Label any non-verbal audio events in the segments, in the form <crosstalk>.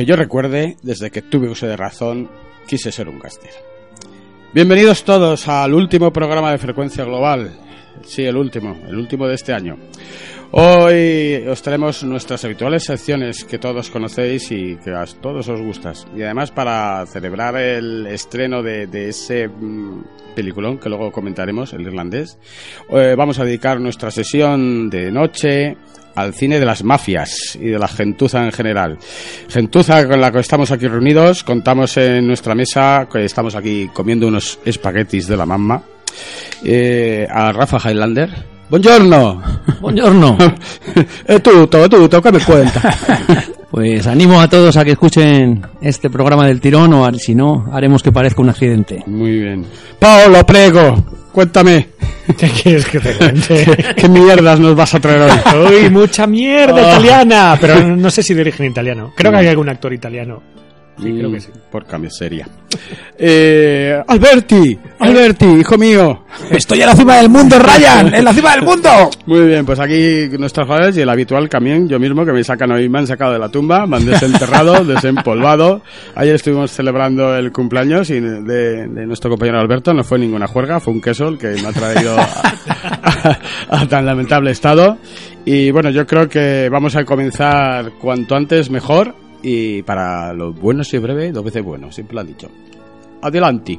Que yo recuerde, desde que tuve uso de razón, quise ser un gáster. Bienvenidos todos al último programa de Frecuencia Global. Sí, el último, el último de este año. Hoy os traemos nuestras habituales secciones que todos conocéis y que a todos os gustas. Y además para celebrar el estreno de, de ese mm, peliculón que luego comentaremos, el irlandés, eh, vamos a dedicar nuestra sesión de noche al cine de las mafias y de la gentuza en general. Gentuza con la que estamos aquí reunidos, contamos en nuestra mesa que estamos aquí comiendo unos espaguetis de la mamma. Eh, a Rafa Highlander. Buongiorno. Buongiorno. tú, tú, tú, tú, ¿qué me cuentas? Pues animo a todos a que escuchen este programa del tirón o a- si no, haremos que parezca un accidente. Muy bien. Paolo, prego, cuéntame. ¿Qué quieres que te cuente? <laughs> ¿Qué mierdas nos vas a traer hoy? Uy, mucha mierda Ah. italiana, pero no sé si de origen italiano. Creo que hay algún actor italiano. Sí, creo que sí. Por miseria. <laughs> Eh, Alberti, Alberti, hijo mío. ¡Estoy a la cima del mundo, Ryan! ¡En la cima del mundo! Muy bien, pues aquí nuestros jugadores y el habitual también, yo mismo, que me sacan hoy, me han sacado de la tumba, me han desenterrado, <laughs> desempolvado. Ayer estuvimos celebrando el cumpleaños y de, de nuestro compañero Alberto, no fue ninguna juerga, fue un queso el que me ha traído <laughs> a, a- a tan lamentable estado. Y bueno, yo creo que vamos a comenzar cuanto antes mejor y para lo bueno y breve, dos veces bueno, siempre lo han dicho. Adelante.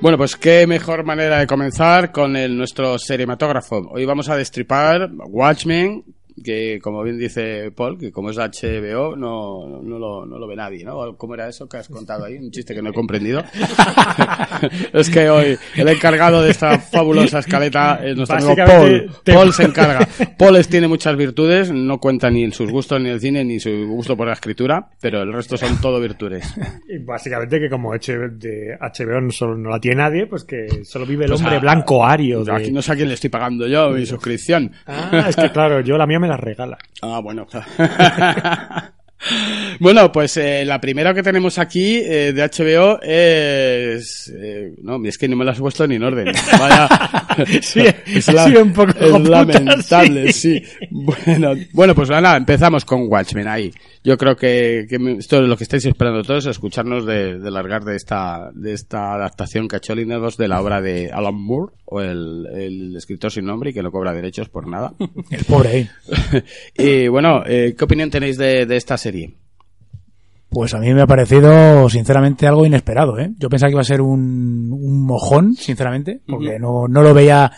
Bueno, pues qué mejor manera de comenzar con nuestro cinematógrafo. Hoy vamos a destripar Watchmen, que como bien dice Paul, que como es HBO no, no, lo, no lo ve nadie, ¿no? ¿Cómo era eso que has contado ahí? Un chiste que no he comprendido. <laughs> es que hoy el encargado de esta fabulosa escaleta es nuestro amigo Paul. Te- Paul se encarga. Paul es- tiene muchas virtudes, no cuenta ni sus gustos ni el cine ni su gusto por la escritura, pero el resto son todo virtudes. Y básicamente que como HBO no, solo, no la tiene nadie, pues que solo vive el Pues hombre a- blanco ario. de- Aquí no sé a quién le estoy pagando yo mi suscripción. Ah, es que claro, yo la mía me la regala. Ah, bueno. <laughs> bueno, pues eh, la primera que tenemos aquí eh, de HBO es... eh, no, es que no me la has puesto ni en orden. Vaya. <laughs> Sí, un poco Es lamentable, sí. sí. Bueno, bueno, pues nada, empezamos con Watchmen ahí. Yo creo que, que esto es lo que estáis esperando todos, escucharnos de, de largar de esta, de esta adaptación hecho Lindelof de la obra de Alan Moore, o el, el escritor sin nombre y que no cobra derechos por nada. <laughs> El pobre <laughs> y bueno, eh, ¿qué opinión tenéis de, de esta serie? Pues a mí me ha parecido, sinceramente, algo inesperado, ¿eh? Yo pensaba que iba a ser un, un mojón, sinceramente, porque no, no lo veía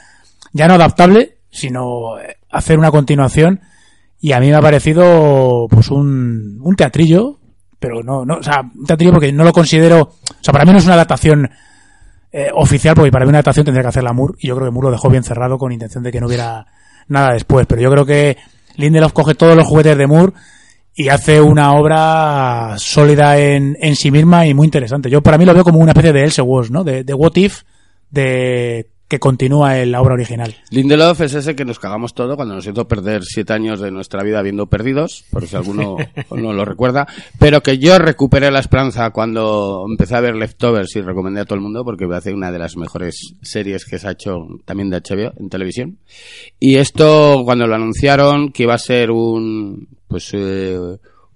ya no adaptable, sino eh, hacer una continuación. Y a mí me ha parecido, pues, un, un teatrillo, pero no, no, o sea, un teatrillo porque no lo considero, o sea, para mí no es una adaptación eh, oficial, porque para mí una adaptación tendría que hacerla Moore, y yo creo que Moore lo dejó bien cerrado con intención de que no hubiera nada después. Pero yo creo que Lindelof coge todos los juguetes de Moore y hace una obra sólida en, en sí misma y muy interesante. Yo para mí lo veo como una especie de Else Was, ¿no? De, de What If, de que continúa en la obra original. Lindelof es ese que nos cagamos todo cuando nos hizo perder siete años de nuestra vida viendo perdidos, por si alguno <laughs> no lo recuerda, pero que yo recuperé la esperanza cuando empecé a ver Leftovers y recomendé a todo el mundo porque me hace una de las mejores series que se ha hecho también de HBO en televisión. Y esto cuando lo anunciaron que iba a ser un pues eh,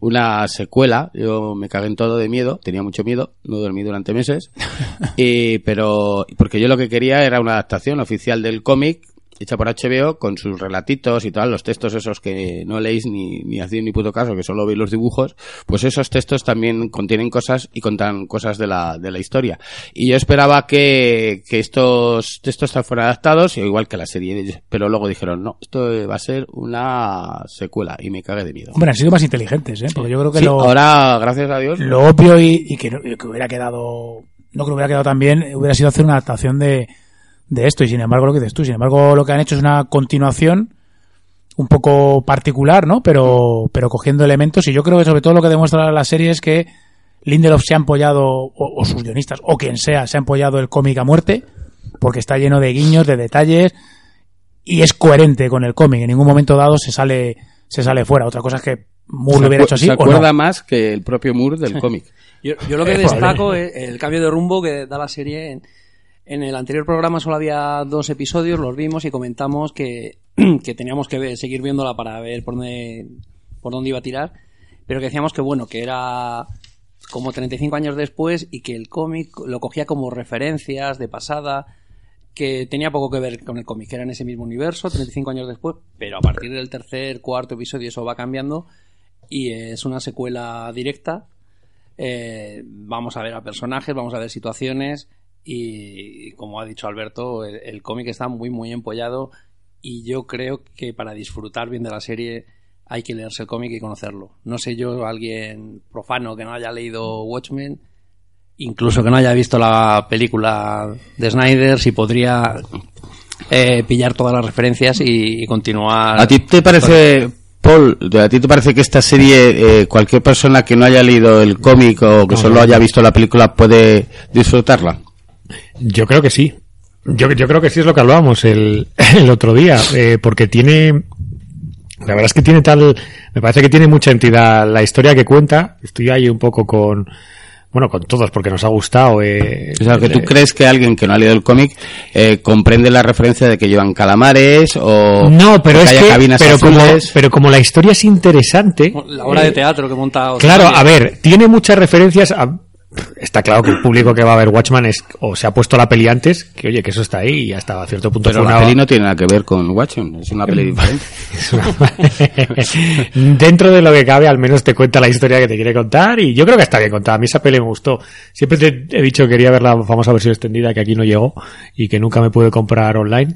una secuela, yo me cagué en todo de miedo, tenía mucho miedo, no dormí durante meses, <laughs> y, pero porque yo lo que quería era una adaptación oficial del cómic hecha por HBO con sus relatitos y tal, los textos esos que no leéis ni, ni hacéis ni puto caso, que solo veis los dibujos, pues esos textos también contienen cosas y contan cosas de la, de la historia. Y yo esperaba que, que estos textos fueran adaptados, igual que la serie, pero luego dijeron, no, esto va a ser una secuela y me cagué de miedo. Hombre, han sido más inteligentes, ¿eh? Porque yo creo que Sí, lo, ahora, gracias a Dios, lo obvio y, y que, no- que hubiera quedado, no que hubiera quedado tan bien, hubiera sido hacer una adaptación de, de esto. Y sin embargo, lo que dices tú, sin embargo, lo que han hecho es una continuación un poco particular, ¿no? Pero, pero cogiendo elementos. Y yo creo que sobre todo lo que demuestra la serie es que Lindelof se ha apoyado, o, o sus guionistas, o quien sea, se ha apoyado el cómic a muerte, porque está lleno de guiños, de detalles, y es coherente con el cómic. En ningún momento dado se sale, se sale fuera. Otra cosa es que Moore lo hubiera hecho así se o acuerda no. más que el propio Moore del cómic. Yo, yo lo que destaco es el cambio de rumbo que da la serie. En, en el anterior programa solo había dos episodios, los vimos y comentamos que, <clears throat> que teníamos que seguir viéndola para ver por dónde, por dónde iba a tirar, pero que decíamos que bueno, que era como 35 años después y que el cómic lo cogía como referencias de pasada, que tenía poco que ver con el cómic, que era en ese mismo universo, 35 años después, pero a partir del tercer, cuarto episodio eso va cambiando y es una secuela directa. Eh, vamos a ver a personajes, vamos a ver situaciones y, como ha dicho Alberto, el, el cómic está muy muy empollado y yo creo que para disfrutar bien de la serie hay que leerse el cómic y conocerlo. No sé yo, alguien profano que no haya leído Watchmen, incluso que no haya visto la película de Snyder, si podría eh, pillar todas las referencias y, y continuar. ¿A ti te parece, Paul, a ti te parece que esta serie, eh, cualquier persona que no haya leído el cómic o que solo haya visto la película puede disfrutarla? Yo creo que sí. Yo, yo creo que sí es lo que hablábamos el, <laughs> el otro día, eh, porque tiene... La verdad es que tiene tal... Me parece que tiene mucha entidad la historia que cuenta. Estoy ahí un poco con... Bueno, con todos, porque nos ha gustado. Eh, O sea, que tú eh, crees que alguien que no ha leído el cómic eh, comprende la referencia de que llevan calamares o No, pero es haya que... cabinas Pero como, azules? pero como la historia es interesante... La obra de teatro que monta. Claro, a ver, tiene muchas referencias a... Está claro que el público que va a ver Watchman es o se ha pusto la peli antes, que oye, que eso está ahí y hasta a cierto punto Pero fue la una- peli no tiene nada que ver con Watchmen, es una peli <laughs> diferente. Una- <laughs> Dentro de lo que cabe, al menos te cuenta la historia que te quiere contar y yo creo que está bien contada. A mí esa peli me gustó. Siempre te he dicho que quería ver la famosa versión extendida que aquí no llegó y que nunca me pude comprar online,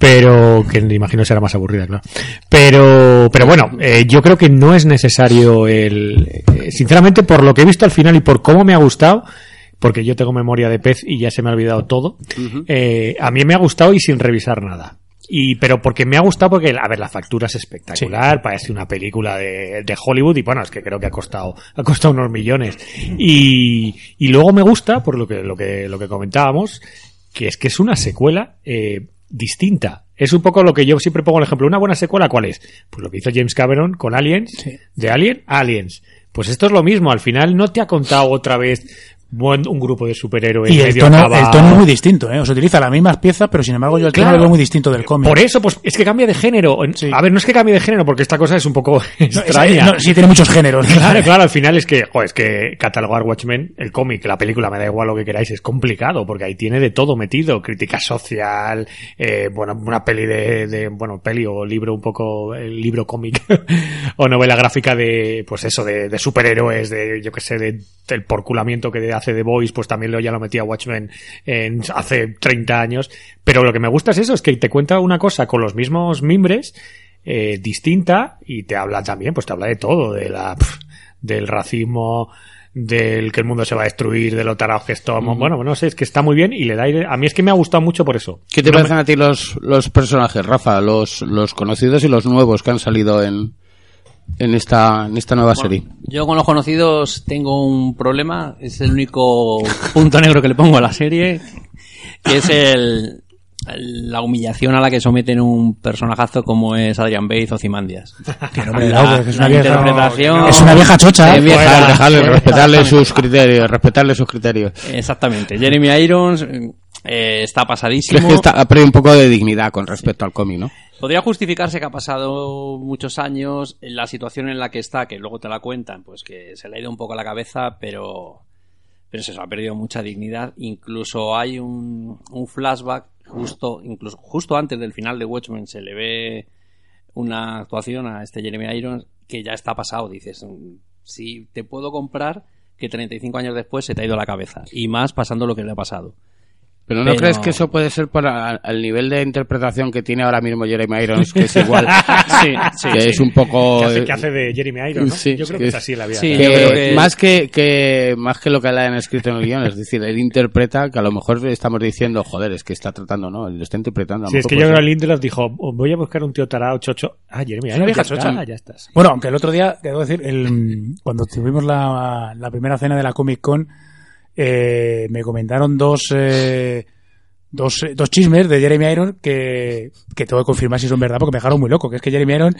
pero que me imagino será más aburrida, claro. Pero, pero bueno, eh, yo creo que no es necesario el, eh, sinceramente por lo que he visto al final y por cómo me ha gustado, porque yo tengo memoria de pez y ya se me ha olvidado todo, eh, a mí me ha gustado y sin revisar nada. Y, pero porque me ha gustado porque, a ver, la factura es espectacular, parece una película de, de Hollywood y bueno, es que creo que ha costado, ha costado unos millones. Y, y luego me gusta, por lo que, lo que, lo que comentábamos, que es que es una secuela, eh, distinta. Es un poco lo que yo siempre pongo el ejemplo. ¿Una buena secuela cuál es? Pues lo que hizo James Cameron con Aliens. De Alien a Aliens. Pues esto es lo mismo. Al final no te ha contado otra vez buen- un grupo de superhéroes Y el medio tono, el tono es muy distinto, ¿eh? O utiliza las mismas piezas, pero sin embargo yo el tono Claro. lo veo muy distinto del cómic. Por eso, pues es que cambia de género. Sí. A ver, no es que cambie de género, porque esta cosa es un poco No, es- extraña. no, sí tiene muchos géneros. Claro, claro, al final es que, joder, es que catalogar Watchmen, el cómic, la película, me da igual lo que queráis, es complicado, porque ahí tiene de todo metido, crítica social, eh, bueno, una peli de, de, bueno, peli o libro un poco, el libro cómic, <laughs> o novela gráfica de, pues eso, de, de superhéroes, de, yo que sé, de, del porculamiento que hace The Voice, pues también lo ya lo metía Watchmen en, hace 30 años, pero lo que me gusta es eso, es que te cuenta una cosa con los mismos mimbres, eh, distinta y te habla también, pues te habla de todo, de la, pf, del racismo, del que el mundo se va a destruir, de lo tarados que estamos. Bueno, no sé, es que está muy bien y le da aire- A mí es que me ha gustado mucho por eso. ¿Qué te No me- parecen a ti los, los personajes, Rafa? Los, los conocidos y los nuevos que han salido en, en esta, en esta nueva serie. Yo con los conocidos tengo un problema, es el único <laughs> punto negro que le pongo a la serie, que es el, la humillación a la que someten un personajazo como es Adrian Bates o Zimandias. <laughs> Que no me La- da, que es una la vieja- interpretación- Es una vieja chocha, Es ¿eh? vieja, Dejarle, dejarle, respetarle exactamente. sus criterios, respetarle sus criterios. Exactamente. Jeremy Irons eh, está ¿Crees pasadísimo. que está, ha perdido un poco de dignidad con respecto al cómic, no? Podría justificarse que ha pasado muchos años la situación en la que está, que luego te la cuentan, pues que se le ha ido un poco la cabeza, pero, pero es eso, ha perdido mucha dignidad. Incluso hay un, un flashback justo, incluso justo antes del final de Watchmen se le ve una actuación a este Jeremy Irons que ya está pasado. Dices, si te puedo comprar que 35 años después se te ha ido la cabeza. Y más pasando lo que le ha pasado. Pero ¿no Pero- crees que eso puede ser para al nivel de interpretación que tiene ahora mismo Jeremy Irons, que es igual, <laughs> Sí, sí, que sí. es un poco... que, hace, que hace de Jeremy Irons, ¿no? Sí, yo creo que que es así la vida. Sí, que que- más que, que más que lo que le han escrito en el guion, es decir, él interpreta que a lo mejor estamos diciendo, joder, es que está tratando, ¿no? Él lo está interpretando. a lo Sí, es que yo creo que Lindelof dijo, "Oh, voy a buscar un tío tarao chocho. Ah, Jeremy Irons, ya está, ya estás. Bueno, aunque el otro día, debo decir, el, cuando tuvimos la, la primera cena de la Comic Con, eh, me comentaron dos, eh, dos, eh, dos chismes de Jeremy Irons que, que tengo que confirmar si son verdad porque me dejaron muy loco. Que es que Jeremy Irons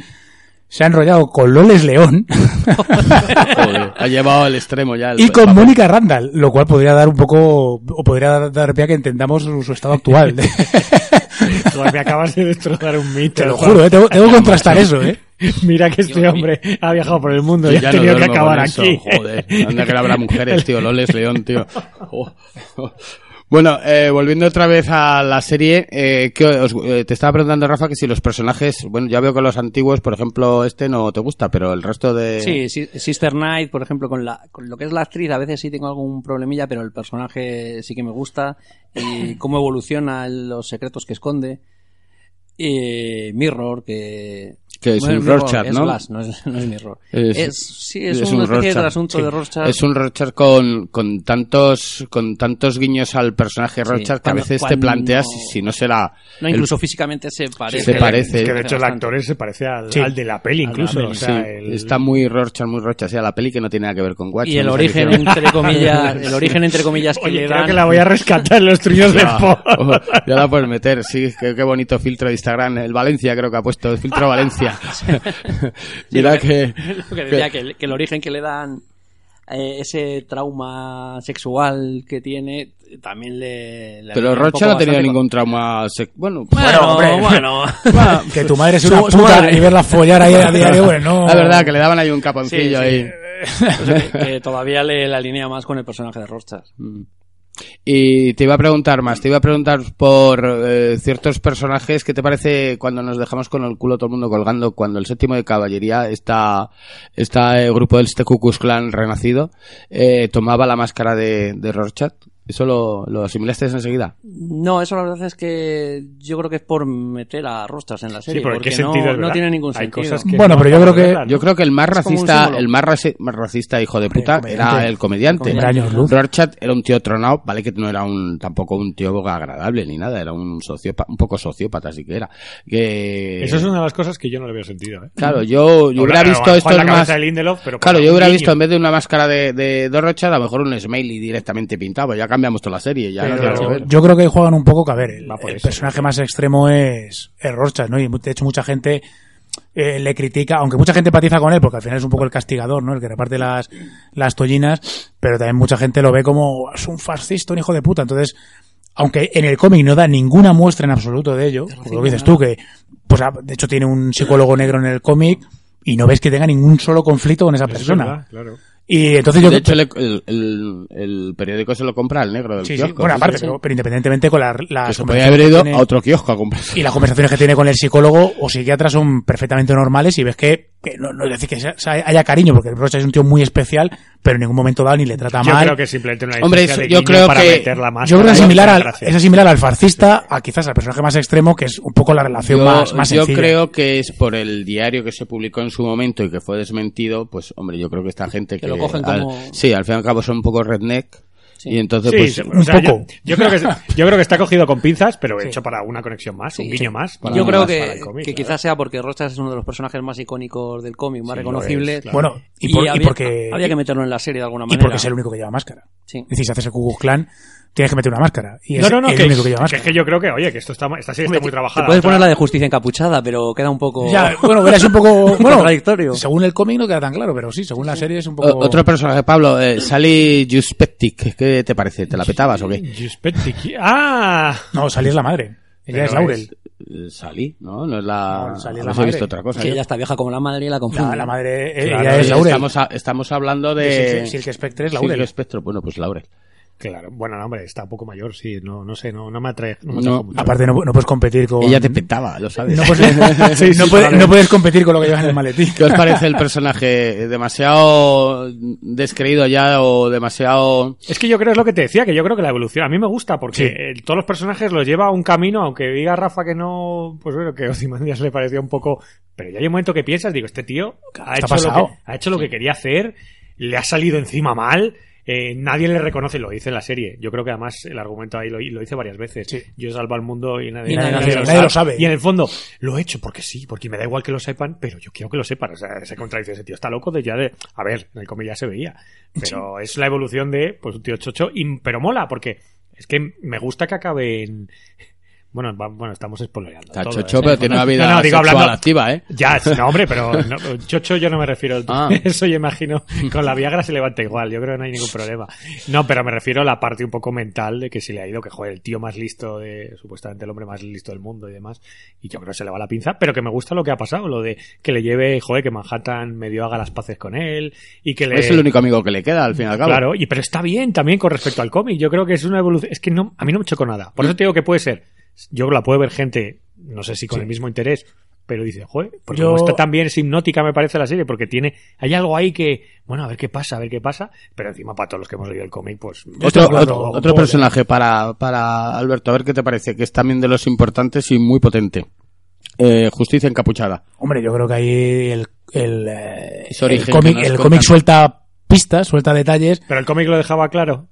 se ha enrollado con Loles León Joder, ha llevado al extremo ya. el- y con Mónica Randall, lo cual podría dar un poco, o podría dar pie a que entendamos su, su estado actual. <laughs> <laughs> Joder, me acabas de destrozar un mito. Te lo juro, ¿eh? tengo, tengo que contrastar <laughs> eso, ¿eh? Mira que este hombre ha viajado por el mundo y, ha ya no tenido que acabar aquí. Joder, anda que no habrá mujeres, tío. Loles León, tío. Oh. <laughs> Bueno, eh, volviendo otra vez a la serie, eh, ¿qué os- eh, te estaba preguntando, Rafa, que si los personajes, bueno, ya veo que los antiguos, por ejemplo, este no te gusta, pero el resto de... Sí, sí, Sister Night, por ejemplo, con, la, con lo que es la actriz, a veces sí tengo algún problemilla, pero el personaje sí que me gusta. Y <coughs> cómo evoluciona, los secretos que esconde. Y Mirror, que... Que es un Rorschach, es ¿no? Glass, no es, no es Mirror. Es- Es, sí, es, es una un especie de Rorschach, asunto sí. de Rorschach. Es un Rorschach con, con tantos con tantos guiños al personaje Rorschach que a cuando- veces te planteas si, si no será... No, el- incluso físicamente se parece. Se parece. Que de hecho el actor se parece al, Sí. al de la peli incluso. la peli, o sea, sí, el- está muy Rorschach, muy Rorschach, o sea, la peli que no tiene nada que ver con Watch. Y el origen, entre comillas, el origen, entre comillas, que Oye, le creo dan... que la voy a rescatar en los truños de Po. <laughs> ya la puedes meter, sí, qué, qué bonito filtro de Instagram. El Valencia creo que ha puesto, el filtro Valencia. Mira <laughs> <laughs> que... lo que decía, que, el- que el origen que le dan eh, ese trauma sexual que tiene también le... le Pero Rocha no ha tenido ningún trauma... sex- Bueno, Bueno, Bueno, <laughs> bueno, hombre. que tu madre es una su puta madre. y verla follar ahí a diario, bueno, no. la verdad que le daban ahí un Sí, caponcillo sí. ahí. O sea, que, que todavía le, le alinea más con el personaje de Rorschach. Mm. Y te iba a preguntar más, te iba a preguntar por eh, ciertos personajes, ¿qué te parece cuando nos dejamos con el culo todo el mundo colgando, cuando el séptimo de caballería, está, está el grupo del este Klan renacido, eh, tomaba la máscara de, de Rorschach? ¿Eso lo, lo asimilaste enseguida? No, eso la verdad es que yo creo que es por meter a Rorschach en la serie. Sí, pero ¿en porque qué no, no verdad? tiene ningún Hay sentido. cosas que Bueno, no pero yo creo que- verlas, ¿no? Yo creo que el más racista, el más, rasi- más racista hijo de puta comediante. era el comediante. El. Rorschach era un tío tronado, vale que no era un tampoco un tío agradable ni nada, era un sociópata, un poco sociópata sí que era. Que Eso es una de las cosas que yo no le veo sentido. ¿eh? Claro, yo, yo hubiera visto esto más Lindelof, pero Claro, yo hubiera niño. visto en vez de una máscara de, de, de Rorschach, a lo mejor un smiley directamente pintado, ya cambiamos toda la serie, ya no Pero- ver. Yo creo que juegan un poco que, a ver, el, eso. personaje más extremo es, es Rorschach, ¿no? Y de hecho mucha gente eh, le critica, aunque mucha gente empatiza con él, porque al final es un poco el castigador, ¿no? El que reparte las, las tollinas, pero también mucha gente lo ve como es un fascista, un hijo de puta. Entonces, aunque en el cómic no da ninguna muestra en absoluto de ello, como lo que dices tú, que, pues ah, de hecho tiene un psicólogo negro en el cómic, y no ves que tenga ningún solo conflicto con esa Es persona. verdad, claro. Y entonces yo De hecho, el, el, el periódico se lo compra el negro del Sí, sí, kiosco. bueno, sí, aparte, sí. pero, pero independientemente con la, las Que se podría haber conversaciones ido tiene- a otro kiosco a comprar. y las conversaciones que tiene con el psicólogo o psiquiatra son perfectamente normales y ves que, que no, no es decir que sea- sea- haya cariño, porque el Rocha es un tío muy especial, pero en ningún momento dado ni le trata Yo mal. creo que simplemente una Hombre, eso- de yo creo para que- meter la. Yo creo que es similar, al, es similar al fascista, a quizás al personaje más extremo, que es un poco la relación Yo, más, más yo sencilla. creo que es por el diario que se publicó en su momento y que fue desmentido, pues hombre, yo creo que esta gente que... Que lo cogen al- como- sí, al fin y al cabo son un poco redneck. Y entonces, Sí, pues... un o sea, poco. Yo, yo creo que, yo creo que está cogido con pinzas, pero hecho para una conexión más, un guiño más. para- Yo creo que, el cómic, que quizás sea porque Rorschach es uno de los personajes más icónicos del cómic, más es, claro. Bueno, y, por- y había, porque, había que meterlo en la serie de alguna y manera. porque es el único que lleva máscara. Sí. Es decir, si haces el Ku Klux Klan, tienes que meter una máscara. Y es No, no, no, el que, único que lleva que máscara. es que yo creo que, oye, que esto está, esta serie está muy Te trabajada. puedes poner la de justicia encapuchada, pero queda un poco... Ya, bueno, verás un poco, <laughs> bueno, Contradictorio. según el cómic no queda tan claro, pero sí, según la serie es un poco... O- Otro personaje, Pablo, eh, Sally Juspectic, ¿qué te parece? ¿Te la petabas o qué? Giuspetti. ¡Ah! No, Sally es la madre. Ella Pero es Laurel. Eh, Sally, ¿no? No es la... No, es la si he madre. visto otra cosa. que yo. ella está vieja como la madre y la confunde. La, la madre, eh, Claro, ella es Sí, Laurel. Estamos, a- estamos hablando de... De Silk- Silk Spectre es Laurel. Silk Spectre, bueno, pues Laurel. Claro, bueno, no, hombre, está un poco mayor, sí, no, no sé, no, no me atrae. No, me No. atrae mucho. Aparte no, no puedes competir con... Ella te petaba, lo sabes. No puedes, <laughs> Sí, sí, no, puedes, vale. no puedes competir con lo que llevas en el maletín. ¿Qué os parece el personaje? ¿Demasiado descreído ya o demasiado...? Es que yo creo es lo que te decía, que yo creo que la evolución a mí me gusta porque Sí. todos los personajes los lleva a un camino, aunque diga Rafa que no, pues bueno, que Ozymandias le parecía un poco, pero ya hay un momento que piensas, digo, este tío ha hecho, lo que, ha hecho lo que quería hacer, le ha salido encima mal, eh, nadie le reconoce, lo dice en la serie. Yo creo que además el argumento ahí lo, lo dice varias veces. Sí. Yo salvo al mundo y nadie, Y nadie- nadie nadie lo sabe. Y en el fondo, lo he hecho porque sí, porque me da igual que lo sepan, pero yo quiero que lo sepan. O sea, se contradice ese tío. Está loco de ya de. A ver, en el cómic ya se veía. Pero es la evolución de, pues, un tío chocho. y- pero mola, porque es que me gusta que acabe en. Bueno, va- bueno, estamos spoileando. Está todo, chocho, ¿eh? pero tiene una vida <laughs> No, no, digo, sexual hablando- activa, ¿eh? Ya, <laughs> no, hombre, pero no, chocho yo no me refiero. Ah. <laughs> Eso yo imagino. Con la Viagra se levanta igual, yo creo que no hay ningún problema. No, pero me refiero a la parte un poco mental de que si le ha ido, que joder, el tío más listo de, supuestamente el hombre más listo del mundo y demás. Y yo creo que se le va la pinza, pero que me gusta lo que ha pasado, lo de que le lleve, joder, que Manhattan medio haga las paces con él y que le... Es el único amigo que le queda, al fin y al cabo. Claro, y pero está bien también con respecto al cómic. Yo creo que es una evolución. Es que no, a mí no me chocó nada. Por eso te digo que puede ser. Yo la puede ver gente, no sé si con el mismo interés, pero dice, joder, porque Yo- como está también es hipnótica, me parece la serie, porque tiene, hay algo ahí que, bueno, a ver qué pasa, a ver qué pasa, pero encima para todos los que hemos leído el cómic, pues. Otro, otro, personaje para, para Alberto, a ver qué te parece, que es también de los importantes y muy potente. Eh, Justicia encapuchada. Hombre, yo creo que ahí el, el, eh, el cómic, el cómic suelta pistas, suelta detalles. Pero el cómic lo dejaba claro.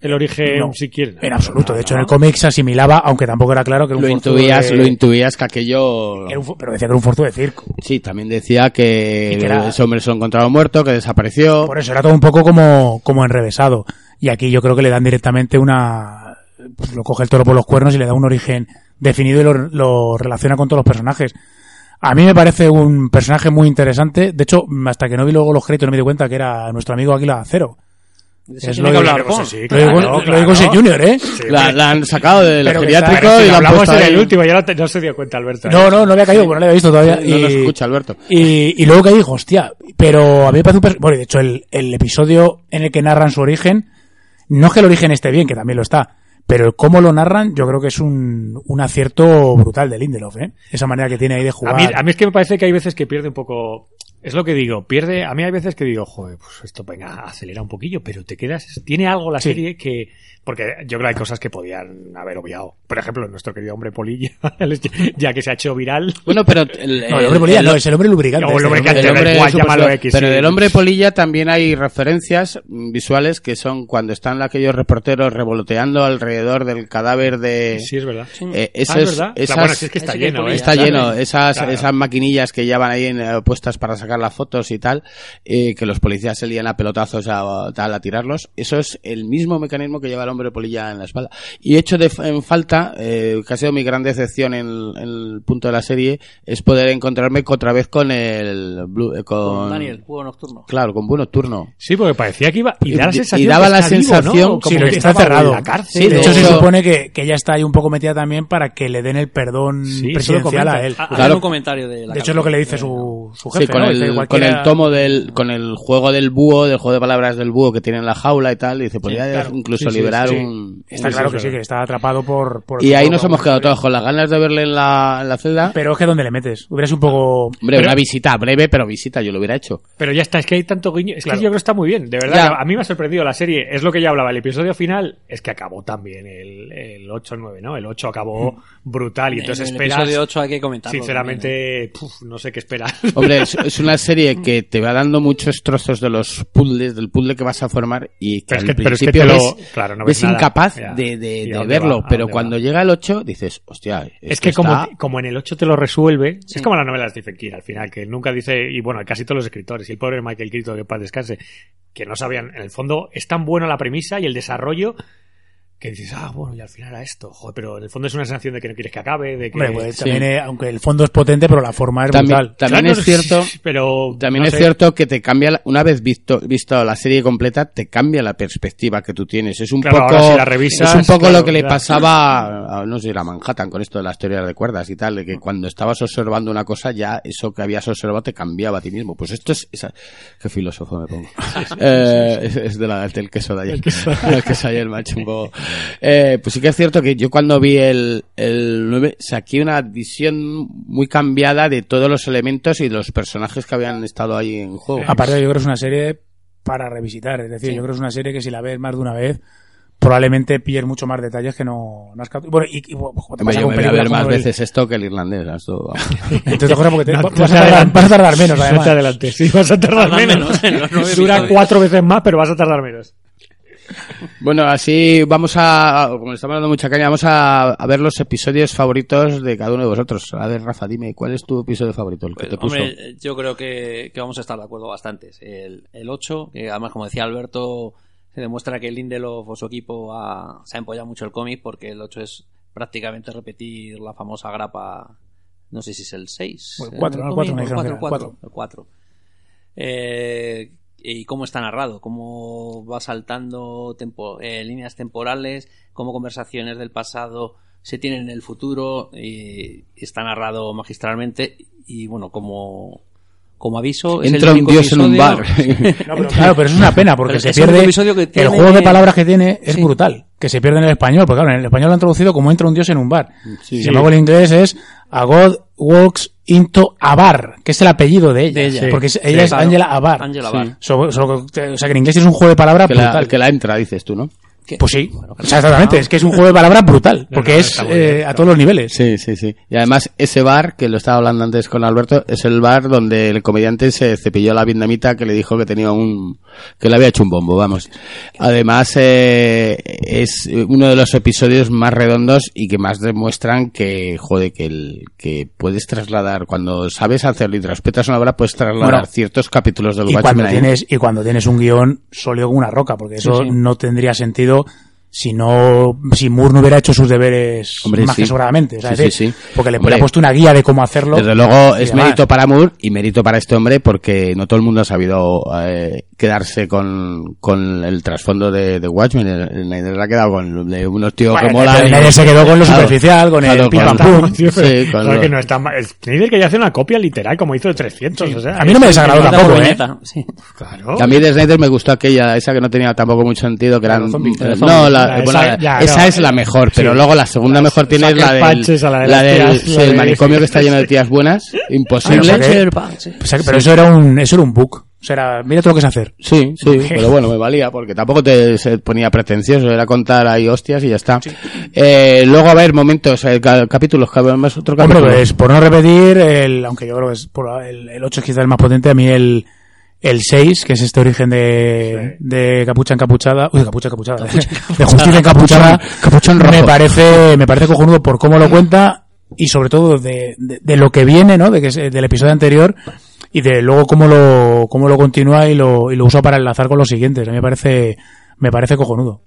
El origen, No, si quieres. En absoluto. De hecho, en el cómic se asimilaba, aunque tampoco era claro que era un Lo intuías, de- lo intuías que aquello... era un pero decía que era un forzudo de circo. Sí, también decía que, que era- ese hombre se lo encontrado muerto, que desapareció. Por eso era todo un poco como, como enrevesado. Y aquí yo creo que le dan directamente una, pues lo coge el toro por los cuernos y le da un origen definido y lo, lo relaciona con todos los personajes. A mí me parece un personaje muy interesante. De hecho, hasta que no vi luego los créditos no me di cuenta que era nuestro amigo Aquila Cero. Es lo que de- hablar con. sí, Lo claro, digo, lo claro. digo sin Junior, ¿eh? La, la han sacado del geriátrico y la han hablamos puesto en el último, ya no, no se dio cuenta, Alberto. ¿eh? No, no, no había caído, porque no lo había visto todavía. No y, lo escucha, Alberto. Y, y luego que dijo, hostia, pero a mí me parece un Bueno, y de hecho, el, el episodio en el que narran su origen, no es que el origen esté bien, que también lo está, pero el cómo lo narran, yo creo que es un, un acierto brutal de Lindelof, ¿eh? Esa manera que tiene ahí de A jugar. mí, a mí es que me parece que hay veces que pierde un poco. Es lo que digo, pierde. A mí hay veces que digo, joder, pues esto, venga, acelera un poquillo, pero te quedas. Tiene algo la Sí. serie que. Porque yo creo que hay cosas que podían haber obviado. Por ejemplo, nuestro querido hombre polilla, <laughs> ya que se ha hecho viral. Bueno, pero... <laughs> El, No, el hombre polilla el- no, es el hombre lubricante. No, el hombre que el hombre igual, super- X, pero sí. del hombre polilla también hay referencias visuales que son cuando están aquellos reporteros revoloteando alrededor del cadáver de Sí, es verdad. eh, Ah, eso es verdad. esas- Claro, bueno, si es que está que lleno. ¿eh? está lleno esas Claro. esas maquinillas que llevan ahí en, eh, puestas para sacar las fotos y tal eh, que los policías se lían a pelotazos a, tal a tirarlos eso es el mismo mecanismo que lleva el hombre polilla en la espalda y hecho de, en falta eh, que ha sido mi gran decepción en, en el punto de la serie es poder encontrarme otra vez con el Blue- eh, con, Con Daniel, juego nocturno. claro con Buen Nocturno Sí, porque parecía que iba. Y, da la Y- sensación y daba que la está vivo, ¿no? sensación- Como Sí, que está cerrado. En la cárcel. Sí, de de hecho, se supone que, que ella está ahí un poco metida también para que le den el perdón Sí, presidencial a él. Claro. un comentario de la de hecho, es lo que le dice su, su jefe. Sí, con, ¿no? El, con el tomo del, con el juego del búho, del juego de palabras del búho que tiene en la jaula y tal, dice, podría claro. incluso Sí, sí, liberar sí. un... Está un- claro que sí, que está atrapado por... por Y ahí nos hemos quedado todos con las ganas de verle en la, en la celda. Pero es que ¿dónde le metes? Hubiera sido un poco... Hombre, pero- una visita breve, pero visita, yo lo hubiera hecho. Pero ya está, es que hay tanto guiño. Es Claro. que yo creo que está muy bien, de verdad. Ya. A mí me ha sorprendido la serie. Es lo que ya hablaba. El episodio final es que acabó también el, el 8-9, ¿no? El 8 acabó brutal y entonces en el esperas. episodio 8 hay que comentarlo. Sinceramente, puf, no sé qué esperar. Hombre, <laughs> es, es una serie que te va dando muchos trozos de los puzzles, del puzzle que vas a formar y que Pero es al que- pero es que principio te lo- ves, claro, no ves incapaz Ya. de, de- ¿Y de a dónde verlo. Pero cuando va? llega el 8 dices, hostia, es que como, está- como en el 8 te lo resuelve, es como la novela de Stephen King al final, que nunca dice, y bueno, casi todos los escritores, y el pobre Michael Crichton que paz descanse, que no sabían, en el fondo es tan buena la premisa y el desarrollo que dices, ah, bueno, y al final era esto, joder, pero en el fondo es una sensación de que no quieres que acabe, de que... Hombre, pues Sí. también, eh, aunque el fondo es potente, pero la forma es También, brutal. también Claro, es cierto... <laughs> pero También no es sé. cierto que te cambia, la- una vez visto, visto la serie completa, te cambia la perspectiva que tú tienes. Es un Claro, poco, ahora si la revisas, es un poco claro, lo que le claro. pasaba a, no sé, a Manhattan con esto de las teorías de cuerdas y tal, de que cuando estabas observando una cosa, ya eso que habías observado te cambiaba a ti mismo. Pues esto es, esa- qué filósofo me pongo. <laughs> Eh, es, es de la, del queso de ayer. El queso de ayer <laughs> me ha hecho un poco, eh, pues sí que es cierto que yo cuando vi el, el 9 saqué una visión muy cambiada de todos los elementos y de los personajes que habían estado ahí en juego. Aparte, yo creo que es una serie para revisitar. Es decir, yo creo que es una serie que si la ves más de una vez, probablemente pilles mucho más detalles que no, no has captado. Bueno, y, y bueno, te pasa yo con me voy a ver más el- veces esto que el irlandés. <laughs> esto, porque te- No, vas, no a te tardar, vas a tardar menos, No además. te adelantes, sí, vas a tardar menos. menos nueve Dura cuatro veces más, pero vas a tardar menos. Bueno, así vamos a, como estamos dando mucha caña, vamos a, a ver los episodios favoritos de cada uno de vosotros. A ver, Rafa, dime, ¿cuál es tu episodio favorito? El que Pues, te puso. hombre, yo creo que, que vamos a estar de acuerdo bastantes. El, el 8, que además, como decía Alberto, se demuestra que Lindelof o su equipo ha- se ha empollado mucho el cómic porque el 8 es prácticamente repetir la famosa grapa, no sé si es el 6. O el cuatro, ¿no? El cuatro, me dijeron que era, el cuatro. El 4. Eh, y cómo está narrado, cómo va saltando tempo, eh, líneas temporales, cómo conversaciones del pasado se tienen en el futuro y está narrado magistralmente y bueno, como como aviso es Entra el un dios en un bar. <laughs> No, pero <laughs> claro, pero es una pena porque se el pierde. episodio que El juego de palabras que tiene es Sí. brutal. Que se pierde en el español, porque claro, en el español lo han traducido como entra un dios en un bar. Sí. Sin embargo, en inglés es A God walks into a bar, que es el apellido de ella. De ella. Porque es- Sí. ella es Claro. Angela Abar. Angela Sí. Abar. So- o sea que en inglés es un juego de palabras que, la, que la entra, dices tú, ¿no? Pues sí, Bueno, o sea, exactamente, es que es un juego de palabras brutal, porque no, es eh, a todos los niveles. Sí, sí, sí. Y además, ese bar, que lo estaba hablando antes con Alberto, es el bar donde el comediante se cepilló a la vietnamita que le dijo que tenía un, que le había hecho un bombo, vamos. Además, eh, es uno de los episodios más redondos y que más demuestran que, joder, que el, que puedes trasladar, cuando sabes hacerlo y respetas una obra, puedes trasladar Bueno, ciertos capítulos del y Watchmen cuando tienes y cuando tienes un guion sólido como una roca porque eso Sí, sí. no tendría sentido pero si no si Moore no hubiera hecho sus deberes Hombre, más sí. que sobradamente o sea, Sí, es decir, sí, sí. porque le, ha puesto una guía de cómo hacerlo Desde luego es demás. mérito para Moore y mérito para este hombre porque no todo el mundo ha sabido eh, quedarse con, con el trasfondo de, de Watchmen. El, Snyder le ha quedado con de unos tíos Bueno, que nadie se quedó con lo Claro, superficial con claro, el pim pam pum lo- que no está mal. Snyder que ya hace una copia literal, como hizo de 300. O sea, a mí no me desagradó tampoco por ¿eh? Claro. A mí de Snyder me gustó aquella, esa que no tenía tampoco mucho sentido, que eran... de no, la, Esa- la- ya, esa no, es la mejor, pero sí. luego la segunda mejor tiene la del, la de la del tías, sí, el de- manicomio que está lleno de tías buenas, <laughs> imposible. Bueno, Puncher, pa, sí. O sea, pero eso era un eso era un bug o sea era, mira todo lo que sé hacer Sí, sí, pero bueno, me valía porque tampoco te se ponía pretencioso, era contar ahí hostias y ya está. Eh, luego, a ver, momentos, eh, ca- capítulos, que más otro Hombre, capítulo. pues por no repetir, el, aunque yo creo que es por el, el 8 es quizá el más potente, a mí el, el 6, que es este origen de, de capucha encapuchada, uy, capucha encapuchada, de justicia <laughs> encapuchada, Capuchón rojo. me parece, me parece cojonudo por cómo lo cuenta y sobre todo de, de, de lo que viene, ¿no? De que es eh, del episodio anterior y de luego cómo lo, cómo lo continúa y lo, y lo usa para enlazar con los siguientes. A mí me parece, me parece cojonudo.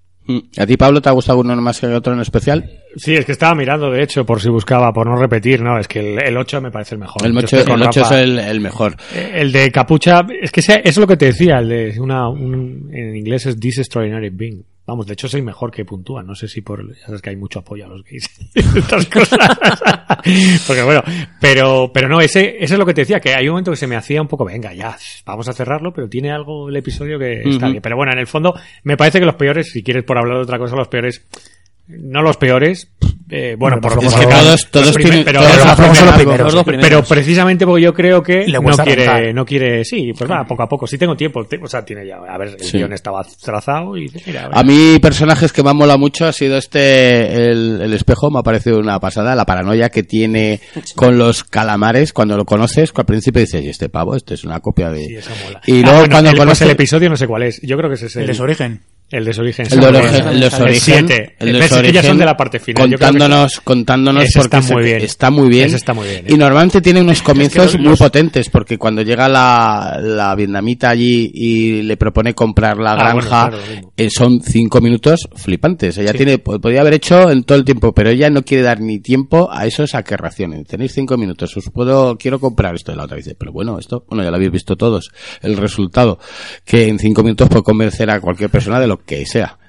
¿A ti, Pablo, te ha gustado uno más que otro en especial? Sí, es que estaba mirando, de hecho, por si buscaba, por no repetir, ¿no? Es que el, el 8 me parece el mejor. El Yo 8, estoy con el ocho es el, el mejor. Eh, El de capucha, es que ese- es lo que te decía, el de una, un- en inglés es This Extraordinary Being. Vamos, de hecho es el mejor que puntúa. No sé si por, ya sabes que hay mucho apoyo a los gays. <laughs> Estas cosas. <laughs> Porque bueno, pero, pero no, ese, ese es lo que te decía, que hay un momento que se me hacía un poco, venga, ya, vamos a cerrarlo, pero tiene algo el episodio que está bien. Pero bueno, en el fondo, me parece que los peores, si quieres por hablar de otra cosa, los peores, no los peores, eh, bueno, por por- flojos por- todos- todos tienen- pero todos los primeros. Los dos primeros. Pero precisamente porque yo creo que Le no quiere, arrancar. no quiere, sí, pues va, poco a poco. Si tengo tiempo, te- o sea, tiene ya, a ver, el Sí. guion estaba trazado y mira, A mí, personajes que me han molado mucho ha sido este, el, el espejo, me ha parecido una pasada, la paranoia que tiene con los calamares cuando lo conoces, que al principio dices, y este pavo, este es una copia de... sí, eso mola. Y Ah, luego bueno, cuando el, pues conoces... el episodio no sé cuál es. Yo creo que ese es el, El de su origen. El de su origen. El de origen, bueno. el su origen, siete. el de que ya son origen, de la parte final. Creo que Contándonos, contándonos Ese porque está muy bien. está muy bien. Ese está muy bien, ¿eh? Y normalmente tiene unos comienzos los- muy potentes, porque cuando llega la, la vietnamita allí y le propone comprar la Ah, granja, bueno, claro, eh, son cinco minutos flipantes. Ella Sí. tiene, po- podría haber hecho en todo el tiempo, pero ella no quiere dar ni tiempo a esos racionen. Tenéis cinco minutos, os puedo, quiero comprar esto. Y la otra dice, pero bueno, esto, bueno, ya lo habéis visto todos. El resultado, que en cinco minutos puede convencer a cualquier persona de lo que sea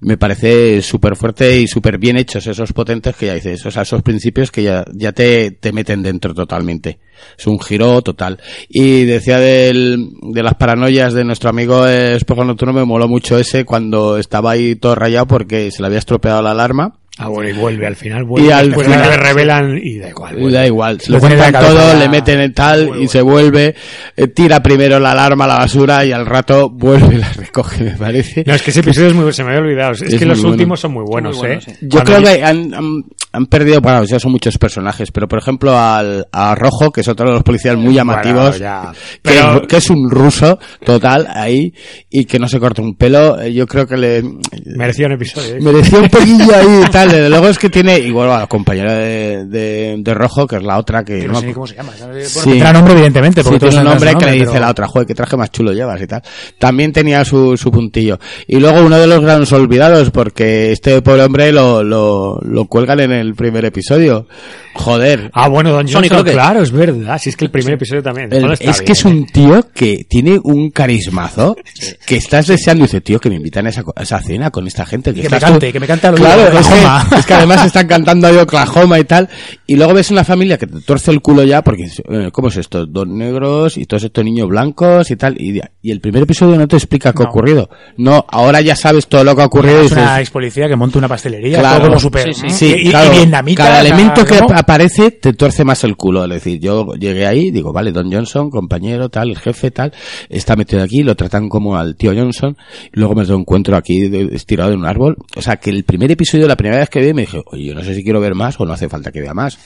me parece súper fuerte y súper bien hechos esos potentes que ya dices, o sea, esos principios que ya, ya te, te meten dentro totalmente. Es un giro total. Y decía del, de las paranoias de nuestro amigo Espejo Nocturno, me moló mucho ese cuando estaba ahí todo rayado porque se le había estropeado la alarma. Ah, bueno, y vuelve al final. Vuelve, Y al después final- le revelan y da igual. Y vuelve. da igual, se lo Lo cuentan la todo, le meten en tal y se vuelve, eh, tira primero la alarma a la basura y al rato vuelve y la recoge, me parece. No, es que ese episodio es muy se me había olvidado. Es, Es que los bueno. últimos son muy buenos, muy buenos, ¿eh? sí. Yo Cuando creo que han, han, han perdido, bueno, ya son muchos personajes, pero por ejemplo al, a Rojo, que es otro de los policías muy llamativos, Bueno, ya. que, Pero- es, que es un ruso total ahí y que no se corta un pelo, eh, yo creo que le Merecía un episodio. ¿eh? merecía un poquillo ahí y <laughs> tal, tal. Desde luego es que tiene, igual a la compañera de, de, de Rojo, que es la otra que... Que no no sé ni cómo se llama. Sí. Tendrá nombre, evidentemente. Sí, Porque tiene todos un nombre que le dice pero- la otra, joder, qué traje más chulo llevas y tal. También tenía su, su puntillo. Y luego uno de los grandes olvidados, porque este pobre hombre lo, lo, lo cuelgan en el primer episodio. Joder. Ah, bueno, Don Sonic Johnson, Rocket. claro, es verdad. Si es que el primer episodio también. El- Bueno, está es que bien, es ¿eh? un tío que tiene un carismazo <laughs> que estás deseando y dice, tío, que me invitan a esa, a esa cena con esta gente. Que, Que me cante, tú- que me cante al Claro, es que, Oklahoma. <laughs> es que además están cantando ahí Oklahoma y tal. Y luego ves una familia que te tuerce el culo ya porque, eh, ¿cómo es esto? Dos negros y todos estos niños blancos y tal. Y, y el primer episodio no te explica qué ha No. ocurrido. No, ahora ya sabes todo lo que ha ocurrido. y Es una ex policía que monta una pastelería, Claro. todo como súper. Sí, sí. Sí, y, claro, y vietnamita, cada elemento que ¿no? aparece te tuerce más el culo. Es decir, yo llegué ahí, digo, vale, Don Johnson, compañero, tal, el jefe, tal, está metido aquí, lo tratan como al tío Johnson, y luego me lo encuentro aquí estirado en un árbol. O sea, que el primer episodio, la primera vez que vi, me dije, oye, yo no sé si quiero ver más o no hace falta que vea más.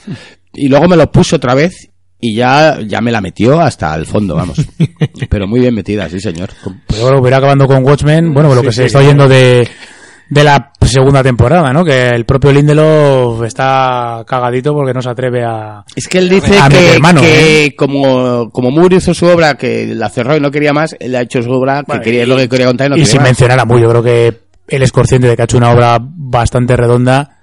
Y luego me lo puso otra vez y ya, ya me la metió hasta el fondo, vamos. <laughs> Pero muy bien metida, sí, señor. Pero bueno, hubiera acabando con Watchmen, bueno, lo Sí, que se sí, está oyendo de, de la segunda temporada, ¿no? Que el propio Lindelof está cagadito porque no se atreve a... Es que él dice A que, meter mano, que ¿eh? como, como Moore hizo su obra, que la cerró y no quería más, él ha hecho su obra, Bueno, que quería, y- lo que quería contar y no y quería sin más. mencionar a Muy, yo creo que él es consciente de que ha hecho una obra bastante redonda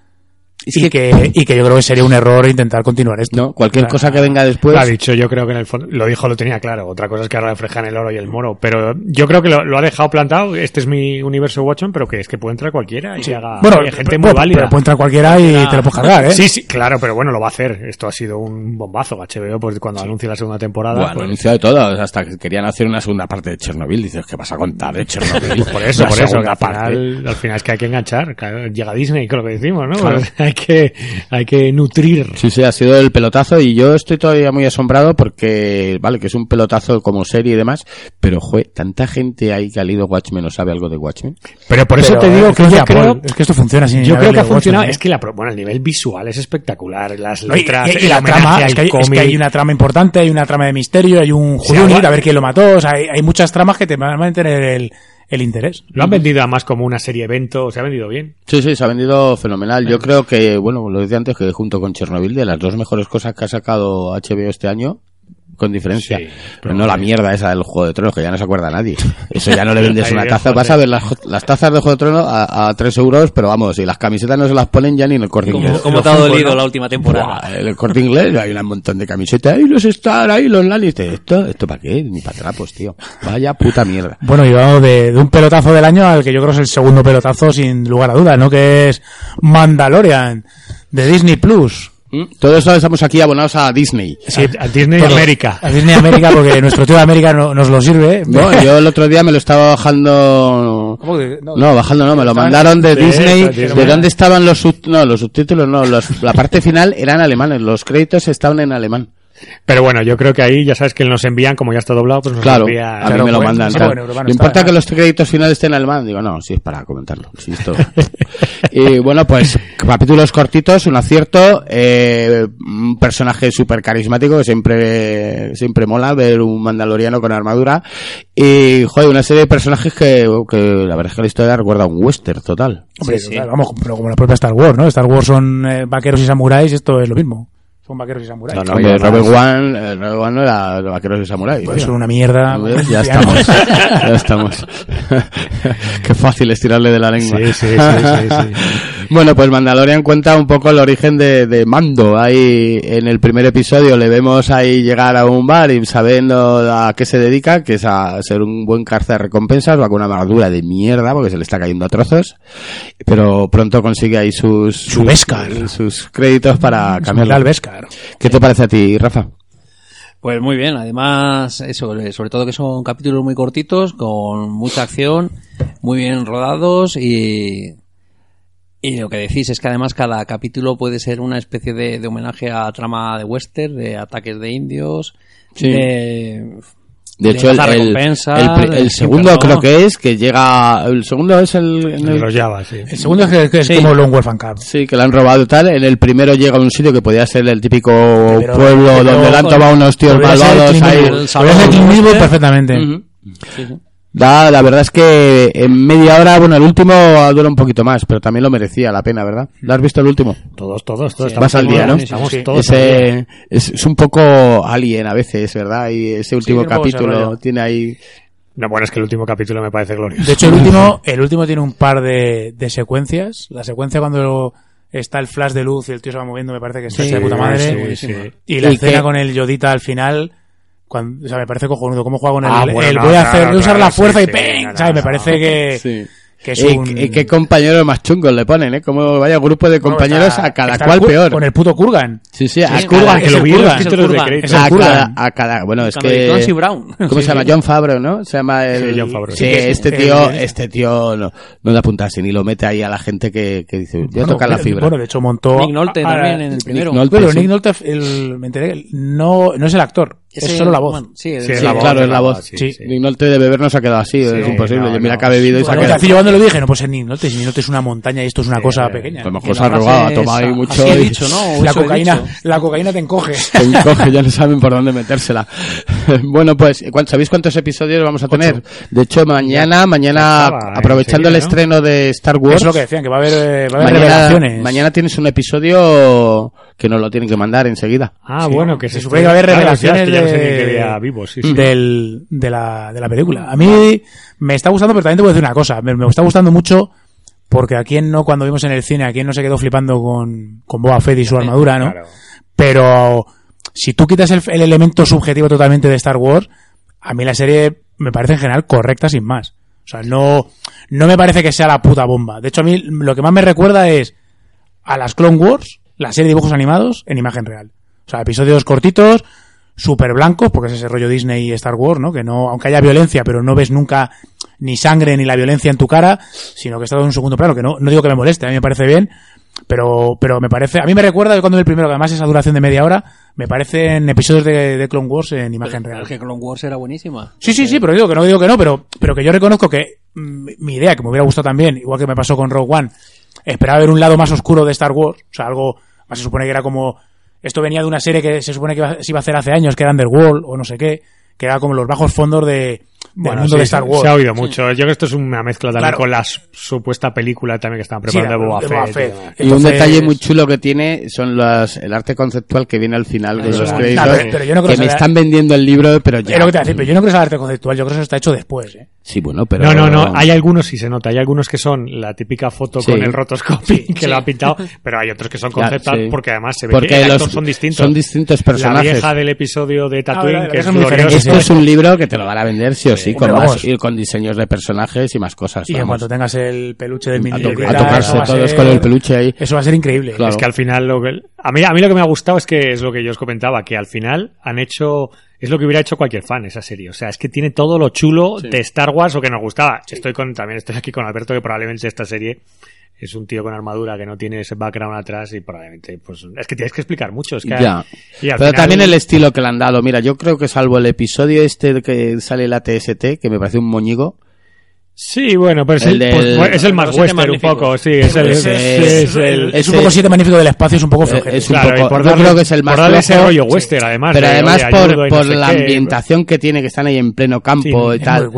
Y, que- y que yo creo que sería un error intentar continuar esto. No, cualquier Claro. cosa que venga después. Lo ha dicho, yo creo que en el fondo, lo dijo, lo tenía claro. Otra cosa es que ahora reflejan el oro y el moro. Pero yo creo que lo, lo ha dejado plantado. Este es mi universo Watchmen, pero que es que puede entrar cualquiera y haga Bueno, hay gente pero- muy pero- válida. pero puede entrar cualquiera y te lo puedes cargar, ¿eh? Sí, sí, claro, pero bueno, lo va a hacer. Esto ha sido un bombazo. HBO, pues cuando anuncie la segunda temporada. Bueno, pues- anunciado de todo, hasta que querían hacer una segunda parte de Chernobyl. Dices, ¿qué vas a contar de Chernobyl? <laughs> por eso, La por eso, al final, al final es que hay que enganchar. Llega Disney, con lo que decimos, ¿no? Claro. Pues <laughs> hay que, hay que nutrir. Sí, sí, ha sido el pelotazo y yo estoy todavía muy asombrado porque, vale, que es un pelotazo como serie y demás, pero, jue, tanta gente ahí que ha leído Watchmen o sabe algo de Watchmen. Pero por eso Pero, te digo que yo ya, creo, Paul, es que esto funciona sin yo creo que ha funcionado. Watchmen. Es que la, pro- bueno, el nivel visual es espectacular. Las y, letras, y- la trama, es que, hay, es que cómic. hay una trama importante, hay una trama de misterio, hay un ahora- a ver quién lo mató, o sea, hay, hay muchas tramas que te van a mantener el, el interés. Lo han vendido más como una serie evento, se ha vendido bien. Sí, sí, se ha vendido fenomenal. Yo creo que, bueno, lo decía antes, que junto con Chernobyl, de las dos mejores cosas que ha sacado HBO este año, con diferencia. Sí, pero no la mierda esa del Juego de Tronos, que ya no se acuerda nadie. Eso ya no le <laughs> vendes una taza. Vas a ver las, las tazas de Juego de Tronos a, a 3 euros, pero vamos, y las camisetas no se las ponen ya ni en el corte ¿Cómo, inglés. cómo te ha dolido la última temporada? Buah, en el corte inglés hay un montón de camisetas. Ahí los Star, ahí los Lannister. ¿Esto, esto para qué? Ni para trapos, tío. Vaya puta mierda. Bueno, y vamos de, de un pelotazo del año al que yo creo es el segundo pelotazo sin lugar a dudas, ¿no? Que es Mandalorian, de Disney Plus. ¿Mm? Todo eso estamos aquí abonados a Disney. Sí, a Disney. América. A Disney América, porque <laughs> nuestro tío de América no- nos lo sirve. No, yo el otro día me lo estaba bajando. ¿Cómo que- No, bajando no, me lo mandaron de de Disney. eso, Disney. ¿De dónde estaban los sub- no, los subtítulos? No, los- la parte final eran alemanes, los créditos estaban en alemán. Pero bueno, yo creo que ahí ya sabes que nos envían, como ya está doblado, pues nos Claro, envía. a mí Claro, me lo pues, mandan. sí, tal. bueno, urbano ¿Le está, importa que los créditos finales estén en alemán? Digo, no, sí es para comentarlo. sí, esto. y bueno, pues capítulos cortitos, un acierto, eh, un personaje súper carismático que siempre, siempre mola ver un mandaloriano con armadura. Y, joder, una serie de personajes que, que la verdad es que la historia recuerda a un western total. Hombre, Sí, sí. total, vamos, pero como la propia Star Wars, ¿no? Star Wars son eh, vaqueros y samuráis, esto es lo mismo. Son vaqueros y samuráis. No, no, Oye, Robert One, eh, Robert One no era de vaqueros y samuráis. Pues tío. son una mierda. ¿Ves? Ya <laughs> estamos. ya estamos. <laughs> Qué fácil es tirarle de la lengua. Sí, sí, sí, sí, sí. Bueno, pues Mandalorian cuenta un poco el origen de, de Mando. Ahí en el primer episodio le vemos ahí llegar a un bar y sabiendo a qué se dedica, que es a ser un buen cárcel de recompensas, va con una armadura de mierda porque se le está cayendo a trozos, pero pronto consigue ahí sus, sus, Beskar. sus créditos para Cambiarle cambiarlo. al Beskar. ¿Qué te parece a ti, Rafa? Pues muy bien, además, eso, sobre todo que son capítulos muy cortitos, con mucha acción, muy bien rodados y, y lo que decís es que además cada capítulo puede ser una especie de, de homenaje a trama de western, de ataques de indios, Sí. de... De hecho, el, el, segundo creo que es que llega. El segundo es el. el- los Java, sí. El segundo es que, que es Sí. como Lone Wolf and Cub. Sí, que le han robado y tal. En el primero llega a un sitio que podía ser el típico Pero- pueblo pero- donde le han tomado unos tíos malvados ahí. Podría ser perfectamente. Sí. Da, la verdad es que en media hora, bueno, el último dura un poquito más, pero también lo merecía la pena, ¿verdad? ¿Lo has visto el último? Todos, todos, todos. Vas al día, ¿no? Estamos Sí. todos. Ese, es, es un poco alien a veces, ¿verdad? Y ese último capítulo tiene ahí... No, bueno, es que el último capítulo me parece glorioso. De hecho, el último, el último tiene un par de, de secuencias. La secuencia cuando está el flash de luz y el tío se va moviendo me parece que está Sí, de puta sí, madre. sí. Y la Y escena que- con el Yodita al final, cuando, o sea, me parece cojonudo. Cómo juega con el, Ah, bueno, el no, voy a claro, hacer, voy a usar claro, la fuerza sí, y ¡ping! no, no, ¿sabes? Me parece que, Sí. que es Y, un... y qué compañeros más chungos le ponen, ¿eh? Como vaya grupo de compañeros está- a cada cual peor. Con el puto Kurgan. Sí, sí, a Kurgan, que es lo el vi en los Kurgan, títulos de Kurgan. crédito. Es el a cada, a cada, bueno, es que... Brown. ¿Cómo Sí, se llama? <laughs> John Favreau, ¿no? Se llama el... Sí, Jon Favreau, Sí, sí, que sí. este tío, este tío no, no da puntas ni lo mete ahí a la gente que, que dice, voy a Bueno, tocar la eh, fibra. Bueno, de hecho montó... Nick Nolte a- a- también en el primero. Nolte, Pero sí. Nick Nolte, el, me enteré, no, no es el actor, es solo la voz. bueno, sí, Sí, es Sí, la voz, claro, es la la voz. voz, sí, Sí, sí. Nick Nolte de beber no se ha quedado así, es imposible. no, Yo mira no. que ha bebido y se ha quedado. yo cuando lo dije, no puede ser Nick Nolte, si Nick Nolte es una montaña y esto es una cosa eh, pequeña. A lo mejor la se ha robado, ha tomado ahí "Así mucho he y dicho, ¿no? <laughs> La cocaína, dicho". la cocaína te encoge. <laughs> se encoge, ya no saben por dónde metérsela. <laughs> bueno, pues, ¿cuán- ¿sabéis cuántos episodios vamos a tener? De hecho, mañana, mañana, eh, aprovechando el estreno de Star Wars, Es lo que decían, que va a haber, eh, va a haber revelaciones. mañana tienes un episodio que nos lo tienen que mandar enseguida. Ah, Sí. bueno, que Se se supone que va a haber revelaciones sí, es que ya no sé de- ni qué día vivo, sí, sí. del, de, la, de la película. A mí me está gustando, pero también te voy a decir una cosa. Me, me está gustando mucho porque a quien no, cuando vimos en el cine, a quien no se quedó flipando con, con Boba Fett y su armadura, ¿no? Claro. Pero si tú quitas el, el elemento subjetivo totalmente de Star Wars, a mí la serie me parece en general correcta sin más. O sea, no, no me parece que sea la puta bomba. De hecho, a mí lo que más me recuerda es a las Clone Wars, la serie de dibujos animados en imagen real. O sea, episodios cortitos, súper blancos, porque es ese rollo Disney y Star Wars, ¿no? Que no, aunque haya violencia, pero no ves nunca ni sangre ni la violencia en tu cara, sino que está todo en un segundo plano, que no, no digo que me moleste, a mí me parece bien, pero, pero me parece, a mí me recuerda que cuando vi el primero, que además esa duración de media hora, me parecen episodios de, de Clone Wars en imagen Pero real. que Clone Wars era buenísima. Sí, sí, sí, pero digo que no digo que no, pero, pero que yo reconozco que mm, mi idea, que me hubiera gustado también, igual que me pasó con Rogue One, esperaba ver un lado más oscuro de Star Wars, o sea, algo, se supone que era como, esto venía de una serie que se supone que se iba a hacer hace años, que era Underworld, o no sé qué, que era como los bajos fondos de, Bueno, mundo sí, de Star se- Wars. Se ha oído mucho. Yo creo que esto es una mezcla también Claro. con la su- supuesta película también que estaban Sí, preparando de Boba de Boba Fett. Fett. y un detalle muy chulo que tiene son las, el arte conceptual que viene al final de los créditos. Pero- pero yo no creo que que me están vendiendo el libro, pero ya. Es lo que te voy a decir, pero yo no creo que sea arte conceptual, yo creo que eso está hecho después, ¿eh? Sí, bueno, pero. No, no, no. Hay algunos, sí se nota. Hay algunos que son la típica foto Sí. con el rotoscopy que Sí. lo ha pintado, pero hay otros que son Ya, conceptual sí. porque además se ve Porque que los son distintos. son distintos La personajes. vieja del episodio de Tatooine, Ah, la que es. Esto es un libro que te lo van a vender sí o sí, con, más, vamos. y con diseños de personajes y más cosas. Y en cuanto tengas el peluche del a, mini to- Yoda, a tocarse a todos ser- con el peluche ahí. Eso va a ser increíble. Claro. Es que al final lo que a mí a mí lo que me ha gustado es que es lo que yo os comentaba, que al final han hecho es lo que hubiera hecho cualquier fan esa serie. O sea, es que tiene todo lo chulo de Star Wars o que nos gustaba. Estoy con también estoy aquí con Alberto que probablemente esta serie es un tío con armadura que no tiene ese background atrás y probablemente pues es que tienes que explicar mucho, es que Ya. y Pero final- también el estilo que le han dado. Mira, yo creo que salvo el episodio este que sale la TST, que me parece un moñigo. Sí, bueno, pero es El el, del- pues, es el más western un poco, sí, es el, es, es- es el- Es un poco siete magnífico del espacio, es un poco Eh, flojero. es un claro, poco- por yo darle- creo que es el más por darle ese rollo western, además. Pero de, además oye, por, no sé la qué. ambientación que tiene, que están ahí en pleno campo Sí, y tal.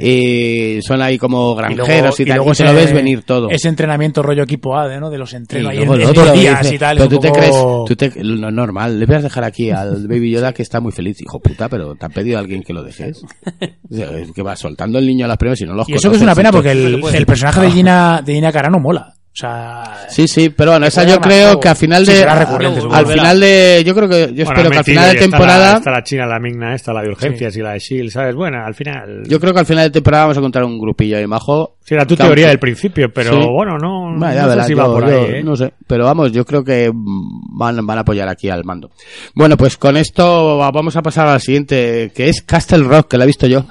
Y son ahí como Y granjeros y, tal. luego y se lo ese- ves venir todo. Ese entrenamiento rollo equipo A, de, ¿no? De los entrenos ahí en, en días dice, y tal. pero tú te crees, tú te, lo normal, le voy a dejar aquí al <laughs> Baby Yoda que está muy feliz. Hijo puta, pero te ha pedido alguien que lo dejes. <laughs> Que va soltando el niño a las primeras y no los Eso que es una pena porque el, puede. el personaje de Gina, de Gina Carano mola. O sea, Sí, sí, pero bueno, esa yo creo juego. que al final Sí, de será recurrente, al final de yo creo que yo Bueno, espero que al final de y está temporada La, está la china, la migna, esta, la de urgencias y la de Shield, ¿sabes? Bueno, al final. yo creo que al final de temporada vamos a encontrar un grupillo ahí majo. Sí, era tu teoría del principio, pero Sí. bueno, no, ya no sé verás, si va yo- por yo ahí, ¿eh? No sé, pero vamos, yo creo que van, van a apoyar aquí al mando. Bueno, pues con esto va- vamos a pasar a la siguiente, que es Castle Rock, que la he visto yo.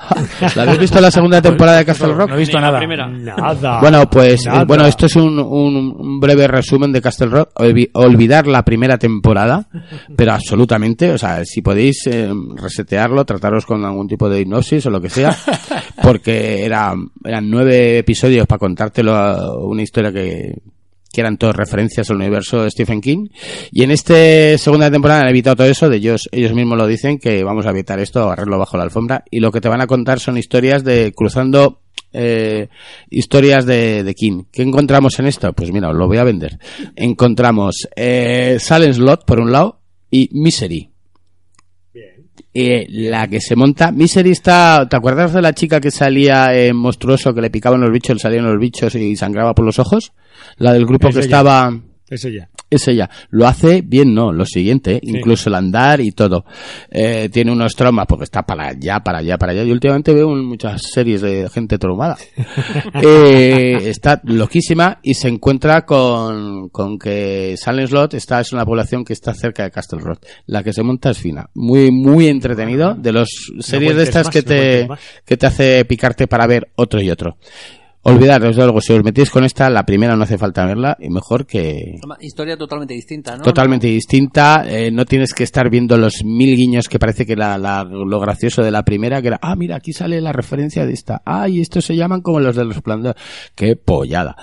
¿La habéis visto la segunda <laughs> temporada de Castle Rock? no he visto nada. primera. Nada. Bueno, pues Nada. eh, bueno, esto es un, un- un breve resumen de Castle Rock. Olvi- olvidar la primera temporada, <laughs> pero absolutamente, o sea, si podéis eh, resetearlo, trataros con algún tipo de hipnosis o lo que sea, <laughs> porque era, eran nueve episodios para contártelo a una historia que, que eran todas referencias al universo de Stephen King. Y en esta segunda temporada han evitado todo eso, de ellos, ellos mismos lo dicen, que vamos a evitar esto, barrerlo bajo la alfombra, y lo que te van a contar son historias de cruzando eh, historias de, de King. ¿Qué encontramos en esto? Pues mira, os lo voy a vender. Encontramos eh, Silent Slot, por un lado, y Misery. Eh, la que se monta. Misery está. ¿Te acuerdas de la chica que salía en monstruoso que le picaban los bichos, le salían los bichos y sangraba por los ojos? La del grupo Es que ella. estaba. Es ella. Es ella. Lo hace bien, no, lo siguiente, ¿eh? incluso el andar y todo. Eh, tiene unos traumas porque está para allá, para allá, para allá. Y últimamente veo muchas series de gente traumada. <laughs> Eh, está loquísima y se encuentra con, con que Silent Slot está, es una población que está cerca de Castle Rock. La que se monta es fina. Muy, muy entretenido. De los series de estas más, que no te, más. que te hace picarte para ver otro y otro. Olvidaros de algo, si os metéis con esta, la primera no hace falta verla y mejor que, Historia totalmente distinta, ¿no? totalmente distinta. eh, no tienes que estar viendo los mil guiños que parece que la, la- lo gracioso de la primera, que era, ah, mira, aquí sale la referencia de esta. Ah, y estos se llaman como los de los Splendor. Qué pollada.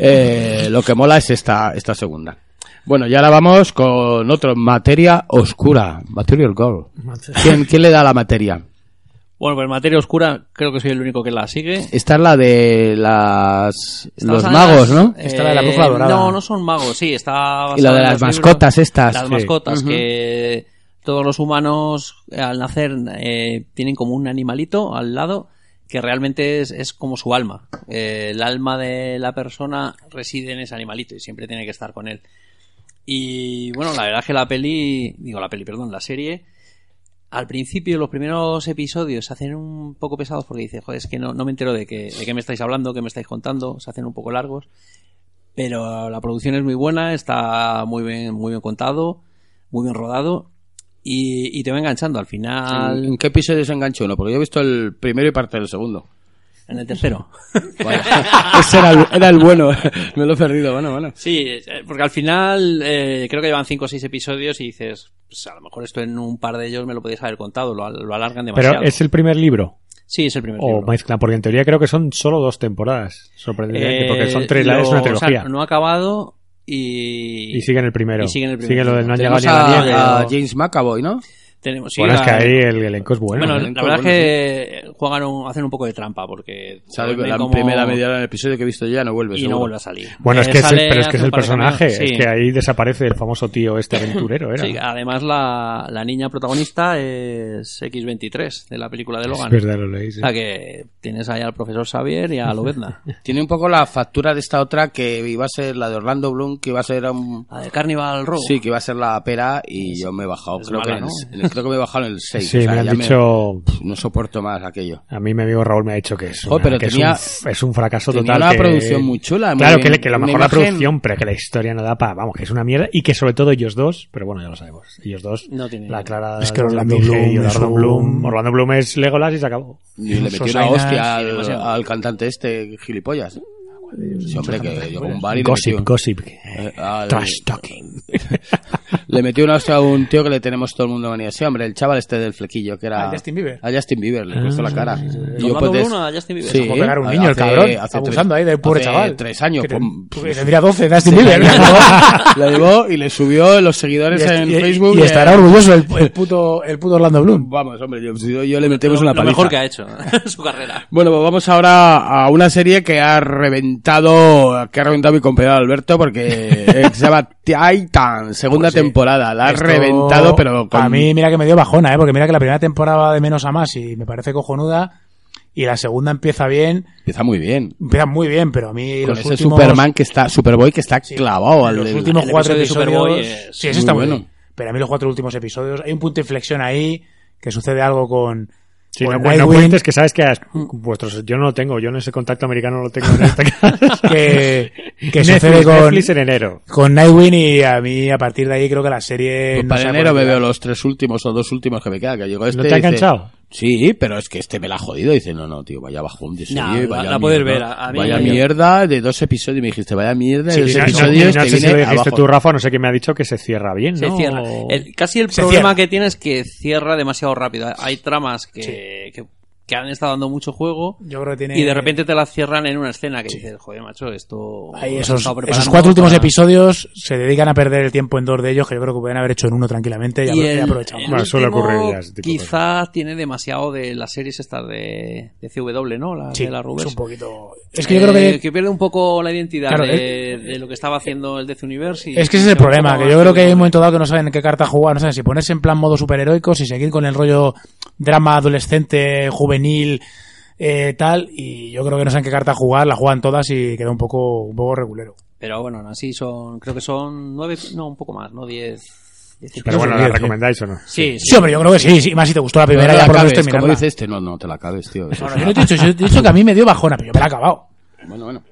Eh, <laughs> lo que mola es esta, esta segunda. Bueno, y ahora vamos con otro, materia oscura, Material Girl. ¿Quién, quién le da la materia? Bueno, pues Materia Oscura creo que soy el único que la sigue. Esta es la de las, los magos, las- ¿no? Esta de la brújula eh, dorada. No, no son magos, sí, está Y la de las mascotas estas. Las Sí. mascotas, que todos los humanos eh, al nacer eh, tienen como un animalito al lado que realmente es, es como su alma. Eh, el alma de la persona reside en ese animalito y siempre tiene que estar con él. Y bueno, la verdad es que la peli, digo la peli, perdón, la serie, al principio los primeros episodios se hacen un poco pesados porque dices, joder, es que no, no me entero de qué, de qué me estáis hablando, qué me estáis contando, se hacen un poco largos. Pero la producción es muy buena, está muy bien, muy bien contado, muy bien rodado y, y te va enganchando. Al final, ¿En qué episodio se enganchó uno? Porque yo he visto el primero y parte del segundo. En el tercero. <laughs> <laughs> Ese era el, era el bueno. <laughs> Me lo he perdido. Bueno, bueno. Sí, eh, porque al final eh, creo que llevan 5 o 6 episodios y dices, pues a lo mejor esto en un par de ellos me lo podéis haber contado, lo, lo alargan demasiado. Pero es el primer libro. Sí, es el primer O libro. mezclan, porque en teoría creo que son solo dos temporadas. Sorprendentemente, Eh, porque son tres, lo- es una o sea, trilogía. no ha acabado y... y siguen el primero. y siguen el primero. Sigue lo del no han llegado ni a la a, o- James McAvoy, ¿no? Tenemos, sí, Bueno, es que la- ahí el elenco es bueno. Bueno, ¿eh? la verdad es que juegan un- hacen un poco de trampa porque Sale la como- primera media hora del episodio que he visto ya, no vuelve. y no seguro. vuelve a salir. Bueno, es Eh, que es pero es que es el personaje. Es que ahí desaparece el famoso tío este aventurero, era. Sí, además la, la niña protagonista es X23 de la película de es Logan. verdad, lo leí. sí. O sea que tienes ahí al profesor Xavier y a <laughs> Lobezna. Tiene un poco la factura de esta otra que iba a ser la de Orlando Bloom, que iba a ser un... La de Carnival Row. Sí, que iba a ser la pera y yo me he bajado. es Creo, mala, que en ¿no? el- en el- creo que me he bajado en el 6. Sí, me han dicho. No soporto más aquello. A mí mi amigo Raúl me ha dicho que es, una- pero que es un, f- es un fracaso tenía total. una que- producción muy chula, muy Claro, bien. que, que lo mejor la imagen- producción, pero que la historia no da para. Vamos, que es una mierda y que sobre todo ellos dos, pero bueno, ya lo sabemos. Ellos dos, No tiene- la clara. Es que Orlando dije, Bloom y es Orlando un- Bloom. Orlando Bloom es Legolas y se acabó. Y le metió una hostia al, al cantante este, gilipollas. Ese hombre que llegó un bar y le Gossip, metió- gossip. eh, al- Trash talking. <laughs> Le metió una hostia a un tío que le tenemos todo el mundo manía. Sí, hombre, el chaval este del flequillo, que era... ¿A Justin Bieber? A Justin Bieber, le puso la cara. Y Orlando pues, Bloom a Justin Bieber. Sí, Como pegar a un niño, el hace- cabrón. hace abusando tres- ahí del pobre hace chaval. tres años. Pues, tendría 12, Dustin Sí, Bieber. la <laughs> llevó, y le subió los seguidores Y, en y- Facebook. y de- estará orgulloso el, el <laughs> puto, el puto Orlando Bloom. Vamos, hombre, yo, yo- yo le metemos lo, una lo paliza. mejor que ha hecho en su carrera. Bueno, pues vamos ahora a una serie que ha reventado, que ha reventado mi compañero Alberto porque <laughs> se llama Titan, segunda Pues sí. temporada. La ha Esto, reventado, pero con... A mí mira que me dio bajona, ¿eh? Porque mira que la primera temporada va de menos a más y me parece cojonuda. Y la segunda empieza bien. empieza muy bien. Empieza muy bien, pero a mí Con los ese últimos... Superman que está, Superboy que está clavado al los del- últimos el cuatro episodio de episodios... Superboy es sí, ese está muy bueno. bien. Pero a mí los cuatro últimos episodios... Hay un punto de inflexión ahí, que sucede algo con... Sí, no, no Nightwing, cuentes que sabes que has- vuestros, yo no lo tengo, yo en ese contacto americano no lo tengo en este <laughs> caso. que, que Netflix, sucede con... Netflix en enero. con Nightwing y a mí a partir de ahí creo que la serie Pues no para enero me veo los tres últimos o dos últimos que me quedan. Que llegó este ¿No te ha enganchado? Sí, pero es que este me la ha jodido. Dice, no, no, tío, vaya bajón de serie. No, la- vaya la puedes mierda, ver, a- a mí- vaya mierda de dos episodios. Y me dijiste, vaya mierda Sí, de dos y no- episodios. no sé si lo dijiste abajo. tú, Rafa, no sé qué me ha dicho que se cierra bien, Se ¿no? cierra. El- casi el Se problema cierra. que tiene es que cierra demasiado rápido. Hay tramas que, que que han estado dando mucho juego Yo creo que tiene... y de repente te la cierran en una escena que dices, joder, macho, esto... Ahí esos, esos cuatro últimos para- episodios se dedican a perder el tiempo en dos de ellos, que yo creo que pueden haber hecho en uno tranquilamente y, Y el, aprovechamos. el Bueno, suele ocurrir ya quizás tiene demasiado de las series estas de, de CW, ¿no? Las Sí, de la es Rubers. un poquito... Es que yo creo que... pierde un poco la identidad Claro, de, de lo que estaba haciendo el Death Universe. y Es que ese es el problema, que yo creo que hay un momento dado que no saben en qué carta jugar, no saben si ponerse en plan modo superheroico, si seguir con el rollo drama adolescente, juvenil, eh, tal, y yo creo que no saben qué carta jugar, la juegan todas y queda un poco, un poco regulero. Pero bueno, así son, creo que son nueve, no, un poco más, ¿no? Diez. Pero bueno, Sí, ¿la sí. recomendáis o no? Sí, Sí, hombre, yo creo que sí, sí, más si te gustó la No primera, ya la por lo menos como dice este, no, no te la acabes, tío. Eso No, no, es yo no te he dicho, yo te he dicho que a mí me dio bajona, pero yo me la he acabado. Bueno, bueno.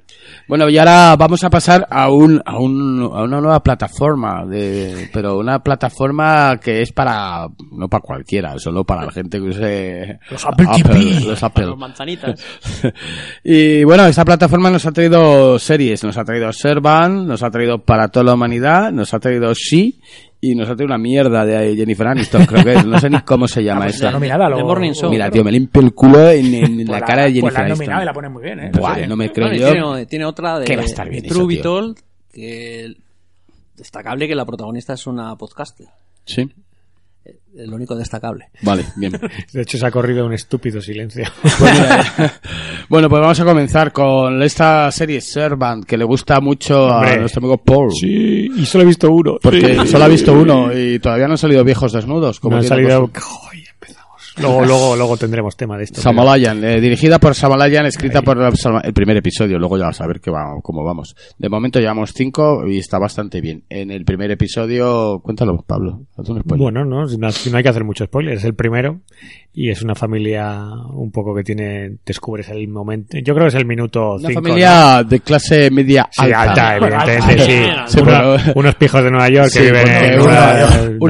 Bueno, y ahora vamos a pasar a un, a un, a una nueva plataforma de, pero una plataforma que es para, no para cualquiera, solo para la gente que use Los Apple TV. los Apple. Los manzanitas. <laughs> Y bueno, esta plataforma nos ha traído series, nos ha traído Servan, nos ha traído Para toda la humanidad, nos ha traído She y nos ha traído una mierda de Jennifer Aniston, creo que es, no sé ni cómo se llama pues esa. la nominada, lo- The Morning Show. Mira, tío, me limpio el culo en, en Pues la cara de Pues Jennifer la han Aniston. nominado y la ponen muy bien, ¿eh? Buah, no me creo Bueno, yo. tiene, tiene otra de, va a estar bien de True que destacable que la protagonista es una podcaster. Sí, lo único destacable. vale, bien. <laughs> De hecho, se ha corrido un estúpido silencio. <laughs> Pues mira, bueno, pues vamos a comenzar con esta serie Servant que le gusta mucho a Hombre. nuestro amigo Paul. Sí, y solo he visto uno. Porque Sí. solo ha visto uno y todavía no han salido viejos desnudos. Como No han salido... cosa. Luego, luego, luego tendremos tema de esto. Samalayan, eh, dirigida por Samalayan, escrita por Salma- el primer episodio, luego ya vas a ver que va, cómo vamos. De momento llevamos cinco y está bastante bien. En el primer episodio, cuéntalo, Pablo, haz un spoiler. Bueno, no, no, no hay que hacer mucho spoiler, es el primero y es una familia un poco que tiene, descubres el momento, yo creo que es el minuto Una cinco, familia de clase media. Sí, alta, alta. evidentemente, sí. Sí, Uno- pero- unos pijos de Nueva York Sí, que viven porque en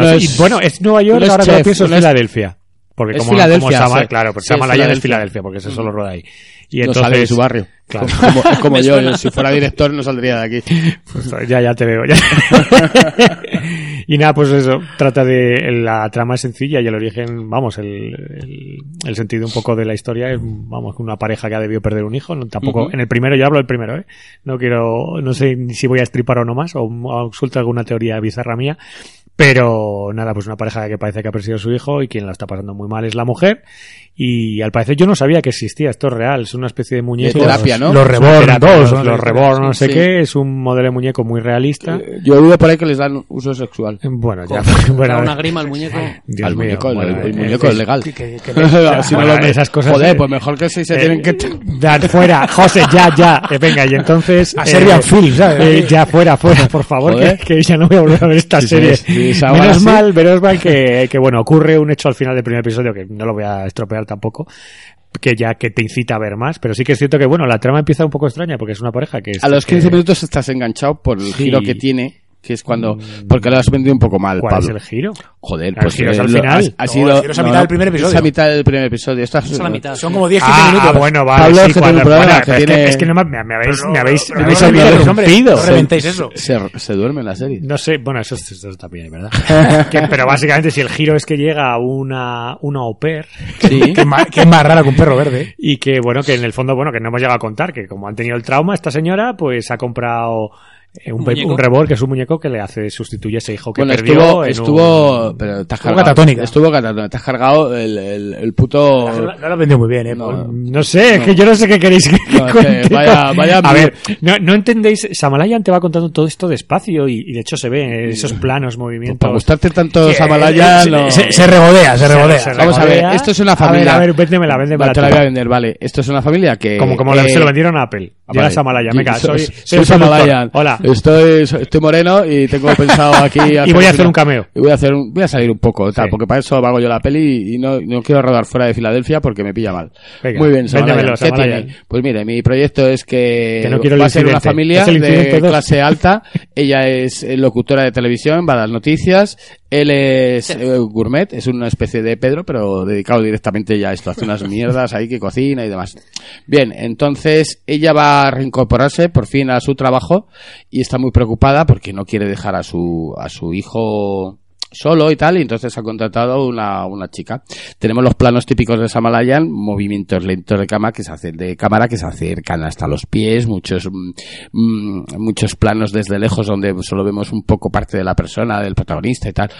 sé, es- y bueno, es Nueva York, ahora que lo pienso es- Filadelfia. Porque Es como, Filadelfia, como Sama- sí. claro, porque Sí, es Samalayan es Filadelfia. Filadelfia, porque eso solo roda ahí. Y no entonces, sale de su barrio. Claro. <laughs> Como, <laughs> como yo, yo, si fuera director no saldría de aquí. Pues ya, ya te veo. ya. <laughs> y nada, pues eso, trata de, la trama es sencilla y el origen, vamos, el, el, el sentido un poco de la historia es, vamos, una pareja que ha debido perder un hijo, no, tampoco, Ujú. en el primero, yo hablo del primero, ¿eh? No quiero, no sé si voy a estripar o no más, o, o suelto alguna teoría bizarra mía, pero nada, pues una pareja que parece que ha perdido a su hijo y quien la está pasando muy mal es la mujer. Y al parecer yo no sabía que existía, esto es real, es una especie de muñeco. terapia, ¿no? Los Reborn terapia, 2, los, ¿no? los Reborn, no sé Sí. qué, es un modelo de muñeco muy realista. Eh, Yo he oído por ahí que les dan uso sexual. Bueno, ya, <laughs> <laughs> bueno, una grima al muñeco. Dios Al mío, muñeco, el- bueno, el, eh, muñeco eh, es legal. Que- que- que- <laughs> Si no Bueno, lo- esas cosas, Joder, eh, pues mejor que si se eh, tienen que... Dar fuera, José, ya, ya. Eh, venga, y entonces. A Serbian Film, ¿sabes? eh, ya, fuera, fuera, por favor, que, que ya no voy a volver a ver esta Sí, serie. sí, menos sí. mal, menos mal que, que, bueno, ocurre un hecho al final del primer episodio que no lo voy a estropear tampoco. Que ya que te incita a ver más, pero sí que es cierto que, bueno, la trama empieza un poco extraña porque es una pareja que es. A los que- 15 minutos estás enganchado por el Sí. giro que tiene, que es cuando... Porque lo has vendido un poco mal, ¿Cuál Pablo. es el giro? Joder, El pues giro es al lo- final. Ha, ha No, sido, el giro es a mitad del primer episodio. Es a mitad del primer episodio. Esta Es a la mitad. Son como 10-15 Ah, minutos. bueno, vale, Pablo, sí, cuando- bueno, que es, que, tiene- es que no me, me habéis, Pero me habéis, pero me no habéis lo olvidado reventéis, un hombre, pido. no reventéis eso. Se, se duerme en la serie. No sé, bueno, eso, eso también es verdad. <laughs> Que- pero básicamente si el giro es que llega una, una au pair Sí. <laughs> Que que es más rara que un perro verde. y que bueno, que en el fondo, bueno, que no hemos llegado a contar, que como han tenido el trauma, esta señora pues ha comprado eh, un, Un rebol que es un muñeco que le hace, sustituye a ese hijo que Bueno, perdió. estuvo, en estuvo, un- pero te has Estuvo cargado. catatónica. Estuvo catatónica. Te has cargado el, el, el puto... No lo has vendido muy bien, eh. No, Paul. No sé, es que yo no sé qué queréis que No, que cuente. vaya- vaya a ver, no, no entendéis, Samalayan te va contando todo esto despacio y, y de hecho se ve esos planos, movimientos. Para gustarte tanto Sí, Samalaya, eh, no... se, se regodea, se regodea. Se Vamos a ver, esto es una A familia. ver, a ver, véndemela, véndemela Vale, te la voy a vender, vale. Esto es una familia que... Como, como eh, se lo vendieron a Apple. Llega vale. Samalayan, venga, Soy- soy. Hola. Estoy, estoy moreno y tengo pensado aquí... <laughs> Y voy a hacer un cameo. Y voy a hacer un, voy a salir un poco, tal, Sí. porque para eso hago yo la peli y no, no quiero rodar fuera de Filadelfia porque me pilla mal. Venga, Muy bien, ¿Qué Samalayan. tiene? Pues mire, mi proyecto es que, Que no quiero el va a ser una familia de dos. clase alta. <laughs> Ella es eh, locutora de televisión, va a dar noticias. Él es eh, gourmet, es una especie de Pedro, pero dedicado directamente ya a esto. Hace unas mierdas ahí que cocina y demás. Bien, entonces ella va reincorporarse por fin a su trabajo y está muy preocupada porque no quiere dejar a su, a su hijo solo y tal, y entonces ha contratado una, una chica. Tenemos los planos típicos de Samalayan, movimientos lentos de cama que se hacen, de cámara que se acercan hasta los pies, muchos, mm, mm, muchos planos desde lejos donde solo vemos un poco parte de la persona, del protagonista y tal.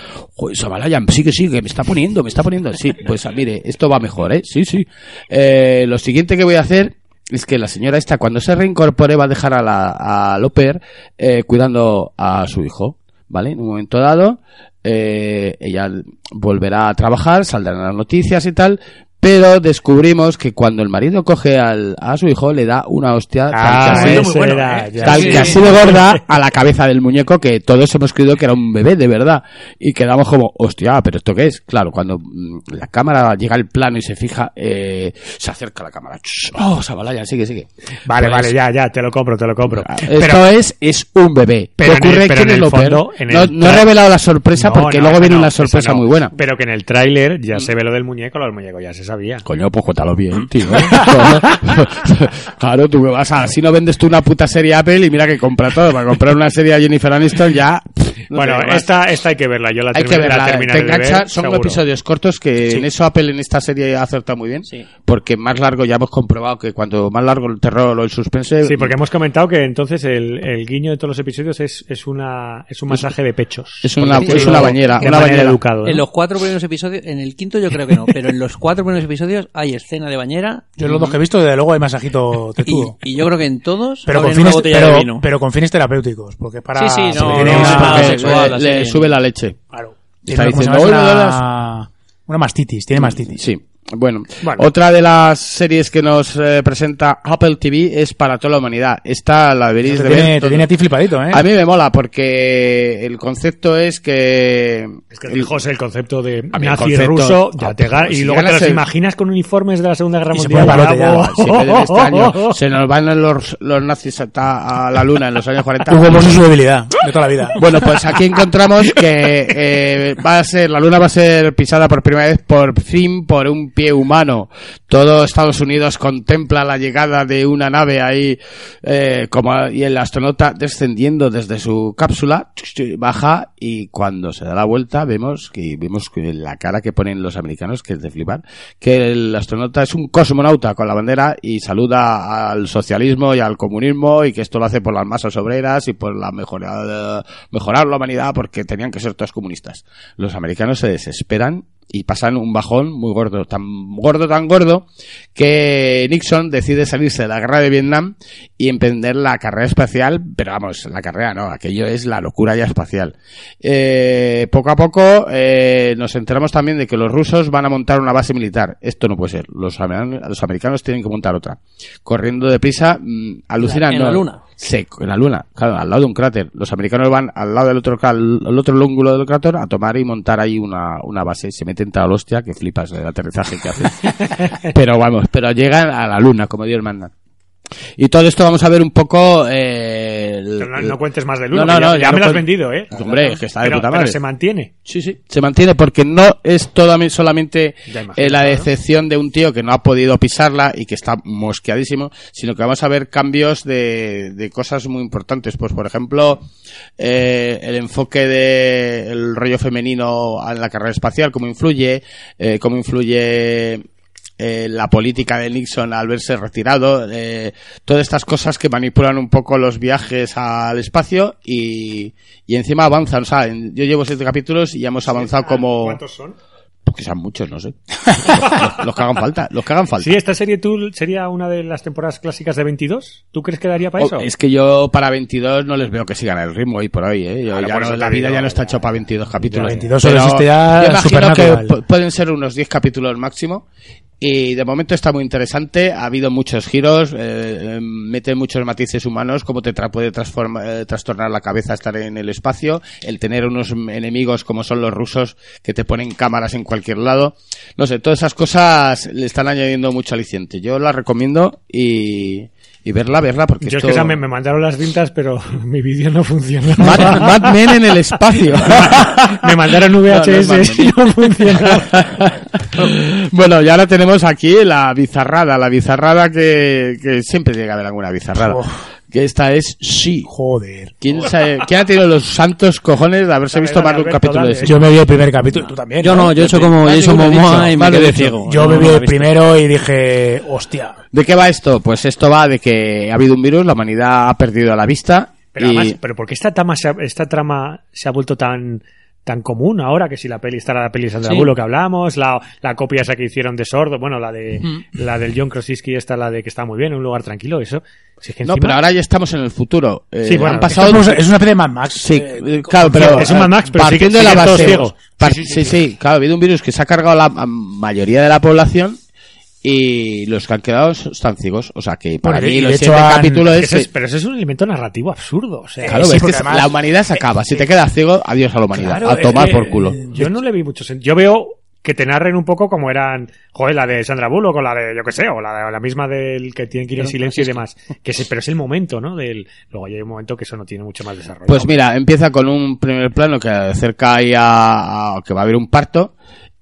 Samalayan, sigue, sigue, me está poniendo, me está poniendo. Sí, pues ah, mire, esto va mejor, ¿eh? Sí, sí. Eh, lo siguiente que voy a hacer es que la señora esta, cuando se reincorpore, va a dejar a la, a Loper eh, cuidando a su hijo, ¿vale? En un momento dado, eh, ella volverá a trabajar, saldrán las noticias y tal, pero descubrimos que cuando el marido coge al, a su hijo le da una hostia tal Ah, que así- bueno, era, ¿eh? tal Sí. que así de gorda a la cabeza del muñeco que todos hemos creído que era un bebé de verdad y quedamos como hostia pero esto qué es claro cuando mm, la cámara llega al plano y se fija eh, se acerca la cámara oh Sabalaya sigue sigue Vale, Pues, vale, ya, ya, te lo compro, te lo compro. esto Pero, es es un bebé pero ¿Qué en el- ocurre que en el lo peor- fondo, en no, el no he revelado la sorpresa No, porque no, luego viene no, una esa sorpresa no. muy buena Pero que en el tráiler ya se ve lo del muñeco, lo del muñeco ya se sabía. Coño, pues cuéntalo bien, tío. <laughs> claro, tú me vas a... Si no vendes tú una puta serie Apple y mira que compra todo. Para comprar una serie a Jennifer Aniston ya... no bueno, esta, esta hay que verla, yo la, Hay que la verla, terminaré te de engancha, ver, son seguro. episodios cortos que en eso Apple en esta serie ha acertado muy bien, Sí. Porque más largo ya hemos comprobado que cuando más largo el terror o el suspense, Sí, porque hemos comentado que entonces el, el guiño de todos los episodios es, es una es un masaje de pechos. es una, es una bañera, de una bañera. educado. ¿no? En los cuatro primeros episodios, en el quinto yo creo que no, pero en los cuatro primeros episodios hay escena de bañera. Yo los dos que he visto, desde luego hay masajito <laughs> Y, tetudo. y yo creo que en todos Pero con, fines, botella de pero, vino. pero con fines terapéuticos, porque para... Sí, sí, no, no, sexual, le, sube la leche. Claro. Está Tiene, ¿cómo se diciendo, llama? "Hola, una, una mastitis, tiene mastitis. Sí. Bueno, Bueno. otra de las series que nos eh, presenta Apple TV es para toda la humanidad. Esta la deberéis Te de tiene, ver. te tiene a ti flipadito, ¿eh? A mí me mola porque el concepto es que... Es que fijaos el concepto de A mí el nazi concepto- ruso, ya Ah, te y si luego te los el- imaginas con uniformes de la Segunda Guerra se Mundial. vez de este año <laughs> se nos van los, los nazis a, a la luna en los años 40. Hugo Boss es su debilidad de toda la vida. Bueno, pues aquí encontramos que eh, va a ser la luna va a ser pisada por primera vez por fin por un humano. Todo Estados Unidos contempla la llegada de una nave ahí eh, como y el astronauta descendiendo desde su cápsula baja y cuando se da la vuelta vemos que vemos la cara que ponen los americanos que es de flipar que el astronauta es un cosmonauta con la bandera y saluda al socialismo y al comunismo y que esto lo hace por las masas obreras y por la mejora, mejorar la humanidad porque tenían que ser todos comunistas. Los americanos se desesperan y pasan un bajón muy gordo, tan gordo, tan gordo, que Nixon decide salirse de la guerra de Vietnam y emprender la carrera espacial, pero vamos, la carrera no, aquello es la locura ya espacial. Eh, poco a poco eh, nos enteramos también de que los rusos van a montar una base militar. Esto no puede ser, los, los americanos tienen que montar otra. Corriendo deprisa, mm, alucinan. En la luna. Sí, en la luna, claro, al lado de un cráter. Los americanos van al lado del otro, al otro lóngulo del cráter a tomar y montar ahí una, una base. Se meten tal hostia que flipas del aterrizaje que hacen. <laughs> pero vamos, pero llegan a la luna, como Dios manda. Y todo esto vamos a ver un poco... Eh, el- no, no cuentes más del uno, No, no, que ya, no, ya ya me lo has vendido, ¿eh? Hombre, es que está de pero, puta pero madre. se mantiene. Sí, sí, se mantiene porque no es todo, solamente imagino, eh, la decepción de un tío que no ha podido pisarla y que está mosqueadísimo, sino que vamos a ver cambios de, de cosas muy importantes. Pues, por ejemplo, eh, el enfoque del rollo femenino en la carrera espacial, cómo influye, eh, cómo influye eh, la política de Nixon al verse retirado, eh, todas estas cosas que manipulan un poco los viajes al espacio y, y encima avanzan. O sea, en- yo llevo siete capítulos y ya hemos avanzado como... ¿Cuántos son? Porque sean muchos, no sé. <laughs> los, los que hagan falta, los que hagan falta. Sí, esta serie tú sería una de las temporadas clásicas de 22. ¿Tú crees que daría para Oh, eso? es que yo para 22 no les veo que sigan el ritmo hoy por hoy, ¿eh? Yo ya no- la vida digo, ya no está ya. hecho para 22 capítulos. 22 solo existe ya yo imagino que Supernatural. pu- pueden ser unos 10 capítulos máximo. Y de momento está muy interesante, ha habido muchos giros, eh, eh, mete muchos matices humanos, como te tra- puede transforma- eh, trastornar la cabeza estar en el espacio, el tener unos enemigos como son los rusos que te ponen cámaras en cualquier lado. No sé, todas esas cosas le están añadiendo mucho aliciente. Yo la recomiendo y, y verla, verla, porque Yo es que me, me mandaron las cintas, pero <laughs> mi vídeo no funciona. Mad, Mad Men en el espacio. <laughs> me mandaron No, no VHS Mad Men. y no funciona. <laughs> bueno, y ahora tenemos aquí la bizarrada, la bizarrada que, que siempre llega a haber alguna bizarrada. Que esta es sí. Joder. ¿Quién, sabe- ¿Quién ha tenido los santos cojones de haberse visto más de un capítulo de ese? Yo me vi el primer capítulo, tú también. Yo no, yo he hecho como Jason Momoa dicho, y me quedé ciego. Yo No, me vi el visto. primero y dije, hostia. ¿De qué va esto? Pues esto va de que ha habido un virus, la humanidad ha perdido la vista Pero y además, pero ¿por qué esta trama se ha, esta trama se ha vuelto tan tan común ahora que si la peli está la peli de Sandra Sí. Bullock que hablamos, la, la copia esa que hicieron de Sordo, bueno, la de la del John Krasinski esta la de que está muy bien, un lugar tranquilo, eso. Si es que No, pero ahora ya estamos en el futuro. Eh, Sí, bueno, han pasado es una especie de Mad Max. Sí, Eh, eh, claro, pero es un Mad Max, pero partiendo de la base, ciego. sí, sí, claro, ha habido un virus que se ha cargado la mayoría de la población y los que han quedado están ciegos, o sea que para Bueno, mí hecho siguiente han- capítulo Es es, pero eso es un elemento narrativo absurdo, o sea, claro, sí, es que además- la humanidad se acaba, si te quedas ciego, adiós a la humanidad, Claro, a tomar por culo. eh, Yo no le vi mucho sentido. Yo veo que te narren un poco como eran, joder, la de Sandra Bullock o la de, yo que sé, o la, la misma del que tienen que ir en silencio y demás. Que sí, pero es el momento, ¿no? Del, luego ya hay un momento que eso no tiene mucho más desarrollo. Pues mira, empieza con un primer plano que acerca ahí a, a que va a haber un parto.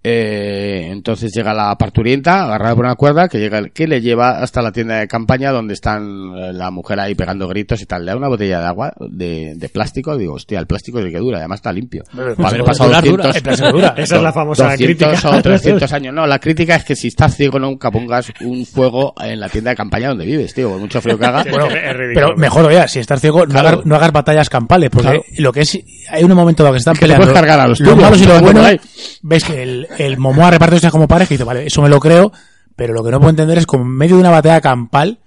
Eh, entonces llega la parturienta agarrada por una cuerda que llega que le lleva hasta la tienda de campaña donde están eh, la mujer ahí pegando gritos y tal. Le da una botella de agua de, de plástico. Digo, hostia, el plástico es el que dura, además está limpio. Para haber pero pasado durar, dura. 200, El plástico dura. <laughs> Esa es la famosa 200 crítica. o <laughs> 300 años. No, la crítica es que si estás ciego nunca pongas un fuego en la tienda de campaña donde vives, tío. Por mucho frío que haga. Bueno, es ridículo. Pero mejor, oye, si estás ciego, no, hagas, no hagas batallas campales, porque Claro. lo que es, hay un momento dado que se están Que te peleando puedes cargar a los los tuyos, malos y los buenos, ves que el, el Momoa hostias como pares, que dice, vale, eso me lo creo, pero lo que no puedo entender es como en medio de una batalla campal,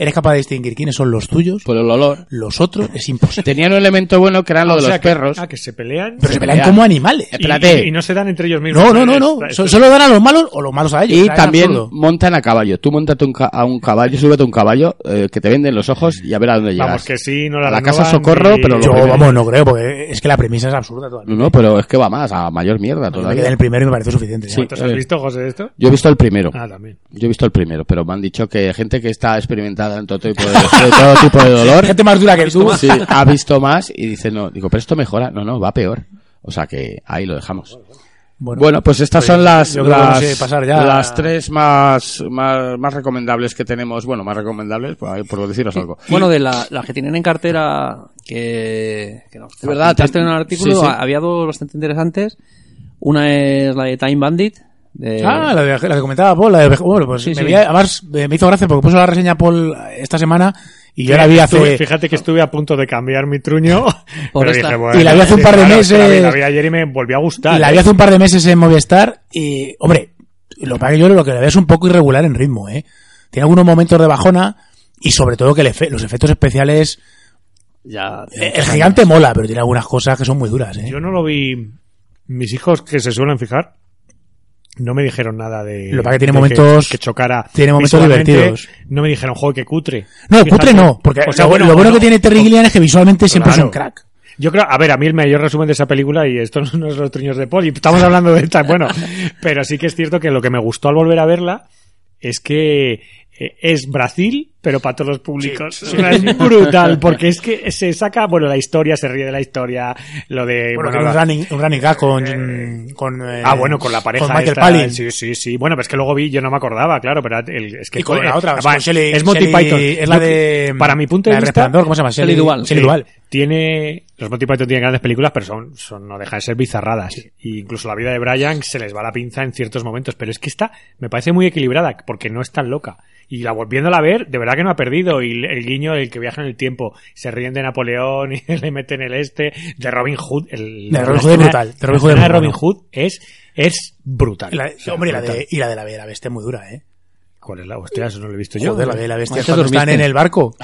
eres capaz de distinguir quiénes son los tuyos, Por el olor. los otros, es imposible. Tenían un elemento bueno que era lo Ah, de o sea los que- perros. ah, que se pelean. Pero se se pelean pelean. como animales. y- Espérate. Y, y no se dan entre ellos mismos. No, no, no, no. Solo dan a los malos o los malos a ellos. Y también montan a caballo. Tú montate un ca- a un caballo, súbete a un caballo, eh, que te venden los ojos y a ver a dónde llegas. Vamos, que sí, no la A la casa Socorro, y- pero lo Yo, primero. vamos, no creo, porque es que la premisa es absurda todavía. No, no, pero es que va más, a mayor mierda Yo me quedé todavía. en el primero y me parece suficiente. Sí. ¿Cuántos has eh. visto, José, de esto? Yo he visto el primero. Ah, también. Yo he visto el primero, pero me han dicho que gente que está experimentada en todo tipo de, de todo tipo de dolor, Gente más dura que tú. sí, ha visto más y dice, no, digo, pero esto mejora. No, no, va peor. O sea que ahí lo dejamos. Bueno, pues estas son las, las, a pasar ya. las tres más, más, más recomendables que tenemos. Bueno, más recomendables, por, por deciros algo. Bueno, de la- las que tienen en cartera que, que nos De verdad, en el artículo, sí, sí. ha- había dos bastante interesantes. Una es la de Time Bandit. De, Ah, la, de, la que comentaba Paul, la de, bueno, pues Sí, me sí. vi- además eh, me hizo gracia porque puso la reseña Paul esta semana y yo la vi Estuve- hace Fíjate que estuve a punto de cambiar mi truño. <laughs> Por pero esta. dije, bueno, Y la vi hace un par de claro, meses. La vi, la vi ayer y me volvió a gustar. y la ¿eh? vi hace un par de meses en Movistar y, hombre, lo que yo lo que le veo es un poco irregular en ritmo, ¿eh? Tiene algunos momentos de bajona y sobre todo que el efe- los efectos especiales... ya, eh, El gigante mola, pero tiene algunas cosas que son muy duras, ¿eh? Yo no lo vi. Mis hijos que se suelen fijar no me dijeron nada de. Lo que tiene momentos- que, chocara. tiene momentos divertidos. No me dijeron, joder, que cutre. No, Fíjate. cutre no, porque O sea, lo, bueno, lo bueno no, que tiene Terry Gilliam es que visualmente siempre es un crack. Yo creo, a ver, a mí el mayor resumen de esa película, y esto <laughs> no es los truños de Paul, y estamos hablando de esta, bueno, pero sí que es cierto que lo que me gustó al volver a verla es que eh, es Brasil, pero para todos los públicos. <laughs> Es brutal, porque es que se saca, bueno, la historia, se ríe de la historia, lo de... Bueno, bueno, un la- running, un running gag con... con eh, Ah, bueno, con la pareja Con Michael Palin. Sí, sí, sí. Bueno, pero es que luego vi, yo no me acordaba, claro, pero el- es que Y con la otra, con Shelley- es Monty Shelley- Python. es la de- para mi punto de de vista, Resplandor, ¿cómo se llama? Shelley Duvall. Shelley Sí. Duvall. Tiene los Monty Python tienen grandes películas, pero son, son no dejan de ser bizarradas. Y incluso la vida de Brian se les va la pinza en ciertos momentos, pero es que esta me parece muy equilibrada porque no es tan loca. Y la volviéndola a ver, de verdad que no ha perdido. Y el guiño del que viaja en el tiempo, se ríen de Napoleón y <laughs> le meten el este, de Robin Hood. El, De Robin la Hood es brutal, de la Robin Hood de Robin. Hood es, es brutal. Y la, O sea, hombre, y la brutal. de, y la de la Bella Bestia es muy dura, ¿eh? ¿Cuál es la hostia? Eso no lo he visto yo. Joder, la Bella Bestia cuando están en el barco.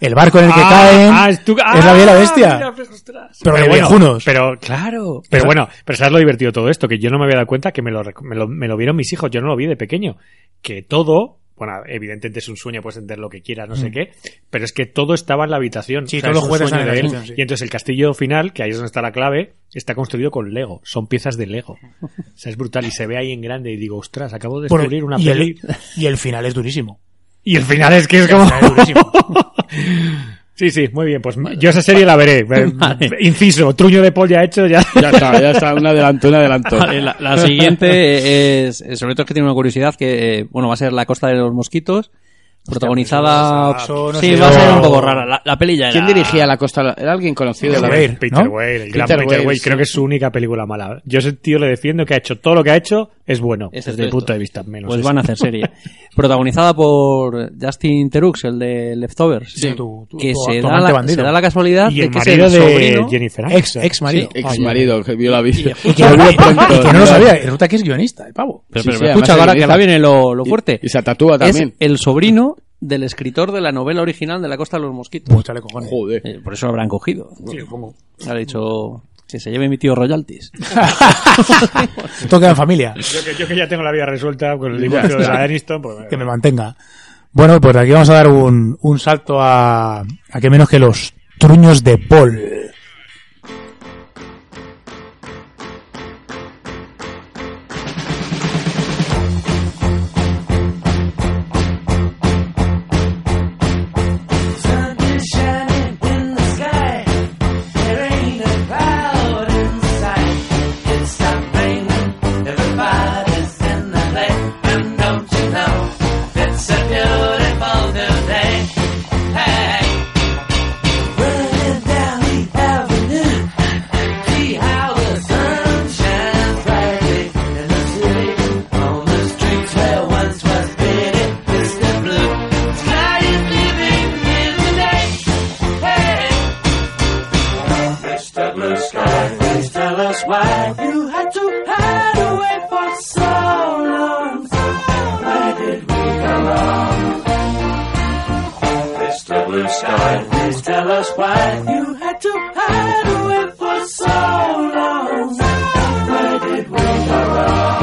El barco en el que Ah, caen ah, es, tu- es la Bella ah, Bestia. mira, pues. Pero de bueno, viejunos. Pero claro. Pero bueno, pero sabes lo divertido de todo esto, que yo no me había dado cuenta que me lo, rec- me lo, me lo vieron mis hijos, yo no lo vi de pequeño. Que todo, bueno, evidentemente es un sueño, puedes entender lo que quieras, no sé qué, pero es que todo estaba en la habitación. Mm. Sí, O sea, todos es los un juguetes sueño están en la de él. habitación, sí. Y entonces el castillo final, que ahí es donde está la clave, está construido con Lego. Son piezas de Lego. O sea, es brutal y se ve ahí en grande y digo, ostras, acabo de descubrir una y, peli. el, <laughs> y el final es durísimo. Y el final es que es El como... final es durísimo. <laughs> Sí, sí, muy bien. Pues yo esa serie la veré. <laughs> Vale. Inciso, truño de polla hecho ya. Ya está, ya está, un adelanto, un adelanto. Vale, la, la siguiente es, es- sobre todo es que tiene una curiosidad que, eh, bueno, va a ser la costa de los mosquitos. Protagonizada... pues no sí, va a ser un poco rara. La, la peli ya ¿Quién era- dirigía La Costa? ¿Era alguien conocido? Peter La- Weir, Peter ¿no? Weir, el gran Peter Peter Weir. Creo que es su única película mala. Yo ese tío le defiendo que ha hecho todo lo que ha hecho es bueno, Es desde el punto de vista menos. Pues eso. van a hacer serie. <laughs> Protagonizada por Justin Terux, el de Leftovers. Sí, que tu- se, da la, se da la casualidad y de el que marido es el de sobrino... Jennifer Ex, ex marido. Ex marido que vio la vida. Y <laughs> que, <laughs> no lo sabía. Resulta que es guionista, el pavo. Pero, escucha, ahora que ahora viene lo, lo fuerte. Y se tatúa también. Es el sobrino del escritor de la novela original de La Costa de los Mosquitos. Pues chale, cojones. Joder. Eh, por eso lo habrán cogido. Sí, supongo. Ha dicho que se lleve mi tío royalties. <laughs> Esto queda en familia. Yo que, yo que ya tengo la vida resuelta con el divorcio de la Aniston, pues Que me mantenga. Bueno, pues aquí vamos a dar un, un salto a, a que menos que los truños de Paul. Blue Sky, please tell us why you had to hide away for so long. Where did we go wrong?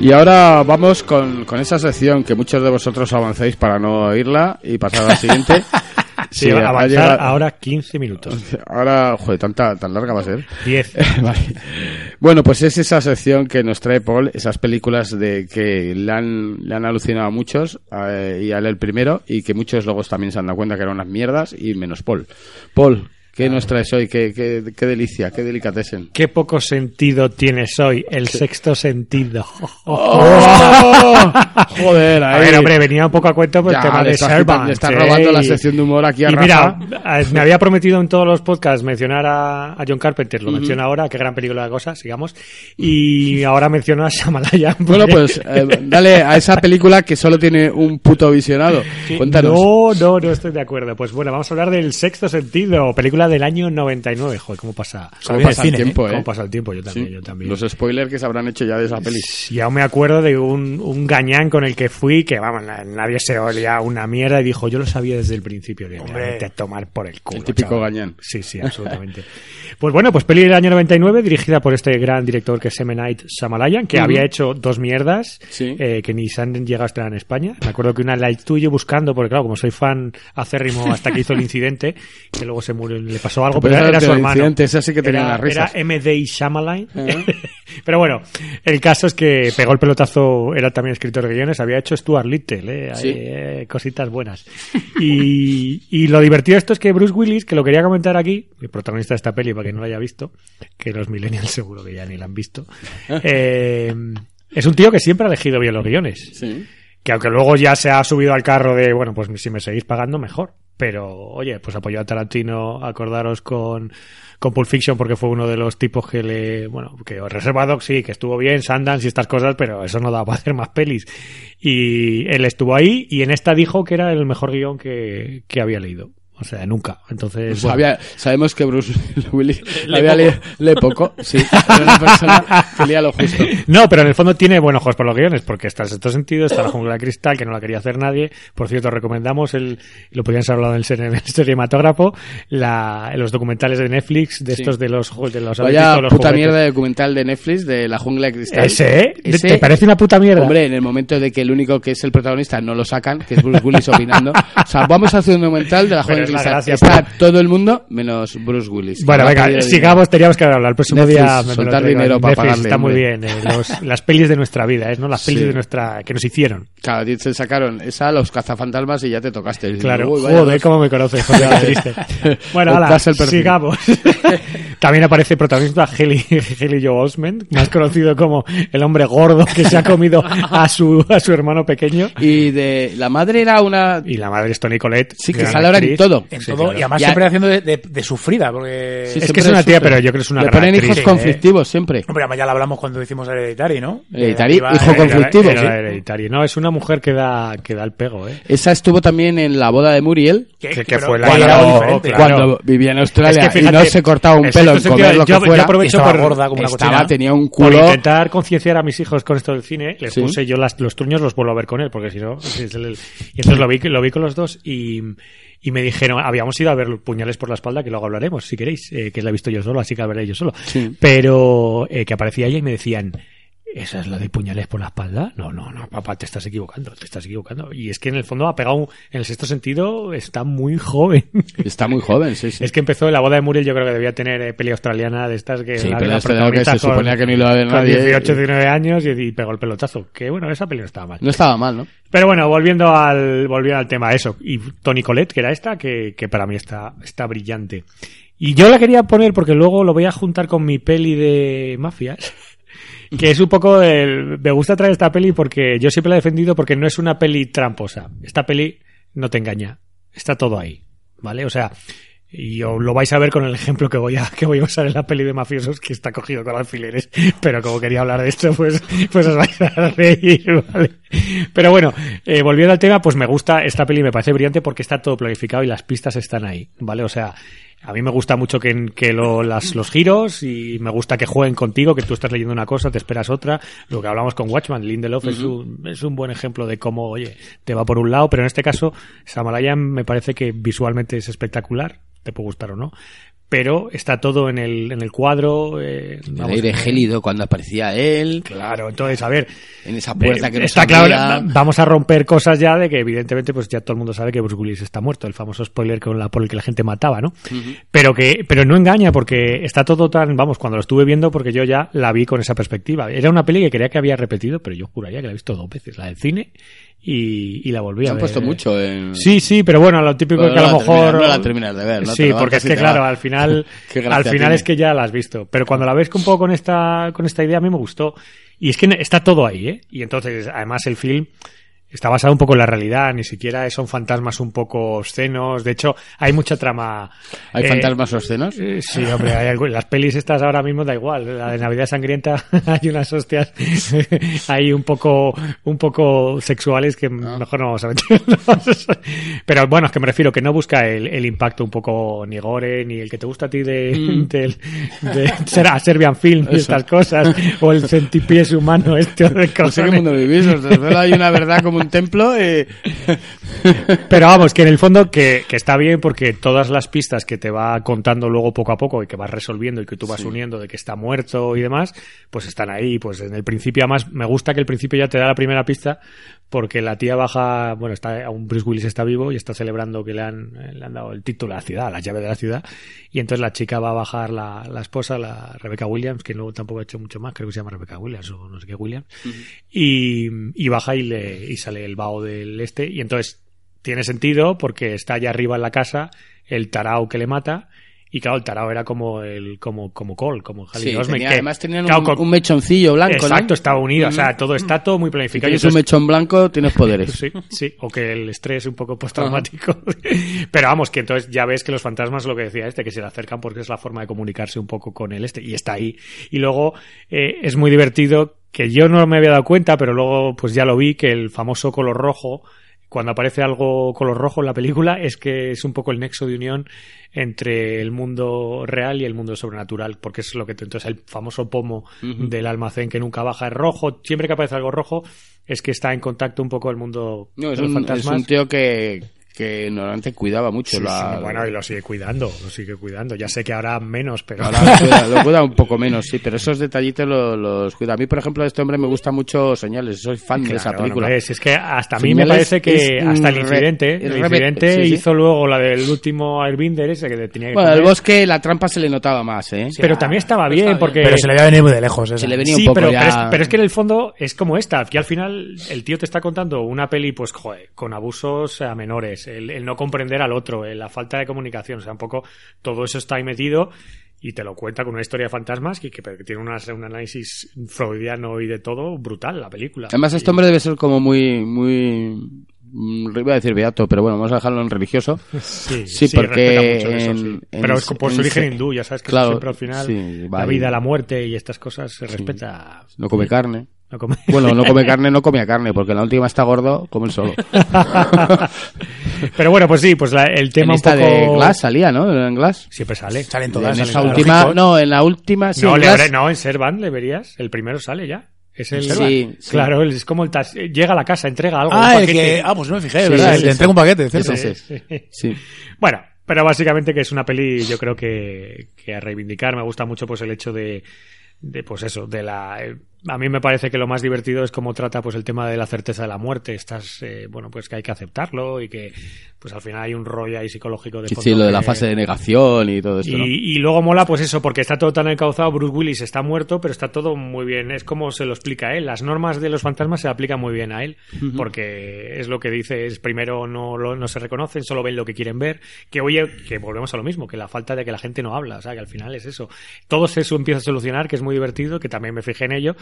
Y ahora vamos con, con esa sección que muchos de vosotros avancéis para no oírla y pasar a la siguiente. <laughs> Sí, ha avanzar llegado- ahora 15 minutos. Ahora, joder, tanta, tan larga va a ser. 10. <laughs> Vale. Bueno, pues es esa sección que nos trae Paul, esas películas de que le han, le han alucinado a muchos, eh, y a él el primero, y que muchos luego también se han dado cuenta que eran unas mierdas, y menos Paul. Paul, ¿qué nos traes hoy? ¿Qué, qué, qué delicia, qué delicatessen? Qué poco sentido tienes hoy, el sexto sentido. <laughs> Joder, A ver, hombre, venía un poco a cuento por Ya, el tema de quitando- le estás sí. robando la sección de humor aquí a Y Rafa. mira, me había prometido en todos los podcasts mencionar a, a John Carpenter, lo menciono ahora, qué gran película de cosas, sigamos. Y ahora menciono a Shamalaya. <laughs> Bueno, pues eh, dale a esa película que solo tiene un puto visionado. Cuéntanos. No, no, no estoy de acuerdo. Pues bueno, vamos a hablar del sexto sentido, película del año 99. Joder, cómo pasa, ¿Cómo el pasa el cine, tiempo, cómo eh? pasa el tiempo, yo también, Sí. yo también. Los spoilers que se habrán hecho ya de esa peli. Y aún me acuerdo de un, un gañán con el que fui, que vamos, na- nadie se olía una mierda y dijo, yo lo sabía desde el principio, de Hombre. "Vete a tomar por el culo. El típico chaval". gañán. Sí, sí, <laughs> absolutamente. pues bueno, pues peli del año 99, dirigida por este gran director que es M. Night Shyamalan, que Ujú. había hecho dos mierdas Sí. eh, que ni se han llegado a estrenar en España. Me acuerdo que una la estuve yo buscando, porque claro, como soy fan acérrimo hasta que hizo el <laughs> incidente, que luego se murió, le pasó algo, pero, Pero era, era su hermano. incidente, ese sí que tenía era, risas. Era M.D. Shyamalan. Ajá. <laughs> Pero bueno, el caso es que pegó el pelotazo, era también escritor de guiones, había hecho Stuart Little, ¿eh? Sí. Eh, cositas buenas. Y, y lo divertido de esto es que Bruce Willis, que lo quería comentar aquí, el protagonista de esta peli, para que no lo haya visto, que los millennials seguro que ya ni la han visto, <laughs> eh, es un tío que siempre ha elegido bien los guiones. Sí. Que aunque luego ya se ha subido al carro de, bueno, pues si me seguís pagando, mejor. Pero, oye, pues apoyó a Tarantino, acordaros con, con Pulp Fiction, porque fue uno de los tipos que le, bueno, que Reserva Dogs sí, que estuvo bien, Sundance y estas cosas, pero eso no daba para <laughs> hacer más pelis. Y él estuvo ahí y en esta dijo que era el mejor guion que, que había leído. O sea, nunca. Entonces, Pues bueno. había- sabemos que Bruce <laughs> Willis había leído lee poco, sí. <laughs> Era una persona que leía lo justo. No, pero en el fondo tiene buenos ojos por los guiones, porque está en sexto sentido, está la jungla de cristal, que no la quería hacer nadie. Por cierto, recomendamos el, lo podrían haber hablado en el, cine- en el cinematógrafo, la, los documentales de Netflix, de Sí. estos de los, de los, Vaya de los puta juguetes. mierda de documental de Netflix de la jungla de cristal. ¿Ese, eh? Ese- ¿Te parece una puta mierda? Hombre, en el momento de que el único que es el protagonista no lo sacan, que es Bruce Willis opinando. O sea, vamos a hacer un documental de la jungla Risa. gracia, Está pero- todo el mundo menos Bruce Willis. Bueno, venga, sigamos, teníamos que hablar. El próximo Netflix, día me- me soltar traigo. dinero para pagarle, Está muy bien. eh, los- las pelis de nuestra vida, ¿eh? ¿no? Las pelis Sí. de nuestra que nos hicieron. día se sacaron esa, los cazafantasmas y ya te tocaste. Claro, joder, cómo me conoces, joder, triste. <laughs> Bueno, el perfil. sigamos. <laughs> También aparece el protagonista Haley, Haley Joe Osment, más conocido como el hombre gordo que se ha comido a su, a su hermano pequeño. Y de la madre era una... Y la madre es Toni Collette. Sí, que sale ahora en todo. En Sí, todo, claro. y además Ya- siempre haciendo de, de- de sufrida, porque... Sí, Es que es una tía, pero yo creo que es una Le gran ponen actriz, hijos ¿eh? conflictivos siempre. Hombre, además ya lo hablamos cuando hicimos Hereditary, ¿no? Hereditary, hijo era- conflictivo, hereditaria. No, es una mujer que da, que da el pego, ¿eh? Esa estuvo también en la boda de Muriel, que, fue la- Cuando- claro. cuando vivía en Australia Es que y no se cortaba un el pelo en sexto comer sentido, lo que yo- yo fuera. aprovecho Estaba por- gorda como una Estaba, cochina. tenía un Por culo... intentar concienciar a mis hijos con esto del cine, les Sí. puse yo las, los truños, los vuelvo a ver con él, porque si no... el- y entonces lo vi, lo vi con los dos y, y me dijeron, habíamos ido a ver Puñales por la espalda, que luego hablaremos, si queréis, eh, que la he visto yo solo, así que la veré yo solo. Sí. Pero eh, que aparecía ella y me decían... ¿Esa es la de puñales por la espalda? No, no, no, papá, te estás equivocando, te estás equivocando. Y es que en el fondo ha pegado, un- en el sexto sentido, está muy joven. Está muy joven, sí, <laughs> sí. Es que empezó en la boda de Muriel, yo creo que debía tener eh, peli australiana de estas que Sí, esto de lo que se suponía que no iba a ver con nadie. 18, 19 años y, y pegó el pelotazo. Que bueno, esa peli no estaba mal. No estaba mal, ¿no? Pero bueno, volviendo al, volviendo al tema, eso. Y Tony Colette, que era esta, que, que para mí está, está brillante. Y yo la quería poner porque luego lo voy a juntar con mi peli de mafias. Que es un poco el... Me gusta traer esta peli porque yo siempre la he defendido porque no es una peli tramposa. Esta peli no te engaña. Está todo ahí. ¿Vale? O sea, y lo vais a ver con el ejemplo que voy a, que voy a usar en la peli de mafiosos que está cogido con alfileres. Pero como quería hablar de esto, pues, pues os vais a reír, <laughs> ¿vale? Pero bueno, eh, volviendo al tema, pues me gusta, esta peli me parece brillante porque está todo planificado y las pistas están ahí, ¿vale? O sea, a mí me gusta mucho que, que lo- las, los giros y me gusta que jueguen contigo, que tú estás leyendo una cosa, te esperas otra. Lo que hablamos con Watchman, Lindelof es, un, es un buen ejemplo de cómo, oye, te va por un lado, pero en este caso, Samalayan me parece que visualmente es espectacular, te puede gustar o no, pero está todo en el, en el cuadro. Eh, El aire gélido cuando aparecía él, Claro, entonces, a ver, en esa puerta eh, que no está se claro, vamos a romper cosas ya de que evidentemente pues ya todo el mundo sabe que Bruce Willis está muerto, el famoso spoiler con la, por el que la gente mataba, ¿no? Pero que pero no engaña porque está todo tan, vamos, cuando lo estuve viendo porque yo ya la vi con esa perspectiva. Era una peli que creía que había repetido, pero yo juraría que la he visto dos veces, la del cine y, y la volví Se a han ver. puesto mucho en... Sí, sí, pero bueno, lo típico Pero que a lo terminas- mejor no la terminas de ver, ¿no? Sí, porque es que claro, al final <laughs> al final tiene. es que ya la has visto, pero cuando la ves un poco con esta con esta idea a mí me gustó y es que está todo ahí, ¿eh? Y entonces además el film está basado un poco en la realidad, ni siquiera son fantasmas un poco obscenos, de hecho hay mucha trama. ¿Hay eh, fantasmas obscenos? eh, Sí, hombre, hay algo- las pelis estas ahora mismo da igual. La de Navidad Sangrienta <laughs> hay unas hostias <laughs> ahí un poco, un poco sexuales que mejor no vamos a meternos. <laughs> Pero bueno, es que me refiero que no busca el, el impacto un poco ni gore, ni el que te gusta a ti de, del- de, Ser- Serbian Film y estas cosas, o el centipiés humano este No sé qué cojones. mundo vivís, os hay una verdad como un templo eh. <laughs> Pero vamos, que en el fondo que, que está bien porque todas las pistas que te va contando luego poco a poco y que vas resolviendo y que tú vas uniendo de que está muerto y demás, pues están ahí. Pues en el principio, además, me gusta que el principio ya te da la primera pista porque la tía baja, bueno, está, aún Bruce Willis está vivo y está celebrando que le han, le han dado el título a la ciudad, la llave de la ciudad. Y entonces la chica va a bajar la, la esposa, la Rebecca Williams, que luego tampoco ha hecho mucho más, creo que se llama Rebecca Williams o no sé qué Williams. y, y baja y le, y sale el vaho del este. Y entonces tiene sentido porque está allá arriba en la casa el tarao que le mata y claro el tarao era como el como como Cole como Haley Sí, Osment, tenía- que, además tenían claro, un, con- un mechoncillo blanco, exacto ¿no? estaba unido o sea todo está todo muy Si planificado y tienes un mechón blanco, tienes poderes. <laughs> Sí, sí, o que el estrés un poco postraumático. <laughs> Pero vamos, que entonces ya ves que los fantasmas, lo que decía este, que se le acercan porque es la forma de comunicarse un poco con el este, y está ahí. Y luego eh, es muy divertido, que yo no me había dado cuenta, pero luego pues ya lo vi, que el famoso color rojo, cuando aparece algo color rojo en la película, es que es un poco el nexo de unión entre el mundo real y el mundo sobrenatural, porque es lo que entonces el famoso pomo del almacén que nunca baja es rojo, siempre que aparece algo rojo es que está en contacto un poco el mundo No, es de los un, es fantasmas. un tío que, que normalmente cuidaba mucho Sí, la... sí, bueno, y lo sigue cuidando, lo sigue cuidando. Ya sé que ahora menos, pero Ahora lo cuida, lo cuida un poco menos, sí, pero esos detallitos lo- los cuida. A mí, por ejemplo, de este hombre me gusta mucho Señales, soy fan de esa película. no ves, es que hasta a mí me parece que es hasta el incidente, es el incidente sí, sí. hizo luego la del último Airbender ese que tenía que Bueno, el comer. bosque, la trampa se le notaba más, ¿eh? pero también estaba bien porque Pero se le veía venir muy de lejos. esa. Se le venía sí, un poco pero, ya... pero, es, pero es que en el fondo es como esta, que al final el tío te está contando una peli, pues, joder, con abusos a menores, el, el no comprender al otro, el- la falta de comunicación, o sea, un poco todo eso está ahí metido y te lo cuenta con una historia de fantasmas que, que- que tiene un análisis freudiano y de todo brutal la película. Además, este hombre debe ser como muy, muy... mm, Iba a decir beato, pero bueno, vamos a dejarlo en religioso. <laughs> Sí, Sí, porque respeta mucho eso, en- sí. en- Pero es por su en- origen hindú, ya sabes que Claro, siempre al final sí, la vida, la muerte y estas cosas se respeta. No come carne. No come- Bueno, no come <laughs> carne, no comía carne, porque en la última está gordo, come el solo. <laughs> Pero bueno, pues sí, pues la- el En tema un esta poco... de Glass salía, ¿no? En Glass. Siempre sale. Salen En todas. esa salen última, no, en la última, sí, no, en le Glass- habré- no, en Servant le verías. El primero sale ya. Es el Sí, sí. Claro, es como el tas- llega a la casa, entrega algo. Ah, un el que. Ah, pues no me fijé, Sí, ¿verdad? sí, El de sí. entrega un paquete, ¿cierto? Sí. Bueno, pero básicamente que es una peli, yo creo que, que a reivindicar. Me gusta mucho pues el hecho de, de pues eso, de la. A mí me parece que lo más divertido es cómo trata pues el tema de la certeza de la muerte. Estás, eh, bueno, pues que hay que aceptarlo y que pues al final hay un rollo ahí psicológico de Sí, sí, lo de la fase de negación y todo esto, ¿no? y, y luego mola, pues eso, porque está todo tan encauzado. Bruce Willis está muerto, pero está todo muy bien. Es como se lo explica él. Las normas de los fantasmas se aplican muy bien a él, porque es lo que dice: es primero no, lo- no se reconocen, solo ven lo que quieren ver. Que oye, que volvemos a lo mismo, que la falta de que la gente no habla. O sea, que al final es eso. Todo eso empieza a solucionar, que es muy divertido, que también me fijé en ello,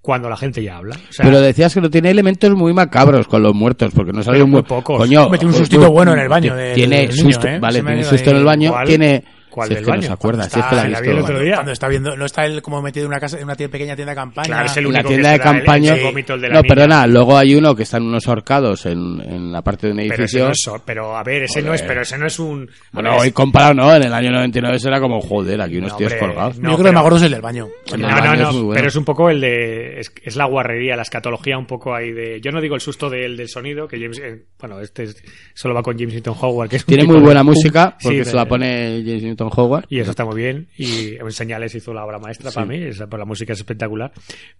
cuando la gente ya habla. O sea, Pero decías que no tiene elementos muy macabros con los muertos, porque no un muy mu- pocos. Coño, Mete un pues, sustito bueno en el baño del- Tiene del niño, susto, ¿eh? vale, me tiene susto en el baño, ¿Cuál? tiene... ¿Cuál si es del que no baño? se acuerda, si es que la ha la vi visto. el otro día. Cuando está viendo, no está él como metido en una casa, en una pequeña tienda de campaña. Claro, es el en la único tienda que de campaña. el vómito, el de la no, niña. perdona, luego hay uno que están unos ahorcados en, en la parte de un Pero ese edificio. no es, pero a ver, ese no es, pero ese no es un. Bueno, ver, hoy comparado, ¿no? En el año 99 eso era como, joder, aquí unos No, tíos hombre, colgados. no. Yo creo que pero- me acuerdo es el del baño. El No, del no, baño no, es muy bueno. pero es un poco el de. Es, es la guarrería, la escatología un poco ahí de. Yo no digo el susto del, del sonido, que James. eh, bueno, este es- solo va con James Newton Howard, que es Tiene muy buena música, porque se la pone James Newton Howard. Y eso está muy bien. Y en Señales hizo la obra maestra para mí. Esa, pues la música es espectacular.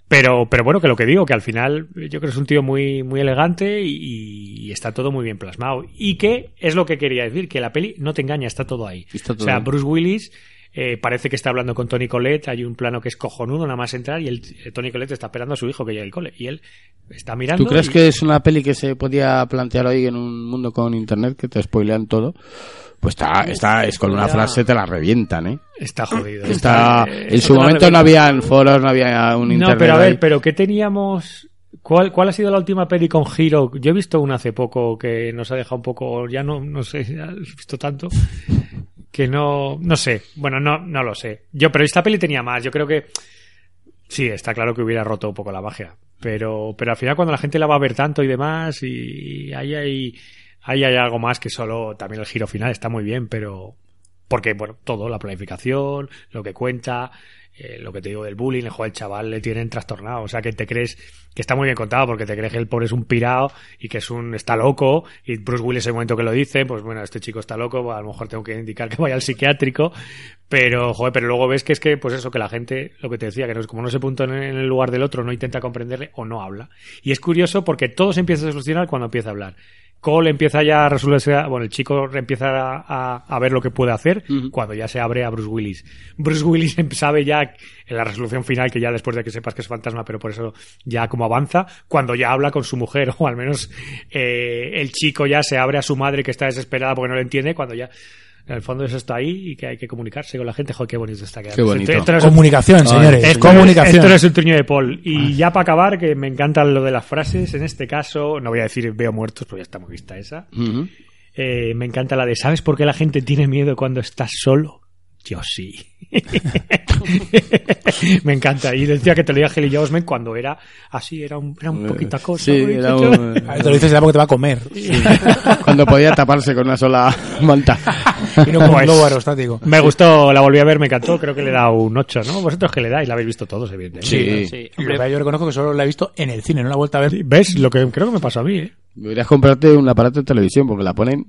Pero, pero bueno, que lo que digo, que al final yo creo que es un tío muy, muy elegante y, y está todo muy bien plasmado. Y que es lo que quería decir, que la peli no te engaña, está todo ahí. Está todo o sea, ahí. Bruce Willis eh, parece que está hablando con Tony Colette. Hay un plano que es cojonudo, nada más entrar. Y el, eh, Tony Colette está esperando a su hijo que llegue al cole. Y él está mirando. ¿Tú crees y- que es una peli que se podía plantear hoy en un mundo con internet que te spoilean todo? Pues está, está, es con una frase te la revientan, ¿eh? Está jodido. Está, eh, en su momento no revienta. había foros, no había un internet. No, pero a ver, ahí. pero ¿qué teníamos? ¿Cuál, ¿Cuál ha sido la última peli con giro? Yo he visto una hace poco que nos ha dejado un poco, ya no, no sé, ya he visto tanto, que no, no sé, bueno, no, no lo sé. Yo, pero esta peli tenía más, yo creo que, sí, está claro que hubiera roto un poco la magia, pero, pero al final cuando la gente la va a ver tanto y demás, y ahí hay, ahí hay algo más que solo, también el giro final está muy bien, pero, porque, bueno, todo, la planificación, lo que cuenta, eh, lo que te digo del bullying, el chaval le tienen trastornado. O sea, que te crees que está muy bien contado porque te crees que el pobre es un pirado y que es un está loco. Y Bruce Willis, en el momento que lo dice, pues bueno, este chico está loco, a lo mejor tengo que indicar que vaya al psiquiátrico. Pero, joder, pero luego ves que es que, pues eso, que la gente, lo que te decía, que no como no se punto en el lugar del otro, no intenta comprenderle o no habla. Y es curioso porque todo se empieza a solucionar cuando empieza a hablar. Cole empieza ya a resolverse, bueno, el chico empieza a, a- a ver lo que puede hacer cuando ya se abre a Bruce Willis. Bruce Willis <laughs> sabe ya en la resolución final, que ya después de que sepas que es fantasma, pero por eso ya como avanza, cuando ya habla con su mujer, <laughs> o al menos eh, el chico ya se abre a su madre que está desesperada porque no le entiende, cuando ya en el fondo eso está ahí y que hay que comunicarse con la gente. Joder, qué bonito está quedando. Qué bonito. Esto- esto no es un- Comunicación, señores. esto, comunicación. esto no es un truño de Paul. Y ya para acabar, que me encanta lo de las frases, en este caso, no voy a decir veo muertos, porque ya está muy vista esa. Eh, me encanta la de ¿sabes por qué la gente tiene miedo cuando estás solo? Yo sí. <laughs> me encanta. Y decía que te lo diga Kelly Osment cuando era así, era un, era un poquita cosa. Sí, ¿no? era un- A te lo dices ya porque te va a comer. Cuando podía taparse con una sola manta. Y no como Pues- un globo aerostático. Me gustó, la volví a ver, me encantó. Creo que le da un 8, ¿no? ¿Vosotros qué le dais? La habéis visto todos, evidentemente. Sí. Sí, hombre, que yo reconozco que solo la he visto en el cine, no la he vuelto a ver. ¿Ves? Lo que creo que me pasó a mí, ¿eh? Deberías comprarte un aparato de televisión porque la ponen.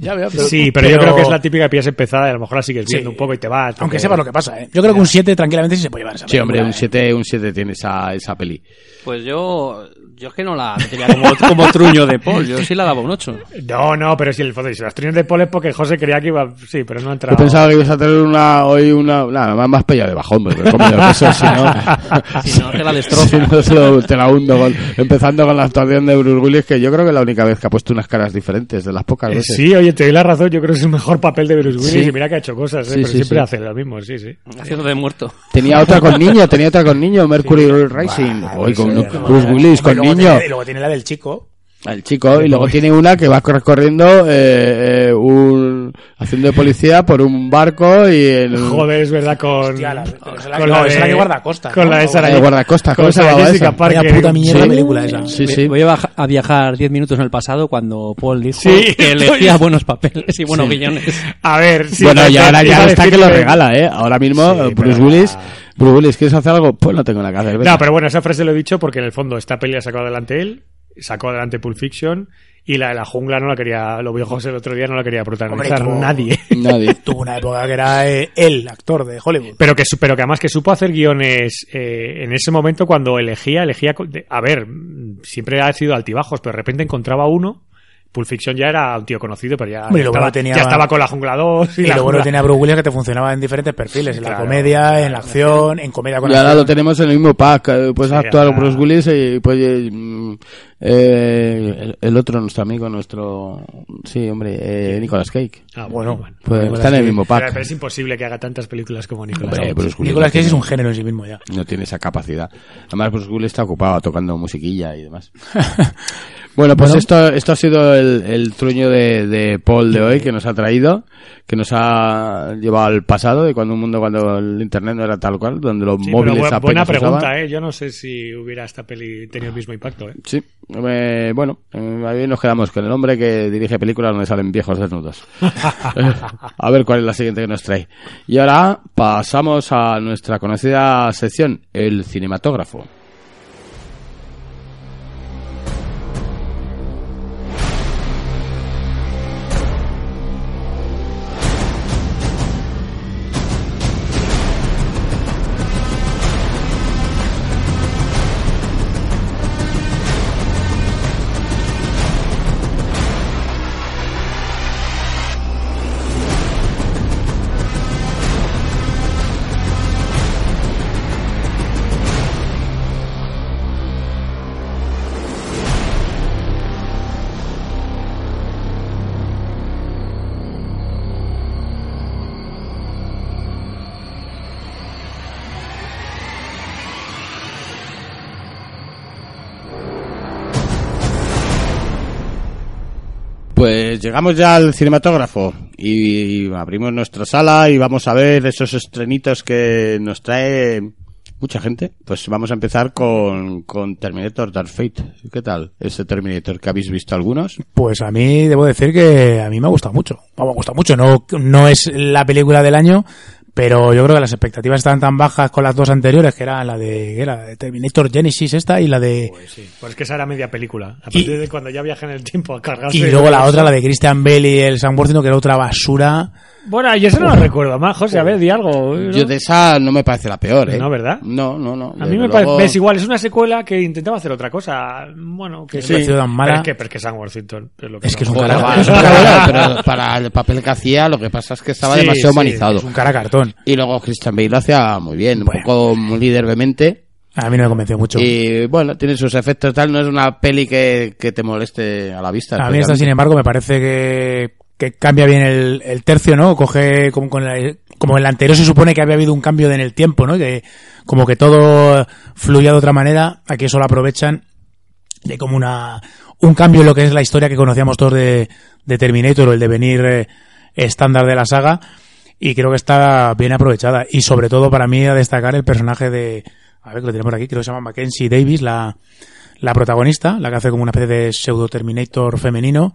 Ya veo, sí, pero, yo creo que es la típica que pillas empezada y a lo mejor la sigues viendo Sí. un poco y te vas. Aunque porque- sepas lo que pasa, ¿eh? Yo creo que un 7 tranquilamente sí se puede llevar esa Sí, hombre, un ¿eh? 7 un 7 tiene esa, esa peli. Pues yo, yo es que no la tenía como, como truño de Paul, yo sí la daba un 8. No, no, pero si el fondo, si las trinos de Paul es porque José creía que iba. Sí, pero no ha entrado. Yo pensaba que ibas a tener una, hoy una, nada, más, más pella de bajón, pero eso si no, <laughs> Si no, te la destrozo. si no se lo- te la hundo con- empezando con la actuación de Bruce Willis, que yo creo que es la única vez que ha puesto unas caras diferentes, de las pocas Eh, veces. Sí, oye, te doy la razón. Yo creo que es el mejor papel de Bruce Willis Sí. y mira que ha hecho cosas, ¿eh? Sí, pero sí, siempre sí. hace lo mismo, sí, sí. Haciendo de muerto. Tenía otra con niño, tenía otra con niño, Mercury Rising. Hoy con sí, Bruce Willis, Hombre, con luego y luego tiene la del chico. El chico, y luego tiene una que va recorriendo eh, eh, un, haciendo de policía por un barco y el, Joder, es verdad, con. Hostia, la- la- con la que guardacosta, Con ¿no? la de La de guardacosta, ¿cómo con se Sarah llamaba Jessica esa? Parker. Vaya puta mierda Sí. película esa. Sí, sí. Voy a, viajar 10 minutos en el pasado cuando Paul dijo Sí, <laughs> que elegía buenos papeles y buenos guiones. A ver, sí. bueno, y ahora ya está que lo regala, ¿eh? Ahora mismo, Sí, eh, Bruce Willis, Bruce Willis, ¿quieres hacer algo? Pues no tengo nada que hacer. vete. No, pero bueno, esa frase lo he dicho porque en el fondo esta peli la sacó adelante él, sacó adelante Pulp Fiction y la de la jungla no la quería, lo vio José el otro día, no la quería protagonizar Hombre, tuvo- nadie. Nadie. <laughs> Tuvo una época que era eh, el actor de Hollywood. Pero que, su- pero que además que supo hacer guiones eh, en ese momento cuando elegía, elegía... A ver, siempre ha sido altibajos, pero de repente encontraba uno. Pulp Fiction ya era un tío conocido, pero ya, Hombre, y ya lo estaba, bueno tenía- ya estaba con la jungla 2. Y, Y la luego jungla- tenía Bruce Willis que te funcionaba en diferentes perfiles, en la comedia, claro. en la acción, en comedia con Y ahora lo tenemos en el mismo pack. eh, Puedes Sí, actuar Bruce Willis y pues eh, mm, eh, el, el otro, nuestro amigo, nuestro... Sí, hombre, eh, Nicolas Cage. Ah, bueno, bueno. Pues Nicolas está en el mismo pack. pero es imposible que haga tantas películas como Nicolas Hombre, Cage. Bruce Willis Nicolas no Cage es un género en sí mismo ya. No tiene esa capacidad. Además, Bruce Willis está ocupado tocando musiquilla y demás. <laughs> bueno, pues Bueno. Esto, esto ha sido el, el truño de, de Paul de hoy que nos ha traído, que nos ha llevado al pasado de cuando un mundo, cuando el internet no era tal cual, donde los Sí, móviles buena se pregunta, usaban. ¿eh? Yo no sé si hubiera esta peli tenido el mismo impacto, ¿eh? Sí, eh, bueno, eh, ahí nos quedamos con el hombre que dirige películas donde salen viejos desnudos. <laughs> A ver cuál es la siguiente que nos trae. Y ahora pasamos a nuestra conocida sección, el cinematógrafo. Llegamos ya al cinematógrafo y abrimos nuestra sala y vamos a ver esos estrenitos que nos trae mucha gente. Pues vamos a empezar con, con Terminator Dark Fate. ¿Qué tal ese Terminator que habéis visto algunos? Pues a mí debo decir que a mí me ha gustado mucho. Me ha gustado mucho. No, no es la película del año, pero yo creo que las expectativas estaban tan bajas con las dos anteriores, que era la de, que era de Terminator Genesis esta y la de... Pues sí. Pues es que esa era media película. A Y- partir de cuando ya viaja en el tiempo a cargarse... Y luego la otra, la de Christian Bale y el Sam Worthington, que era otra basura. Bueno, yo eso no lo recuerdo más. José, a ver, di algo. ¿no? Yo de esa no me parece la peor, ¿eh? No, ¿verdad? No, no, no. A mí me luego- parece, ves igual, es una secuela que intentaba hacer otra cosa. Bueno, que parecido tan mala. Pero es que, pero es que Sam Worthington es lo que Es que es un cara, es un pero cara- bueno, pero para el papel que hacía, lo que pasa es que estaba Sí, demasiado sí, humanizado. es un cara cartón. Y luego Christian Bale lo hacía muy bien, un Bueno. poco muy líder vehemente. A mí no me convenció mucho. Y bueno, tiene sus efectos tal, no es una peli que, que te moleste a la vista. A mí esta, sin embargo, me parece que, que cambia bien el, el tercio, ¿no? Coge como con la- como el anterior se supone que había habido un cambio en el tiempo, ¿no? Que como que todo fluía de otra manera, aquí eso lo aprovechan de como una un cambio en lo que es la historia que conocíamos todos de, de Terminator o el devenir eh, estándar de la saga y creo que está bien aprovechada y sobre todo para mí a destacar el personaje de a ver que lo tenemos aquí creo que se llama Mackenzie Davis la la protagonista la que hace como una especie de pseudo Terminator femenino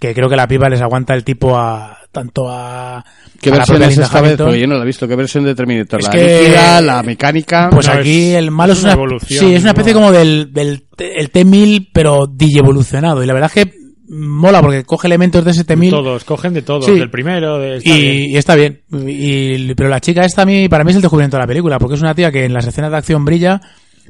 que creo que la piba les aguanta el tipo a tanto a ¿Qué a la versión propia es esta vez? Porque yo no la he visto. ¿Qué versión de Terminator? Es ¿La que- líquida, la mecánica? Pues No, aquí es- el malo es una una, evolución, sí, es una especie ¿no? como del, del T- el T-1000 pero digievolucionado y la verdad es que mola porque coge elementos de ese T-1000 Todos, cogen de todos, Sí. del primero, de... está bien. y, está bien. Y, pero la chica esta a mí, para mí es el descubrimiento de la película, porque es una tía que en las escenas de acción brilla,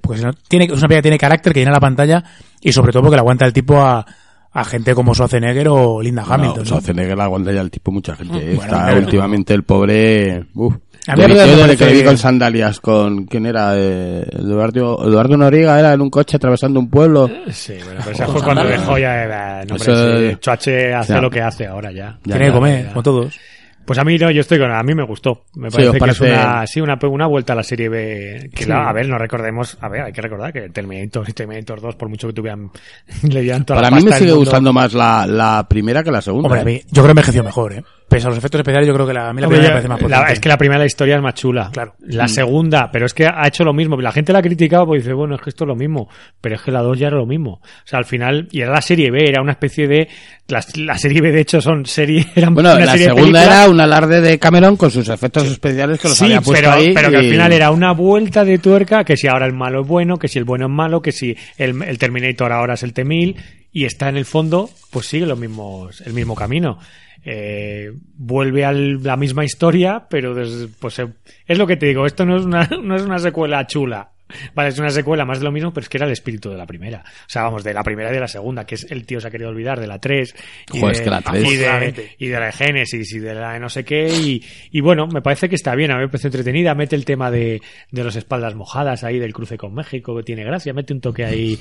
porque no- tiene, es una tía que tiene carácter, que llena la pantalla, y sobre todo porque le aguanta el tipo a, a gente como Schwarzenegger o Linda Hamilton. No, ¿no? Schwarzenegger la aguanta ya el tipo mucha gente. ¿eh? Bueno, Está claro. últimamente el pobre... Uf. A mí Yo, desde que vi con sandalias con... ¿Quién era? Eh, Eduardo, Eduardo Noriega era en un coche atravesando un pueblo. Sí, bueno, pero esa fue cuando dejó ya... eh, no, Eso- hombre, sí, Choache hace Ya. lo que hace ahora ya. Ya, Tiene que comer, ya. como todos. Pues a mí no, yo estoy con, a mí me gustó. Me Sí, parece ¿os que es una, sí, una, una vuelta a la serie B. Que Sí. la- a ver, no recordemos, a ver, hay que recordar que Terminator y <laughs> Terminator 2, por mucho que tuvieran, <laughs> le dieran toda Para la mí me sigue gustando más la, la primera que la segunda. Hombre, a ¿eh? mí, yo creo que envejeció mejor, ¿eh? Pese a los efectos especiales, yo creo que la, a mí la Hombre, primera me parece más la- potente. es que la primera de la historia es más chula. Claro. La segunda, pero es que ha hecho lo mismo. La gente la ha criticado porque dice, bueno, es que esto es lo mismo. Pero es que la 2 ya era lo mismo. O sea, al final, y era la serie B, era una especie de. La, la serie B, de hecho, son serie. <laughs> Eran Bueno, una la serie segunda películas. era un alarde de Cameron con sus efectos especiales que los Sí, había puesto pero, ahí. pero que al final era una vuelta de tuerca, que si ahora el malo es bueno, que si el bueno es malo, que si el, el Terminator ahora es el T-1000, y está en el fondo, pues sigue los mismos, el mismo camino. Eh, vuelve a la misma historia, pero des- pues eh, es lo que te digo, esto no es una, <laughs> no es una secuela chula. Vale, es una secuela más de lo mismo, pero es que era el espíritu de la primera. O sea, vamos, de la primera y de la segunda, que es el tío se ha querido olvidar de la 3. Y, Joder, de, es que la tres- y, de, y de la de Génesis y de la de no sé qué. Y, y bueno, me parece que está bien, a mí me parece entretenida. Mete el tema de, de las espaldas mojadas ahí, del cruce con México, que tiene gracia. Mete un toque ahí.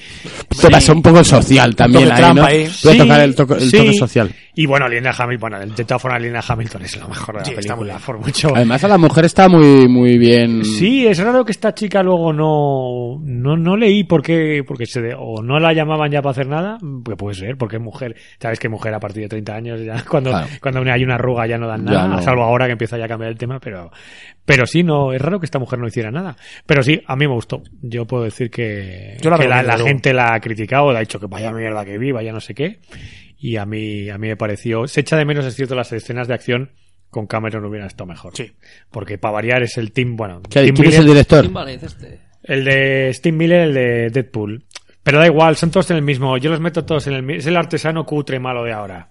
Te pasa un poco social también ahí, ¿no? ahí. Voy a Sí, tocar el, toque- el sí. toque social. Y bueno, Linda Hamilton, bueno, de todas formas, Linda Hamilton es lo mejor de la Sí, está muy película, bien. por mucho. Además, a la mujer está muy, muy bien. Sí, es raro que esta chica luego no, no, no leí por qué, porque se de- o no la llamaban ya para hacer nada, pues puede ser, porque es mujer, sabes que mujer a partir de 30 años ya, <laughs> cuando, Claro. cuando hay una arruga ya no dan Ya nada, no. salvo ahora que empieza ya a cambiar el tema, pero, pero sí, no, es raro que esta mujer no hiciera nada. Pero sí, a mí me gustó. Yo puedo decir que, Yo la que la, la gente la ha criticado, le ha dicho que vaya mierda que vi, vaya no sé qué, y a mí, a mí me pareció, se echa de menos, es cierto, las escenas de acción con Cameron hubieran estado mejor. Sí. Porque para variar es el team, bueno, ¿Qué- Tim ¿Quién es el director? Este. El de Steve Miller, el de Deadpool. Pero da igual, son todos en el mismo. Yo los meto todos en el mismo. Es el artesano cutre malo de ahora.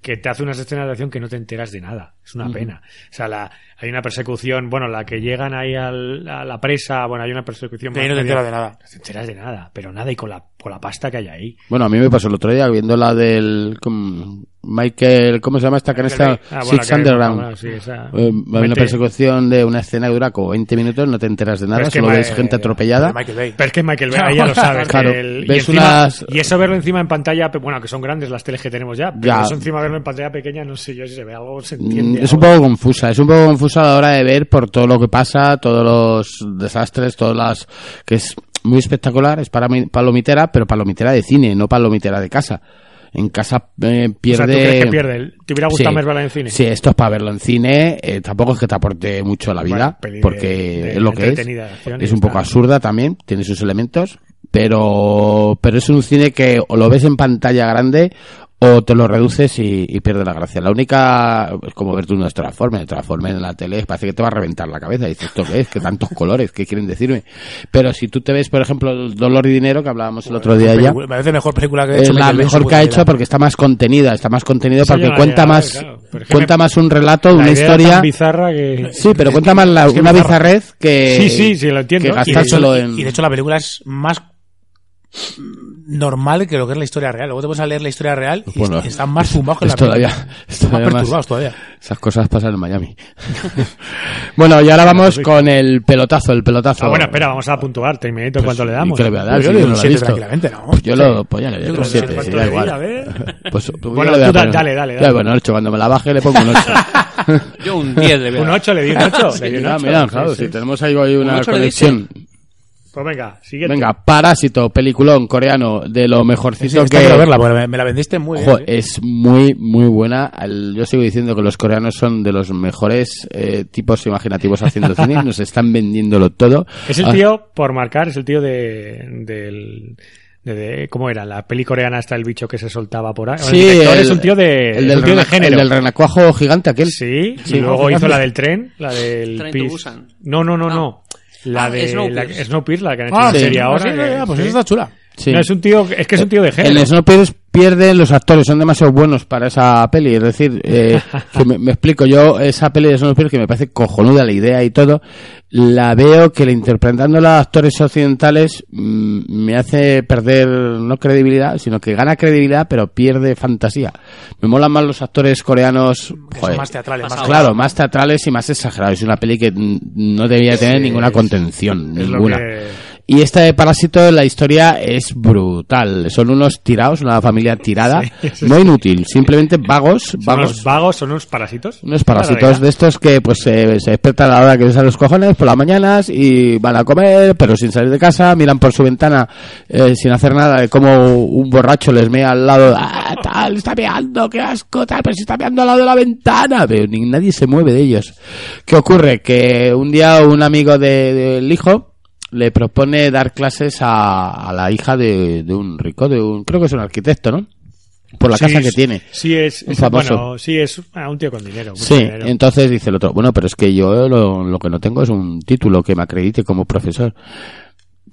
Que te hace unas escenas de acción que no te enteras de nada. Es una pena. O sea, la, hay una persecución, bueno, la que llegan ahí al- a la presa, bueno, hay una persecución no te enteras de nada. No te enteras de nada, pero nada, y con la, con la pasta que hay ahí. Bueno, a mí me pasó el otro día viendo la del con Michael, ¿cómo se llama esta esta? Ah, bueno, Six Underground. bueno, sí, esa- Eh, hay una Vente. persecución de una escena que dura como 20 minutos, no te enteras de nada, es que solo ma- ves gente eh, atropellada. De Michael Bay. Pero es que Michael Bay <laughs> ahí ya lo sabes. Claro, y, encima- unas- y eso verlo encima en pantalla, bueno, que son grandes las teles que tenemos ya, pero Ya. eso encima verlo en pantalla pequeña, no sé yo si se ve algo, se Mm, entiende. Es un poco confusa, es un poco confusa a la hora de ver por todo lo que pasa, todos los desastres, todas las que es muy espectacular, es para mi- palomitera, pero palomitera de cine, no palomitera de casa. En casa eh, O pierde. sea, ¿tú crees que pierde? ¿Te hubiera gustado Sí. más verla en cine? Sí, esto es para verlo en cine. eh, tampoco es que te aporte mucho a la vida, Bueno, porque de es lo que es. Es un poco absurda también, tiene sus elementos, pero, pero es un cine que o lo ves en pantalla grande o te lo reduces y, y pierde la gracia. La única es como verte unos Transformers, Transformers en la tele, parece que te va a reventar la cabeza. Dices, ¿esto qué es? ¿Qué tantos colores? ¿Qué quieren decirme? Pero si tú te ves, por ejemplo, Dolor y Dinero, que hablábamos el otro día ya, Película- Me parece mejor película que ha es hecho la en su mejor que ha hecho porque está más contenida, está más contenido porque no la cuenta más, claro. Es cuenta más un relato, La una historia. tan bizarra que... Sí, pero cuenta más la- Es una bizarra. bizarrez que. Sí, sí, sí, lo entiendo. Que Y de, hecho, en. y de hecho la película es más normal que lo que es la historia real. Luego te pones a leer la historia real y Bueno, están más zumbados que la <laughs> todavía, Están más todavía más- perturbados todavía. Esas cosas pasan en Miami. <laughs> <laughs> bueno, y ahora vamos con el pelotazo, el pelotazo. Ah, bueno, espera, vamos a puntuar. Terminator, ¿cuánto le damos? ¿Y qué le voy a dar? Yo Si le yo doy no un lo he siete visto. tranquilamente, ¿no? Pues yo lo, pues ya le doy que 7, sí. sí, ¿Cuánto da le igual. A ver. Pues, pues Bueno, le tú da- poner- dale, dale, Ya, dale. bueno, 8, cuando me la baje le pongo un 8. Yo un 10 le voy a Un dar. 8, le di un 8. le di un mira, 8. mira, Sí, claro, sí. si tenemos ahí una le conexión. Pues venga, siguiente. Venga, Parásito, peliculón coreano, de lo mejorcito Sí, que... quiero verla, porque me, me la vendiste muy bien. Ojo, ¿eh? es muy, muy buena. El- Yo sigo diciendo que los coreanos son de los mejores eh, tipos imaginativos haciendo <laughs> cine. Nos están vendiéndolo todo. Es el Ah, tío, por marcar, es el tío de, del, de- de- ¿Cómo era? La peli coreana hasta el bicho que se soltaba por ahí. Sí, el director el- es un tío de, el del, un tío de género. el del renacuajo gigante aquel. Sí, Sí, y luego hizo la del tren, la del Pis- Busan. No, no, no, no. La Ah, de Snowpiercer. la, Snowpiercer, la que han hecho Ah, sí. serie Ah, ahora. sí, que- ya, pues sí. esa está chula. Sí. No, es un tío, es que es un tío de género. En Snowpiercer pierden los actores, son demasiado buenos para esa peli. Es decir, eh, <laughs> que me, me explico, yo esa peli de Snowpiercer que me parece cojonuda la idea y todo, la veo que la interpretando los actores occidentales mm, me hace perder no credibilidad, sino que gana credibilidad pero pierde fantasía. Me molan más los actores coreanos, joder, más teatrales, más claro, más teatrales y más exagerados. Es una peli que no debía tener ninguna contención, es ninguna. que- Y esta de Parásito, la historia es brutal. Son unos tirados, una familia tirada, no inútil, simplemente vagos, Son vagos. unos vagos, son unos parásitos. Unos parásitos de estos que pues se se despiertan a la hora que les los cojones por las mañanas y van a comer, pero sin salir de casa, miran por su ventana eh, sin hacer nada, de como un borracho les mea al lado, ah, tal, está meando, qué asco, tal, pero si está meando al lado de la ventana, pero ni nadie se mueve de ellos. ¿Qué ocurre? Que un día un amigo de- del hijo le propone dar clases a, a la hija de, de un rico, de un, creo que es un arquitecto, ¿no? Por la Sí, casa que tiene. Sí, es, Un es- famoso. bueno, sí, es ah, un tío con dinero. Sí, dinero. entonces dice el otro, bueno, pero es que yo lo, lo que no tengo es un título que me acredite como profesor.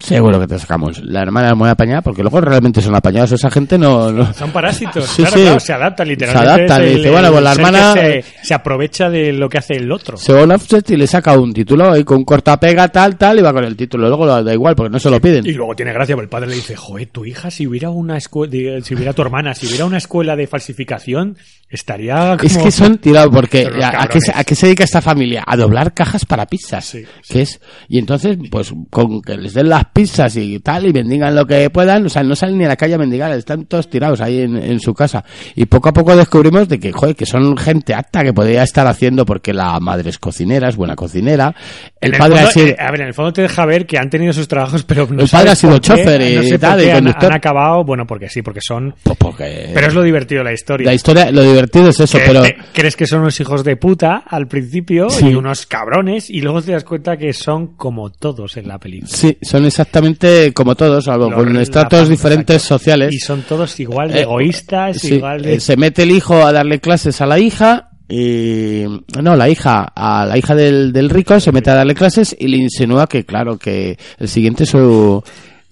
Seguro que te sacamos. La hermana es muy apañada porque luego realmente son apañados. Esa gente no... no- Son parásitos, Sí, claro, sí. claro, se adaptan literalmente. Se adaptan, es y dice, bueno, pues la hermana- Se, se aprovecha de lo que hace el otro. Se va a offset y le saca un título y con un cortapega tal, tal, y va con el título. Luego lo da igual porque no se lo piden. Y luego tiene gracia, porque el padre le dice, joder, tu hija, si hubiera una escuela, si hubiera tu hermana, si hubiera una escuela de falsificación, estaría como... Es que son tirados porque ¿a, a qué, se- a qué se dedica esta familia? A doblar cajas para pizzas. Sí, Que es, y entonces, pues, con que les den las pizzas y tal, y bendigan lo que puedan, o sea, no salen ni a la calle a mendigar, están todos tirados ahí en, en su casa. Y poco a poco descubrimos de que, joder, que son gente apta que podría estar haciendo porque la madre es cocinera, es buena cocinera. El, padre fondo, ha sido, eh, a ver, en el fondo te deja ver que han tenido sus trajos, <laughs> pero no El padre ha sido chofer y no sé tal, y han- han acabado, bueno, porque sí, porque son... pues, porque Pero es lo divertido de la historia. la historia, lo divertido es eso, Que pero te- crees que son unos hijos de puta al principio Sí. y unos cabrones y luego te das cuenta que son como todos en la película. sí, son exactamente como todos, salvo Lo- con estratos diferentes exacto. sociales. Y son todos igual de Eh, egoístas, Sí, igual de... eh, Se mete el hijo a darle clases a la hija y no, la hija a la hija del, del rico se mete a darle clases y le insinúa que claro que el siguiente es su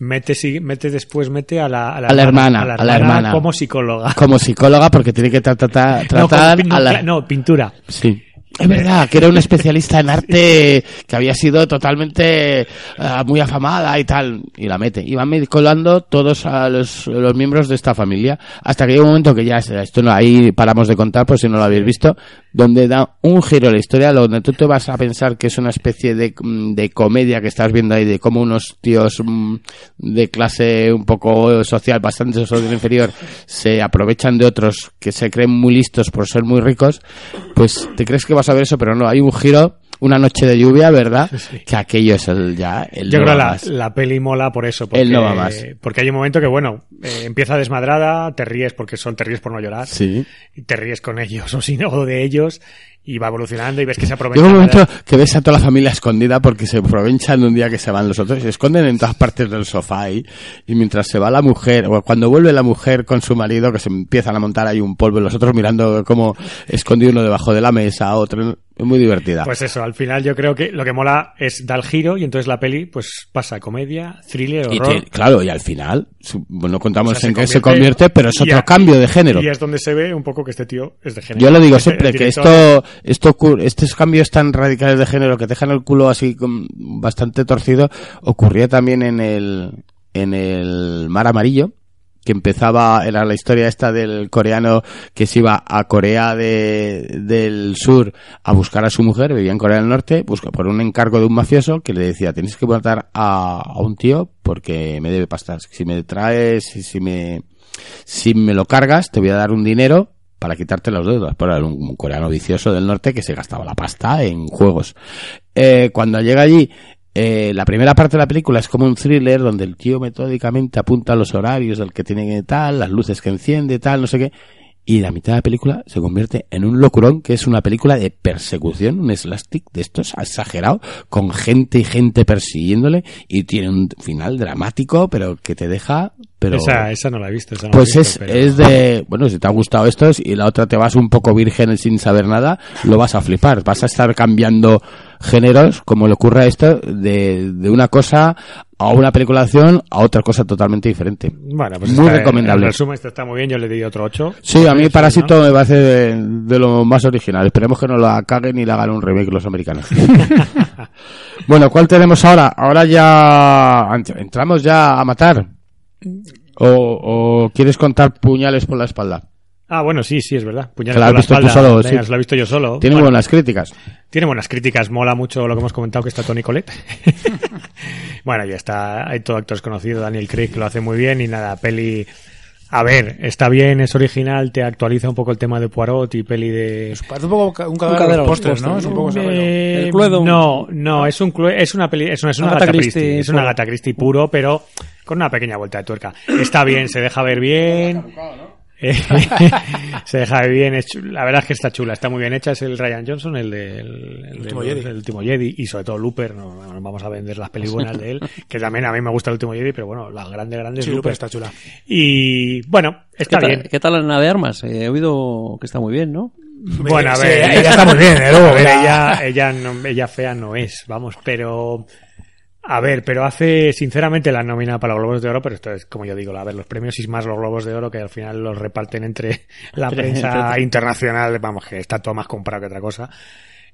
Mete, mete después, mete a la, A la hermana, a la hermana. como psicóloga. como psicóloga porque tiene que tra- tratar tratar no, a la cla- no, pintura. sí es verdad que era un especialista en arte que había sido totalmente ah, muy afamada y tal. Y la mete. Y van colando todos a los, los miembros de esta familia. Hasta que llega un momento que ya esto no ahí paramos de contar por si no lo habéis visto donde da un giro a la historia donde tú te vas a pensar que es una especie de, mm, de comedia que estás viendo ahí de cómo unos tíos mm, de clase un poco social bastante social inferior se aprovechan de otros que se creen muy listos por ser muy ricos pues te crees que vas a ver eso pero no hay un giro una noche de lluvia verdad que aquello es el ya el Yo no creo va la, más. la peli mola por eso. Porque, Él no va más. Porque hay un momento que, bueno, eh, empieza desmadrada, te ríes porque son, te ríes por no llorar. sí Y te ríes con ellos <laughs> o, sin, o de ellos y va evolucionando y ves que se Llega aprovecha. un momento que ves a toda la familia escondida porque se aprovechan de un día que se van los otros y se esconden en todas partes del sofá ahí. Y mientras se va la mujer, o cuando vuelve la mujer con su marido, que se empiezan a montar ahí un polvo y los otros mirando como escondido uno debajo de la mesa, otro. Es muy divertida. Pues eso, al final yo creo que lo que mola es dar el giro y entonces la peli pues pasa a comedia, thriller, y horror. claro, y al final, su- no contamos O sea, en qué se convierte, pero es otro a- cambio de género. Y es donde se ve un poco que este tío es de género. Yo lo digo Este- siempre, que esto, esto estos cambios tan radicales de género que dejan el culo así bastante torcido, ocurría también en el, en el Mar Amarillo, que empezaba, era la historia esta del coreano que se iba a Corea de, del Sur a buscar a su mujer, vivía en Corea del Norte, busca por un encargo de un mafioso que le decía, tienes que matar a, a un tío porque me debe pastar. Si me traes, si, si me, si me lo cargas, te voy a dar un dinero para quitarte los dedos. Pero era un, un coreano vicioso del norte que se gastaba la pasta en juegos. Eh, cuando llega allí, eh, la primera parte de la película es como un thriller donde el tío metódicamente apunta los horarios del que tiene que tal, las luces que enciende, tal, no sé qué. y la mitad de la película se convierte en un locurón que es una película de persecución, un slapstick de estos exagerado, con gente y gente persiguiéndole y tiene un final dramático, pero que te deja... Pero... Esa, esa no la he visto. esa no la he Pues visto, es, pero- es de, bueno, si te ha gustado estos y la otra te vas un poco virgen sin saber nada, lo vas a flipar. Vas a estar cambiando géneros, como le ocurre a esto, de, de una cosa a una película de acción a otra cosa totalmente diferente. Bueno, pues Muy está- recomendable. En resumen, esto está muy bien. Yo le di otro 8. Sí, a mí Parásito me parece de, de lo más original. Esperemos que no la caguen y le hagan un remake los americanos. <laughs> bueno, ¿cuál tenemos ahora? Ahora ya ent- entramos ya a matar. O, o quieres contar puñales por la espalda. Ah, bueno, sí, sí, es verdad. Puñales la por has visto tú solo, Venga, sí. lo he visto yo solo. Tiene Bueno, buenas críticas. Tiene buenas críticas, mola mucho lo que hemos comentado que está Tony Colette. <laughs> bueno, ya está, hay todo actores conocidos, Daniel Craig lo hace muy bien y nada, peli a ver, está bien, es original, te actualiza un poco el tema de Poirot y peli de Parece un poco un cadáver de los pósters, ¿no? Es un poco. Eh, El Cluedo. No, no, es un Clue- es una peli, es una, es una Agatha Christie Christie, es una. Agatha Christie puro, pero con una pequeña vuelta de tuerca. Está bien, se deja ver bien. <laughs> Se deja bien, chula. la verdad es que está chula, está muy bien hecha, es el Ryan Johnson, el de el, el último de- Jedi. el último Jedi y sobre todo Looper, no, vamos a vender las pelis buenas de él, que también a mí me gusta el último Jedi, pero bueno, la grande grande Sí, Looper. Looper está chula. Y bueno, ¿Qué está tal, bien. ¿Qué tal la nave de armas? Eh, he oído que está muy bien, ¿no? Bueno, a Sí, ver, ella está muy bien, ¿eh? <laughs> Luego, a ver, la- ella, ella, no- ella fea no es, vamos, pero a ver, pero hace sinceramente la nómina para los Globos de Oro, pero esto es como yo digo, a ver, los premios y más los Globos de Oro que al final los reparten entre <laughs> la prensa internacional, vamos, que está todo más comprado que otra cosa.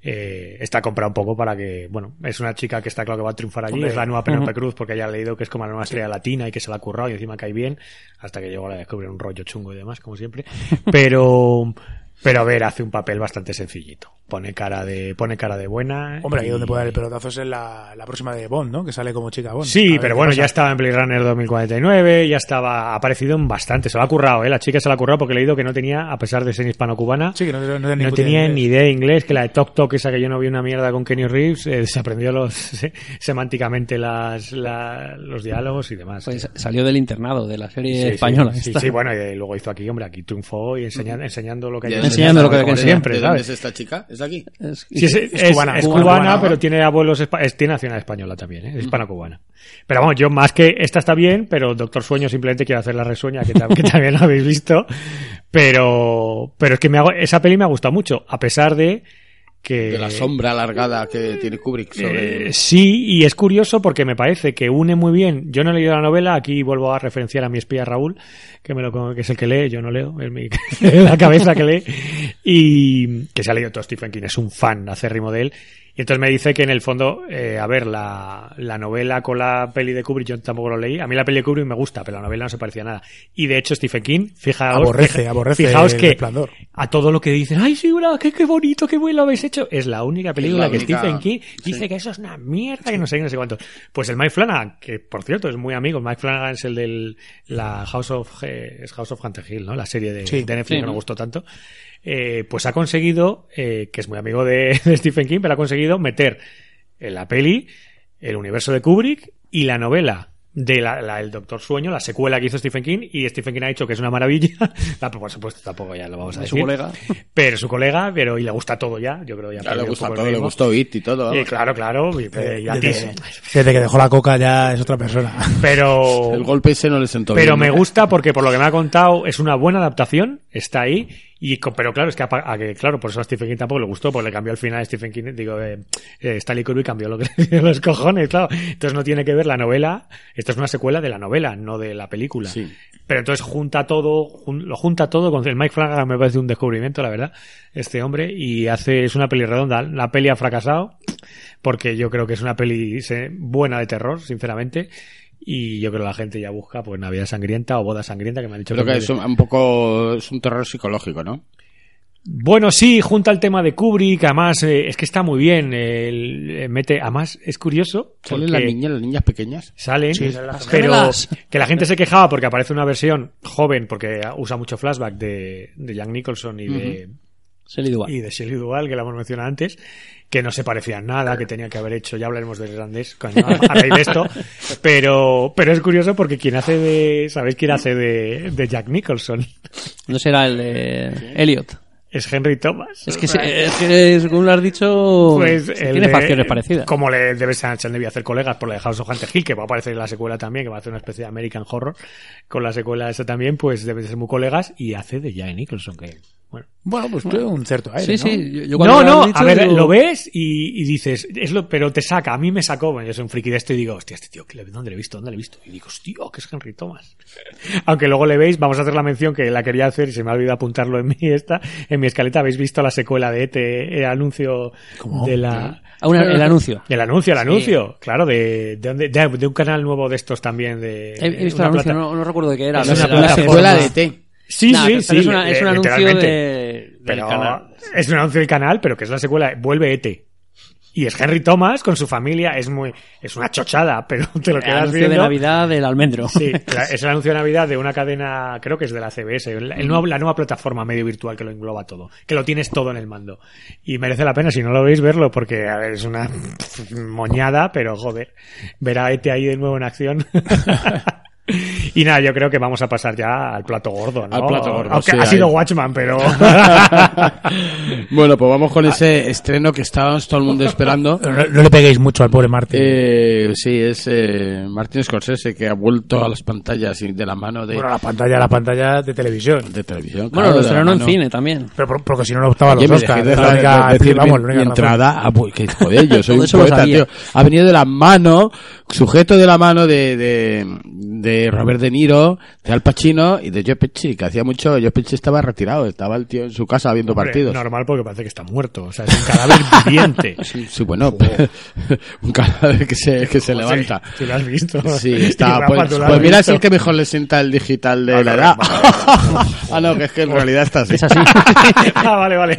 Eh, está comprado un poco para que, bueno, es una chica que está claro que va a triunfar allí, Hombre, es la nueva Penélope ujú. Cruz porque ya ha leído que es como la nueva estrella latina y que se la ha currado y encima cae bien, hasta que llegó a descubrir un rollo chungo y demás, como siempre. Pero, <laughs> pero a ver, hace un papel bastante sencillito. Pone cara de, pone cara de buena. Hombre, ahí y- donde puede dar el pelotazo es en la, la próxima de Bond, ¿no? Que sale como chica Bond. A Sí, ver pero bueno, pasa. ya estaba en Blade Runner 2049, ya estaba, ha aparecido en bastante, se lo ha currado, ¿eh? La chica se la ha currado porque he leído que no tenía, a pesar de ser hispano-cubana, Sí, no, no, no, no tenía ni idea de inglés, que la de Tok Tok, esa que yo no vi una mierda con Kenny Reeves, eh, <laughs> se aprendió los, semánticamente las, la- los diálogos y demás. Pues salió del internado, de la serie Sí, española. Sí, esta. sí, bueno, y luego hizo aquí, hombre, aquí triunfó y enseña- enseñando lo que hay Enseñando lo que hay que siempre, ¿De es esta chica? ¿Es de aquí? Es- Sí, es, cubana, es cubana, pero tiene abuelos, espa- es- tiene nacionalidad española también, ¿eh? es hispano-cubana. Pero vamos, yo más que esta está bien, pero Doctor Sueño simplemente quiero hacer la resueña que, <laughs> que también lo habéis visto. Pero, pero es que me hago, esa peli me ha gustado mucho, a pesar de que... De la sombra alargada que tiene Kubrick sobre... Eh, sí, y es curioso porque me parece que une muy bien. Yo no he leído la novela, aquí vuelvo a referenciar a mi espía Raúl, que, me lo, que es el que lee, yo no leo, es mi, <laughs> la cabeza que lee, y que se ha leído todo Stephen King, es un fan acérrimo de él. Y entonces me dice que en el fondo, eh, a ver, la, la novela con la peli de Kubrick yo tampoco lo leí. A mí la peli de Kubrick me gusta, pero la novela no se parecía a nada. Y de hecho Stephen King, fijaos, Aborrece, fija- aborrece fijaos el que Resplandor. a todo lo que dicen, ay, sí, qué, qué bonito, qué bueno lo habéis hecho, es la única película la que única- Stephen King dice sí. que eso es una mierda, que no sé qué, no sé cuánto. Pues el Mike Flanagan, que por cierto es muy amigo, Mike Flanagan es el del la House of eh, es House of Hunter Hill, ¿no? La serie de, Sí. de Netflix Sí. que nos gustó tanto. Eh, pues ha conseguido, eh, que es muy amigo de, <laughs> de Stephen King, pero ha conseguido meter en la peli el universo de Kubrick y la novela de la, la- el Doctor Sueño, la secuela que hizo Stephen King, y Stephen King ha dicho que es una maravilla. <laughs> La, por supuesto, tampoco ya lo vamos a de decir. su colega. Pero su colega, pero y le gusta todo ya, yo creo ya. Ya le gusta todo, le gustó It y todo. Y claro, claro, y, Eh, y a ti desde, desde que dejó la coca ya es otra persona. <laughs> Pero, El golpe ese no le sentó pero bien. me gusta porque por lo que me ha contado es una buena adaptación, está ahí. Y, pero claro, es que, a que, claro, por eso a Stephen King tampoco le gustó, porque le cambió el final a Stephen King, digo, eh, eh, Stanley Kubrick cambió lo que <laughs> le los cojones, claro. Entonces no tiene que ver la novela, esto es una secuela de la novela, no de la película. Sí. Pero entonces junta todo, jun- lo junta todo con el Mike Flanagan me parece un descubrimiento, la verdad, este hombre, y hace, es una peli redonda. La peli ha fracasado, porque yo creo que es una peli se- buena de terror, sinceramente, y yo creo que la gente ya busca, pues, Navidad Sangrienta o Boda Sangrienta, que me han dicho Creo que que es un, un poco... Es un terror psicológico, ¿no? Bueno, sí, junta el tema de Kubrick, además, eh, es que está muy bien, el- eh, mete, además, es curioso, ¿Salen las niñas, las niñas pequeñas? Salen, Sí, salen las pero que la gente se quejaba porque aparece una versión joven, porque usa mucho flashback de, de Jack Nicholson y de, Shelley Duvall. y de Shelley que la hemos mencionado antes, que no se parecía en nada, que tenía que haber hecho, ya hablaremos del irlandés a raíz de esto, <laughs> pero, pero es curioso porque quien hace de, ¿sabéis quién hace de, de Jack Nicholson? No será el de Elliot. Es Henry Thomas. Es que, es que según lo has dicho, Pues tiene de- facciones parecidas. Como le debe ser debido hacer colegas por la de House of Hunter Hill, que va a aparecer en la secuela también, que va a hacer una especie de American Horror con la secuela esa también, pues debe de ser muy colegas y hace de Jack Nicholson, que bueno. Bueno, pues tiene un cierto aire, Sí, ¿no? sí. yo- yo cuando No, no, dicho a ver, digo- lo ves y, y dices, es lo, pero te saca, a mí me sacó, bueno, yo soy un friki de esto y digo, hostia, este tío, ¿qué le- ¿dónde le he visto? ¿Dónde le he visto? Y digo, hostia, que es Henry Thomas. <laughs> Aunque luego le veis, vamos a hacer la mención que la quería hacer y se me ha olvidado apuntarlo en <laughs> mi esta, en mi escaleta, habéis visto la secuela de ETE, el anuncio de la... Ah, una- el anuncio. <laughs> El anuncio, el anuncio, claro, de, de, de- de un canal nuevo de estos también, de... He, visto una el anuncio, plata- no, no recuerdo de qué era. Es no una La plataforma. secuela de T. Sí, Nah, sí, sí. es, una- es un eh, anuncio de, del canal. es un anuncio del canal, pero que es la secuela, vuelve ET. Y es Henry Thomas con su familia, es muy, es una chochada, <laughs> pero te lo El quedas anuncio viendo. de Navidad del almendro. Sí, <laughs> es el anuncio de Navidad de una cadena, creo que es de la CBS, el, nuevo- la nueva plataforma medio virtual que lo engloba todo, que lo tienes todo en el mando. Y merece la pena, si no lo veis, verlo, porque a ver, es una <laughs> moñada, pero joder, ver a Ete ahí de nuevo en acción. Y nada, yo creo que vamos a pasar ya al plato gordo, ¿no? Al plato gordo, Aunque sí, ha sido ahí. Watchman, pero... <laughs> bueno, pues vamos con ese estreno que estábamos todo el mundo esperando. <laughs> No, no le peguéis mucho al pobre Martín. Eh, sí, es eh, Martin Scorsese que ha vuelto a las pantallas y de la mano de, Bueno, la pantalla, la pantalla de televisión. de televisión. Bueno, claro, lo de la estrenó en cine también. Pero por- porque si no, no optaba los Oscars. de la única- decir vamos, mi, la mi única razón. entrada. Ah, pues, que, joder, yo soy <laughs> un lo poeta, tío. Ha venido de la mano, sujeto de la mano de, de, de Robert De Niro, de Al Pacino y de Joe Pesci, que hacía mucho, Joe Pesci estaba retirado, estaba el tío en su casa viendo Hombre, partidos. Normal porque parece que está muerto, o sea, es un cadáver <laughs> viviente. Sí, bueno, <laughs> un cadáver que se, que se levanta. Sí, tú lo has visto. Sí, <laughs> está. Rafa, Pues, pues mira, es el que mejor le sienta el digital de Ah, la no, edad. ah, no, que es que en realidad está así. Es así. ah, vale, vale.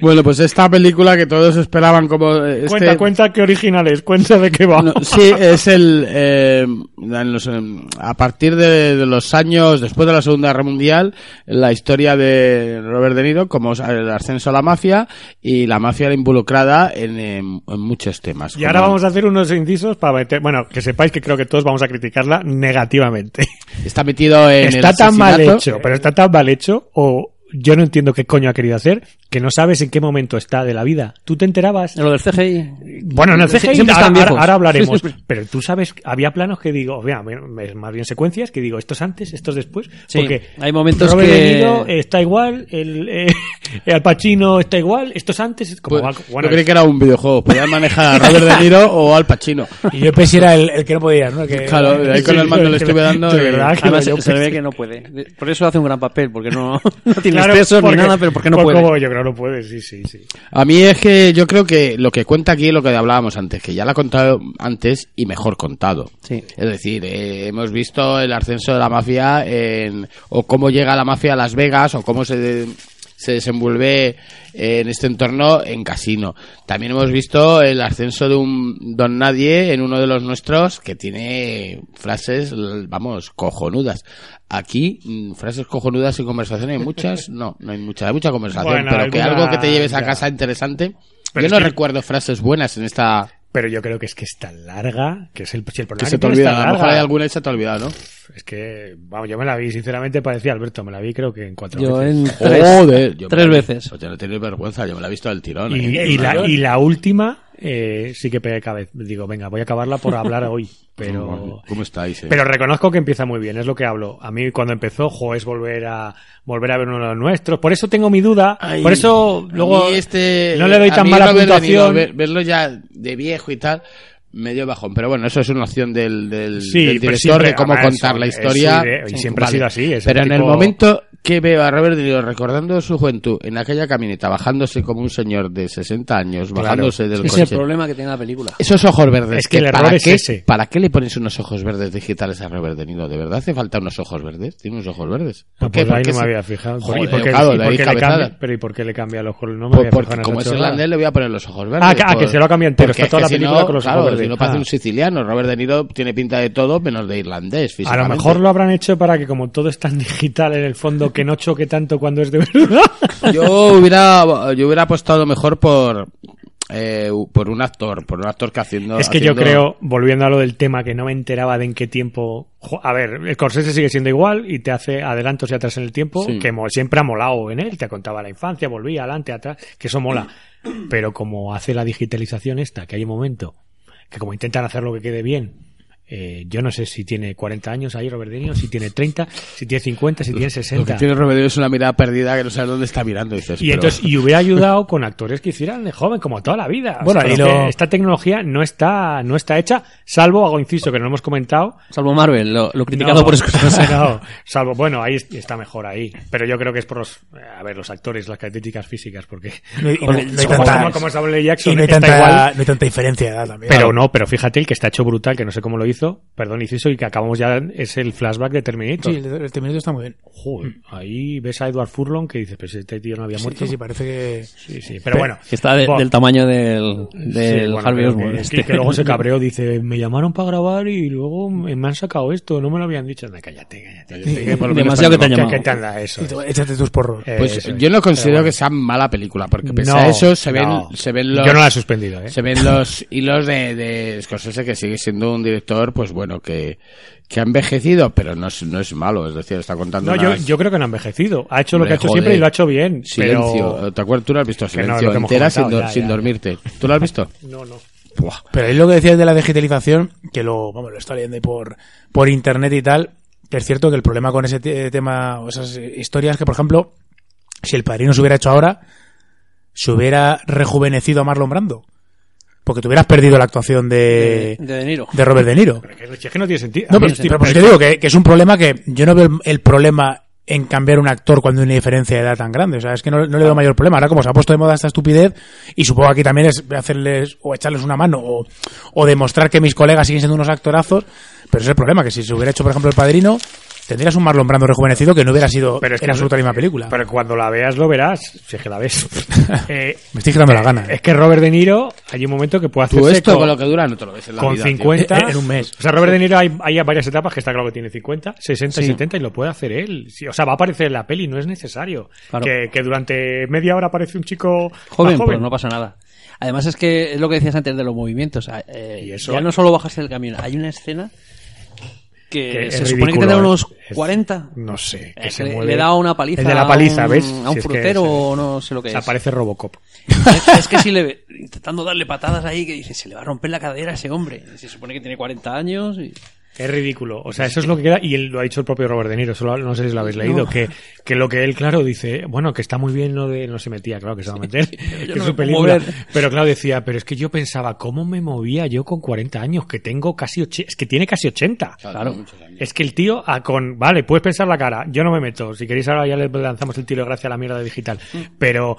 bueno, pues esta película que todos esperaban como. eh, este- Cuenta, cuenta qué original es, cuenta de qué va. No, sí, es el. eh, los, eh, a partir de, de los años después de la Segunda Guerra Mundial, la historia de Robert De Niro, como el ascenso a la mafia y la mafia involucrada en, en- en muchos temas. Y ahora vamos a hacer unos incisos para meter, bueno, que sepáis que creo que todos vamos a criticarla negativamente. Está metido en está el tan mal hecho, pero está tan mal hecho, o yo no entiendo qué coño ha querido hacer, que no sabes en qué momento está de la vida. ¿Tú te enterabas? Lo del CGI. Bueno, en el CGI Siempre ahora, están viejos. ahora- ahora hablaremos. Pero tú sabes, había planos que digo, vea, más bien secuencias que digo, estos antes, estos después. Sí, porque hay momentos Robert que- De Niro está igual, el, eh, <laughs> el Pacino está igual, estos antes, es como, Pues, bueno, yo creí que era un videojuego. Podían manejar a Robert De Niro o al Pacino. <laughs> Y yo pensé era el, el que no podía, ¿no? Que, Claro, de ahí con el mando le estuve dando. de verdad que Además, yo se, pensé- ve que no puede. Por eso hace un gran papel, porque no, <laughs> no tiene Claro, pesos ni nada, pero porque no por puede. como yo creo no puede, sí, sí, sí. A mí es que yo creo que lo que cuenta aquí es lo que hablábamos antes, que ya lo ha contado antes y mejor contado. Sí. Es decir, eh, hemos visto el ascenso de la mafia en, o cómo llega la mafia a Las Vegas o cómo se, de- se desenvuelve en este entorno en casino. También hemos visto el ascenso de un don nadie en uno de los nuestros que tiene frases, vamos, cojonudas. Aquí, mm, frases cojonudas y conversaciones hay muchas, no, no hay mucha, hay mucha conversación, Bueno, pero que alguna- algo que te lleves a casa interesante. Pero Yo no que- recuerdo frases buenas en esta Pero yo creo que es que es tan larga, que es el, si el que problema se te olvida. A lo mejor hay alguna y se te ha olvidado, ¿no? Es que, vamos, yo me la vi, sinceramente parecía Alberto, me la vi creo que en cuatro Yo veces. en tres, Joder, yo me tres la vi. veces. No tienes vergüenza, yo me la he visto del tirón. Y, ¿eh? y la, y la última, eh, sí que pegué cabeza. Digo, venga, voy a acabarla por hablar hoy. <laughs> Pero, ¿Cómo estáis? eh? pero reconozco que empieza muy bien, es lo que hablo. A mí cuando empezó, jo, es volver a, volver a ver uno de los nuestros. Por eso tengo mi duda. Ay, por eso luego este, no le doy a tan mí mala puntuación. ver- verlo ya de viejo y tal, medio bajón. Pero bueno, eso es una opción del, del, Sí, del director siempre- de cómo además, contar la es historia. idea, y siempre ha sido así, es Pero en el momento que veo a Robert De Niro recordando su juventud en aquella camioneta, bajándose como un señor de 60 años, Claro. bajándose del es coche. el problema que tiene la película. Esos ojos verdes. Es que el error ¿para es qué, ese. ¿Para qué le pones unos ojos verdes digitales a Robert De Niro? ¿De verdad hace falta unos ojos verdes? Tiene unos ojos verdes. Ah, qué? pues ahí qué no me se- había fijado. Joder, ¿Y por qué, claro, y de por ahí qué le cambia? Pero ¿y por qué le cambia los colores? No me Pues había porque fijado en como es irlandés le voy a poner los ojos verdes. Ah, que- que por- se lo ha cambiado entero, porque está toda es la película con los ojos verdes. Niro parece Ah. un siciliano. Robert De Niro tiene pinta de todo menos de irlandés. A lo mejor lo habrán hecho para que como todo es tan digital en el fondo que no choque tanto cuando es de verdad. <laughs> Yo hubiera, yo hubiera apostado mejor por, eh, por un actor, por un actor que haciendo. es que yo creo, volviendo a lo del tema, que no me enteraba de en qué tiempo... A ver, el Scorsese sigue siendo igual y te hace adelantos y atrás en el tiempo, Sí. que siempre ha molado en él. Te contaba la infancia, volvía adelante, atrás, que eso mola. <clears throat> Pero como hace la digitalización esta, que hay un momento, que como intentan hacerlo que quede bien, eh, yo no sé si tiene 40 años ahí Robert De Niro, si tiene 30, si tiene 50, si tiene Lo que 60. tiene Robert De Niro es una mirada perdida que no sabes dónde está mirando. Dices, Y pero- entonces, y hubiera ayudado con actores que hicieran de joven, como toda la vida. Bueno, y que lo- esta tecnología no está, no está hecha, salvo, hago inciso, que no hemos comentado. Salvo Marvel, lo, lo criticado No, por Scorsese. no, salvo, bueno, ahí está mejor ahí. Pero yo creo que es por los, a ver, los actores, las características físicas, porque, No hay- como, no hay como- tanta- como- como Samuel L. Y Jackson no hay, está tanta, igual. no hay tanta diferencia de edad también. Pero no, pero fíjate el que está hecho brutal, que no sé cómo lo hizo, perdón, inciso, y que acabamos ya, es el flashback de Terminator. Sí, el, el Terminator está muy bien. Joder, ahí ves a Edward Furlong que dices, pero si este tío no había Sí, muerto. sí, sí, parece que... Sí, sí, pero bueno. Que está de- Bueno, del tamaño del, Sí, del bueno, Harvey Oswald. que- este. que luego se <laughs> cabreó, dice, me llamaron para grabar y luego me han sacado esto, no me lo habían dicho. Anda, cállate, cállate. que por lo menos Demasiado que te han ¿Qué- llamado. qué te anda eso? Tú, Échate tus porros. Eh, Pues eso es. yo no considero Pero que sea mala película, porque pese No, a eso se ven, no. se ven los, Yo no la he suspendido, ¿eh? se ven los hilos de, de Scorsese que sigue siendo un director, pues bueno, que, que ha envejecido, pero no es, no es malo, es decir, está contando No, yo, creo que no ha envejecido. Ha hecho lo que ha hecho joder. siempre y lo ha hecho bien. Silencio, Pero... ¿te acuerdas? Tú lo has visto, no, Silencio, hemos entera sin, comentado, do- ya, sin ya. dormirte. ¿Tú lo has visto? <laughs> No, no. Buah. Pero es lo que decías de la digitalización, que lo, vamos, lo está leyendo ahí por, por internet y tal, que es cierto que el problema con ese te- tema, o esas historias, que por ejemplo, si el padrino se hubiera hecho ahora, se hubiera rejuvenecido a Marlon Brando. Porque te hubieras perdido la actuación de, de De Niro. de Robert De Niro. Pero que, es que no tiene sentido. No, pero, sí, pero te digo que, que es un problema que yo no veo el, el problema en cambiar un actor cuando hay una diferencia de edad tan grande. O sea, es que no, no le veo mayor problema. Ahora, como se ha puesto de moda esta estupidez, y supongo que aquí también es hacerles o echarles una mano o, o demostrar que mis colegas siguen siendo unos actorazos, pero ese es el problema, que si se hubiera hecho, por ejemplo, El Padrino, tendrías un Marlon Brando rejuvenecido que no hubiera sido Pero es que en no- absoluta misma película. Pero cuando la veas lo verás, si es que la ves. <laughs> Eh, Me estoy quitando la gana. es que Robert De Niro, hay un momento que puede Tú hacerse esto con, con lo que dura no te lo ves en la con vida, tío. 50 En- en un mes. O sea, Robert De Niro hay, hay varias etapas que está claro que tiene 50, 60 y Sí. 70 y lo puede hacer él. Sí, o sea, va a aparecer en la peli, no es necesario. Claro. Que, que durante media hora aparece un chico Joven, más pues no pasa nada. Además es que es lo que decías antes de los movimientos. eh, Y eso- Ya no solo bajarse del camión, hay una escena que, Que se es supone que tendrá ¿eh? unos Es- 40. No sé, que Eh, se le, mueve. le da una paliza, El de la paliza, a un, ¿ves? a un Si es que frutero o no sé lo que o sea, es. parece Robocop. Es, es que si le ve intentando darle patadas ahí que dice, se le va a romper la cadera a ese hombre. Se supone que tiene 40 años y... Es ridículo. O sea, eso es lo que queda. Y él lo ha dicho el propio Robert De Niro. Solo, no sé si lo habéis leído. Que, que lo que él, claro, dice, bueno, que está muy bien lo de. No se metía, claro que se va a meter. <laughs> que es no su película. mover. Pero claro, decía, pero es que yo pensaba, ¿cómo me movía yo con 40 años? Que tengo casi 80. Es que tiene casi 80. Claro. Es que el tío, ah, con, vale, puedes pensar la cara, yo no me meto, si queréis ahora ya le lanzamos el tiro de gracia a la mierda de digital, Mm. pero,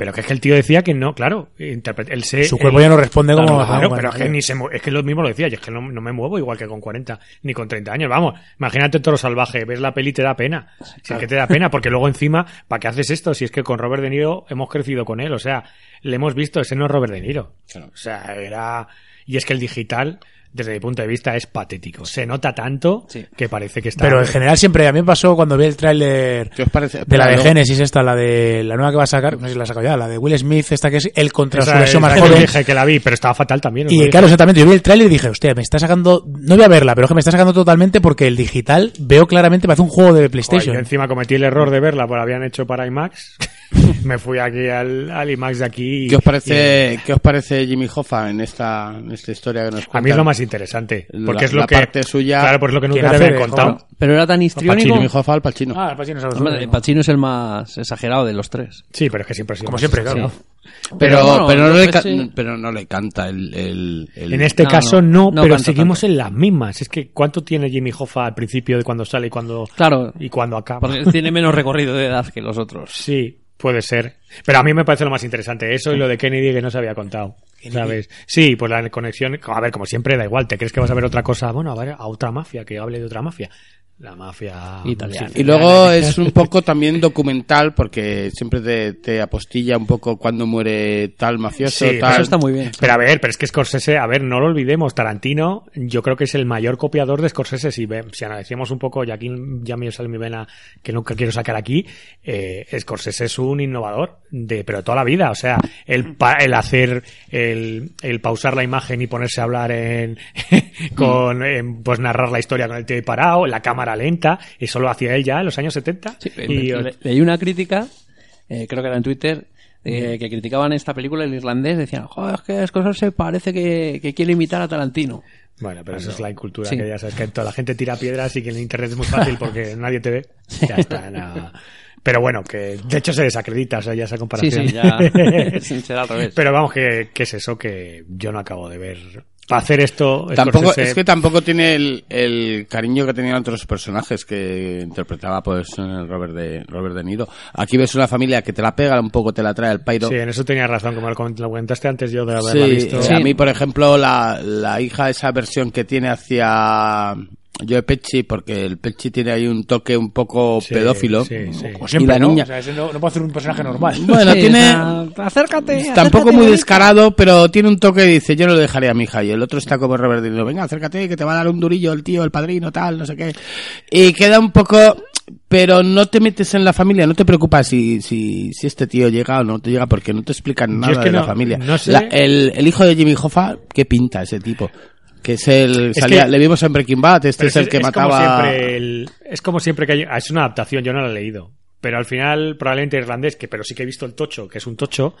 pero que es que el tío decía que no, claro, él se, Su él- cuerpo ya no responde como... Claro, pero es que ni se es que lo mismo lo decía, yo es que no, no me muevo igual que con 40 ni con 30 años, vamos, imagínate Toro Salvaje, ves la peli y te da pena, si es que te da pena, porque luego encima, ¿para qué haces esto? Si es que con Robert De Niro hemos crecido con él, o sea, le hemos visto, ese no es Robert De Niro, o sea, era, y es que el digital, desde mi punto de vista, es patético, se nota tanto Sí. que parece que está... Pero en general siempre, a mí me pasó cuando vi el tráiler ¿Qué os parece? de la de Espera, Genesis esta, la de la nueva que va a sacar, no sé si la ha sacado ya, la de Will Smith, esta que es el contra su Esa versión es más joven. dije que la vi, pero estaba fatal también. Y claro, exactamente, yo vi el tráiler y dije, hostia, me está sacando, no voy a verla, pero es que me está sacando totalmente porque el digital veo claramente, me hace un juego de Joder, PlayStation. yo encima cometí el error de verla, pues la habían hecho para IMAX. <laughs> Me fui aquí al, al IMAX de aquí. y- ¿Qué os parece, ¿qué os parece Jimmy Hoffa en esta, en esta historia que nos cuenta? A mí es lo más interesante. Porque La- es lo la que. parte suya- Claro, pues lo que ¿Quién nunca te habían contado. Pero era tan histriónico. Jimmy Hoffa al Pacino. Ah, el Pacino es Hombre, el. Pacino es el más exagerado de los tres. Sí, pero es que siempre ha sido Como siempre, claro. pero, Pero bueno, pero, no le sí. pero no le canta el, el, el- En este No, caso no, no, no pero seguimos tanto. en las mismas. Es que ¿cuánto tiene Jimmy Hoffa al principio de cuando sale y cuando, Claro, y cuando acaba? porque tiene menos recorrido de edad que los otros. Sí, puede ser. Pero a mí me parece lo más interesante eso y lo de Kennedy que no se había contado. ¿Sabes? Sí, pues la conexión, a ver, como siempre da igual, ¿te crees que vas a ver otra cosa? Bueno, a ver, a otra mafia, que hable de otra mafia. La mafia Italiana. sí, Y luego <laughs> es un poco también documental porque siempre te, te apostilla un poco cuando muere tal mafioso, Sí, tal. Eso está muy bien. Pero a ver, pero es que Scorsese, a ver, no lo olvidemos, Tarantino, yo creo que es el mayor copiador de Scorsese. Si, si analizamos un poco, y aquí ya me sale mi vena que nunca quiero sacar aquí, eh, Scorsese es un innovador de, pero de toda la vida. O sea, el, pa- el hacer, el, el pausar la imagen y ponerse a hablar en, <laughs> con, en, pues narrar la historia con el tío ahí parado, la cámara lenta, eso lo hacía él ya en los años 70. Sí, y, le- leí una crítica, eh, creo que era en Twitter, eh, que criticaban esta película, el irlandés, decían, joder, es que Scorsese parece que, que quiere imitar a Tarantino. Bueno, pero eso es la incultura, Sí. que ya sabes que toda la gente tira piedras y que en internet es muy fácil porque <laughs> nadie te ve. Ya está, no. Pero bueno, que de hecho se desacredita, o sea, ya esa Sí, comparación. <laughs> sí, ya será al revés. Pero vamos, que, que es eso que yo no acabo de ver. Para hacer esto, Tampoco, Scorsese- es que tampoco tiene el, el cariño que tenían otros personajes que interpretaba pues eh, Robert de Robert De Niro. Aquí ves una familia que te la pega, un poco te la trae el pairo. Sí, en eso tenía razón, como lo coment- lo comentaste antes yo de haberla Sí, visto. eh, a mí, por ejemplo, la, la hija, esa versión que tiene hacia Joe Pesci, porque el Pesci tiene ahí un toque un poco Sí, pedófilo. sí, sí. Como siempre, y la ¿no? niña, O sea, ese no, no puede hacer un personaje normal. <laughs> bueno, Sí, tiene acércate. tampoco acércate, muy descarado, pero tiene un toque y dice, yo no lo dejaré a mi hija. Y el otro está como Robert venga, acércate, que te va a dar un durillo el tío, el padrino, tal, no sé qué. Y queda un poco, pero no te metes en la familia, no te preocupas si, si, si este tío llega o no te llega, porque no te explican Yo nada es que de la familia. no sé- La- el, el hijo de Jimmy Hoffa, ¿qué pinta ese tipo? Que es el, Es salía- que- le vimos en Breaking Bad, este es el que como mataba... siempre el- es como siempre que hay, es una adaptación, yo no la he leído. Pero al final, probablemente irlandés, que pero sí que he visto el tocho, que es un tocho,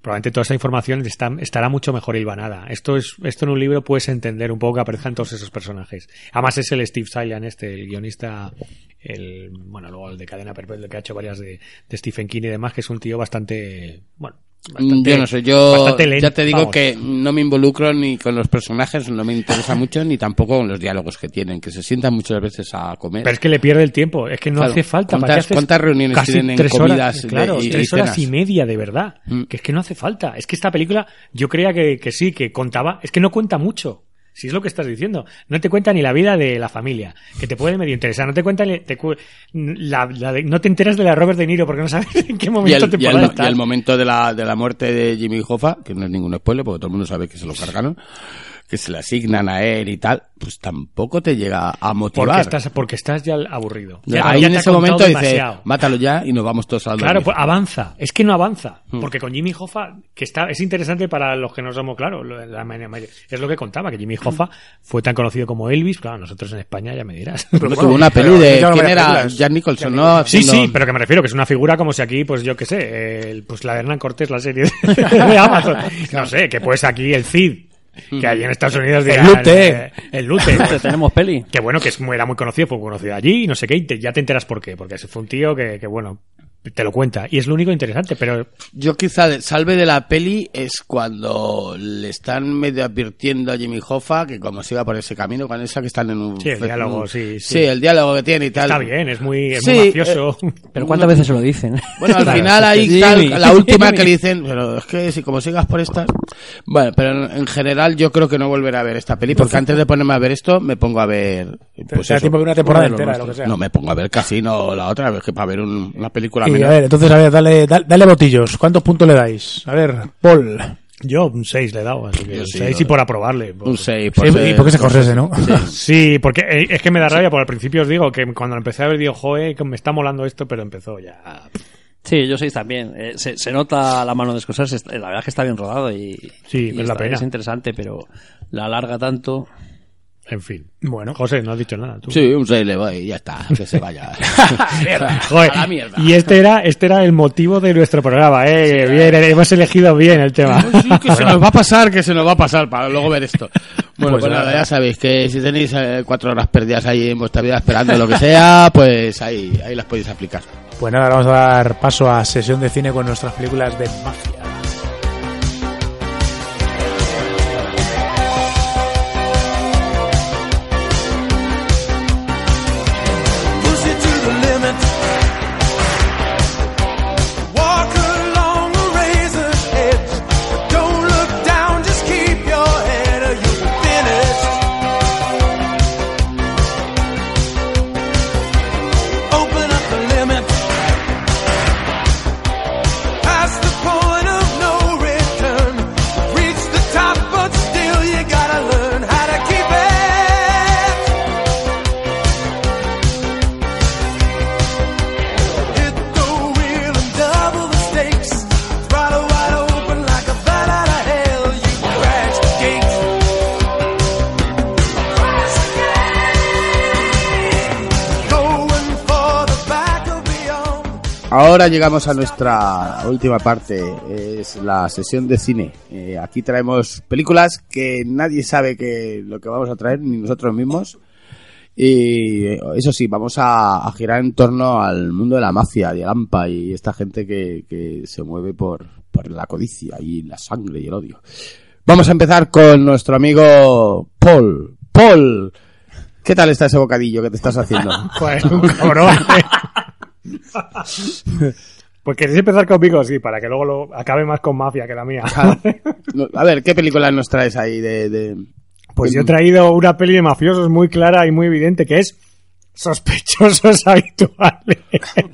probablemente toda esa información está, estará mucho mejor hilvanada. Esto es, esto en un libro puedes entender un poco que aparezcan todos esos personajes. Además es el Steve Silan, este, el guionista, el, bueno, luego el de Cadena Perpetua, el que ha hecho varias de, de Stephen King y demás, que es un tío bastante, bueno, bastante- Mm, yo no sé, yo ya te digo vamos. que no me involucro ni con los personajes, no me interesa mucho, ni tampoco con los diálogos que tienen, que se sientan muchas veces a comer. Pero es que le pierde el tiempo, es que no Claro. hace falta. ¿para ¿Cuántas- qué haces cuántas reuniones casi tienen en tres comidas horas, claro, y- y tres horas y media de verdad. Mm. Que es que no hace falta. Es que esta película, yo creía que, que sí, que contaba, es que no cuenta mucho. Si es lo que estás diciendo, no te cuenta ni la vida de la familia, que te puede medio interesar, no te cuenta ni- te cu- la, la de- no te enteras de la Robert De Niro porque no sabes en qué y momento el, te puede y el momento de la, de la muerte de Jimmy Hoffa, que no es ningún spoiler, porque todo el mundo sabe que se lo cargaron, que se le asignan a él y tal, pues tampoco te llega a motivar. porque estás, porque estás ya aburrido. Ya, Ahí ya en ese momento dice, mátalo ya y nos vamos todos al Claro, dormir". pues avanza. Es que no avanza. Mm. Porque con Jimmy Hoffa, que está, es interesante para los que no somos claros, es lo que contaba, que Jimmy Hoffa fue tan conocido como Elvis, claro, nosotros en España ya me dirás. Pero bueno, tuvo una peli de, ¿quién era? Jack Nicholson, ¿no? Sí, sí, pero que me refiero que es una figura como si aquí, pues yo qué sé, el- pues la de Hernán Cortés, la serie de, <laughs> de Amazon. No sé, que pues aquí el Cid, que allí en Estados Unidos dirán, Lute. eh, el Lute. Te- Tenemos peli. Que bueno, que es muy, era muy conocido, fue conocido allí, y no sé qué, y te- ya te enteras por qué, porque ese fue un tío que, que bueno, te lo cuenta. Y es lo único interesante, pero Yo quizá de- salve de la peli es cuando le están medio advirtiendo a Jimmy Hoffa que como siga por ese camino, con esa que están en un... Sí, el diálogo, un- sí, sí. Sí, el diálogo que tiene y tal. está bien, es muy, es Sí, muy mafioso. Pero ¿cuántas veces se lo dicen? Bueno, al <laughs> Claro, final ahí tal, la última que le <laughs> dicen, pero es que si como sigas por estas... Bueno, pero en, en general yo creo que no volveré a ver esta peli, porque antes de ponerme a ver esto, me pongo a ver... Pues te da eso, tiempo de ver una temporada de entera, lo nuestros. que sea. No, me pongo a ver Casino la otra vez que para ver un- una película Y, a menor. ver, entonces, a ver, dale, dale, dale botillos. ¿Cuántos puntos le dais? A ver, Paul. Yo un 6 le he dado, así que un sí, 6 no. y por aprobarle. Un 6. Sí, y porque es Scorsese, ¿no? Sí, porque eh, es que me da rabia, porque al principio os digo que cuando empecé a ver digo, joder, que me está molando esto, pero empezó ya. Sí, yo soy también. Eh, se, se nota la mano de Scorsese. La verdad es que está bien rodado y, Sí, y es la está- pena. es interesante, pero la alarga tanto. En fin. Bueno. José, no has dicho nada. Tú. Sí, un 6 le voy y ya está, que se vaya. <laughs> <laughs> Joder, A la mierda. y este era, este era el motivo de nuestro programa, eh. bien, hemos elegido bien el tema. Sí, que se nos va a pasar, que se nos va a pasar para luego ver esto. Bueno, Pues pues, nada, nada. ya sabéis que si tenéis eh, cuatro horas perdidas ahí en vuestra vida esperando lo que sea, <laughs> pues ahí, ahí las podéis aplicar. Pues nada, ahora vamos a dar paso a sesión de cine con nuestras películas de mafia. Ahora llegamos a nuestra última parte, es la sesión de cine. Eh, aquí traemos películas que nadie sabe que lo que vamos a traer, ni nosotros mismos. Y eh, eso sí, vamos a, girar en torno al mundo de la mafia, de Lampa y esta gente que, que se mueve por, por la codicia y la sangre y el odio. Vamos a empezar con nuestro amigo Paul. Paul, ¿qué tal está ese bocadillo que te estás haciendo? <laughs> Pues un cabrón. <laughs> Pues queréis empezar conmigo, sí, para que luego lo acabe más con mafia que la mía. <laughs> A ver, ¿qué películas nos traes ahí de...? de- Pues yo he traído una peli de mafiosos muy clara y muy evidente que es Sospechosos Habituales. <laughs>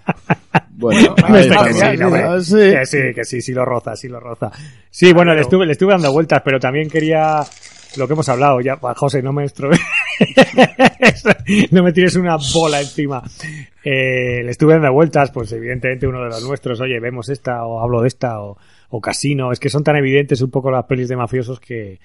Bueno, Me ahí está que sí, no, hombre. Sí. Que sí, que sí, sí lo roza, sí lo roza. Sí, bueno, le estuve, le estuve dando vueltas, pero también quería lo que hemos hablado ya. José, no me estro... <laughs> no me tires una bola encima. Eh, le estuve dando vueltas, pues evidentemente uno de los nuestros, oye, vemos esta o hablo de esta o, o Casino. Es que son tan evidentes un poco las pelis de mafiosos que,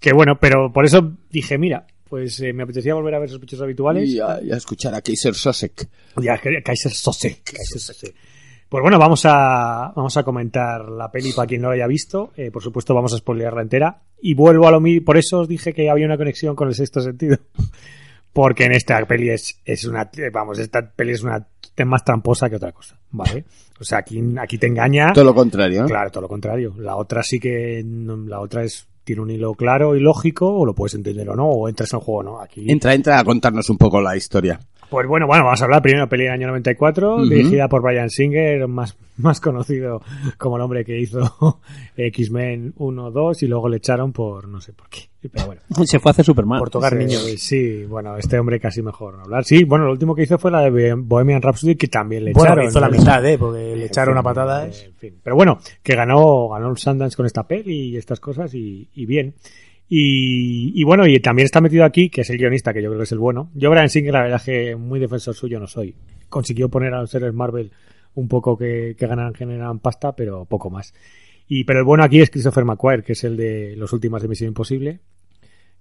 que bueno, pero por eso dije, mira, pues eh, me apetecía volver a ver Sospechosos Habituales. Y a, y a escuchar a Kaiser Sosek. Ya, que- Kaiser Sose. Kaiser Sose. Pues bueno, vamos a, vamos a comentar la peli para quien no la haya visto. Eh, por supuesto, vamos a spoilearla entera. Y vuelvo a lo mismo. Por eso os dije que había una conexión con el sexto sentido. <laughs> Porque en esta peli es, es una. eh, Vamos, esta peli es una es más tramposa que otra cosa. ¿Vale? O sea, aquí, aquí te engaña. Todo lo contrario. Claro, todo lo contrario. La otra sí que. La otra es. Tiene un hilo claro y lógico, o lo puedes entender o no, o entras en juego o no. Aquí. Entra, entra a contarnos un poco la historia. Pues bueno, bueno, vamos a hablar primero de la peli del año 94, Ujú. dirigida por Brian Singer, más, más conocido como el hombre que hizo <laughs> X-Men 1, 2 y luego le echaron por no sé por qué. Pero bueno, <laughs> Se fue a hacer Superman. por tocar sí. niños. Sí, bueno, este hombre casi mejor no hablar. Sí, bueno, lo último que hizo fue la de Bohemian Rhapsody, que también le Bueno, echaron. hizo la mitad, ¿eh? Porque le En echaron fin, una patada. en fin. Pero bueno, que ganó, ganó el Sundance con esta peli y estas cosas y, y bien. Y, bueno, y también está metido aquí, que es el guionista, que yo creo que es el bueno. Yo, Brian Singer, la verdad es que muy defensor suyo no soy. Consiguió poner a los héroes Marvel un poco que, que ganan, generan pasta, pero poco más. Y, pero el bueno aquí es Christopher McQuarrie, que es el de los últimos de Misión Imposible,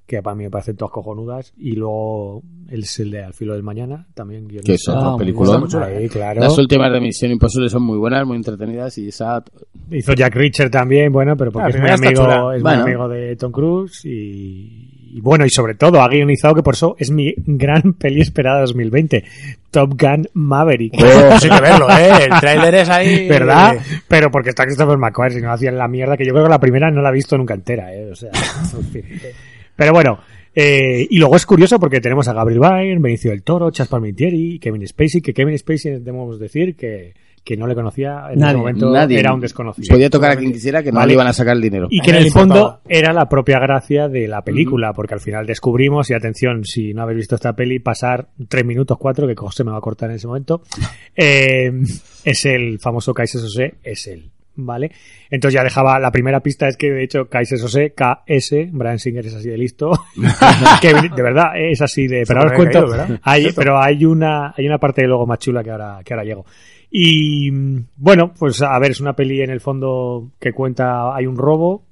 que para mí me parecen todas cojonudas. Y luego es el de Al filo del mañana, también. Que Ah, peliculón. buena, Ahí, claro. Las últimas de Misión Imposible son muy buenas, muy entretenidas y esa... Hizo Jack Reacher también, bueno, pero porque Ah, es muy amigo, es Bueno. muy amigo de Tom Cruise y, y bueno, y sobre todo ha guionizado que por eso es mi gran <laughs> peli esperada de 2020, Top Gun Maverick. Oh, <laughs> sí que verlo, ¿eh? El tráiler es ahí... ¿Verdad? Pero porque está Christopher McQuarrie, si no hacían la mierda, que yo creo que la primera no la he visto nunca entera, ¿eh? O sea. <laughs> Pero bueno, eh, y luego es curioso porque tenemos a Gabriel Byrne, Benicio del Toro, Chas Palminteri, Kevin Spacey, que Kevin Spacey debemos decir que, que no le conocía en Nadie, ese momento, Nadie era un desconocido. Podía tocar a quien quisiera que no Vale. le iban a sacar el dinero. Y que en el fondo era la propia gracia de la película, porque al final descubrimos, y atención, si no habéis visto esta peli, pasar tres minutos, cuatro, que José me va a cortar en ese momento, eh, es el famoso Kaiser Sose, es él. ¿Vale? Entonces ya dejaba, la primera pista es que de hecho Sose, KS, Brian Singer es así de listo, <laughs> que de verdad es así de, pero ahora os cuento, caído, pero hay una, hay una parte de luego más chula que ahora, que ahora llego. Y mm, bueno, pues a ver, es una peli en el fondo que cuenta, hay un robo,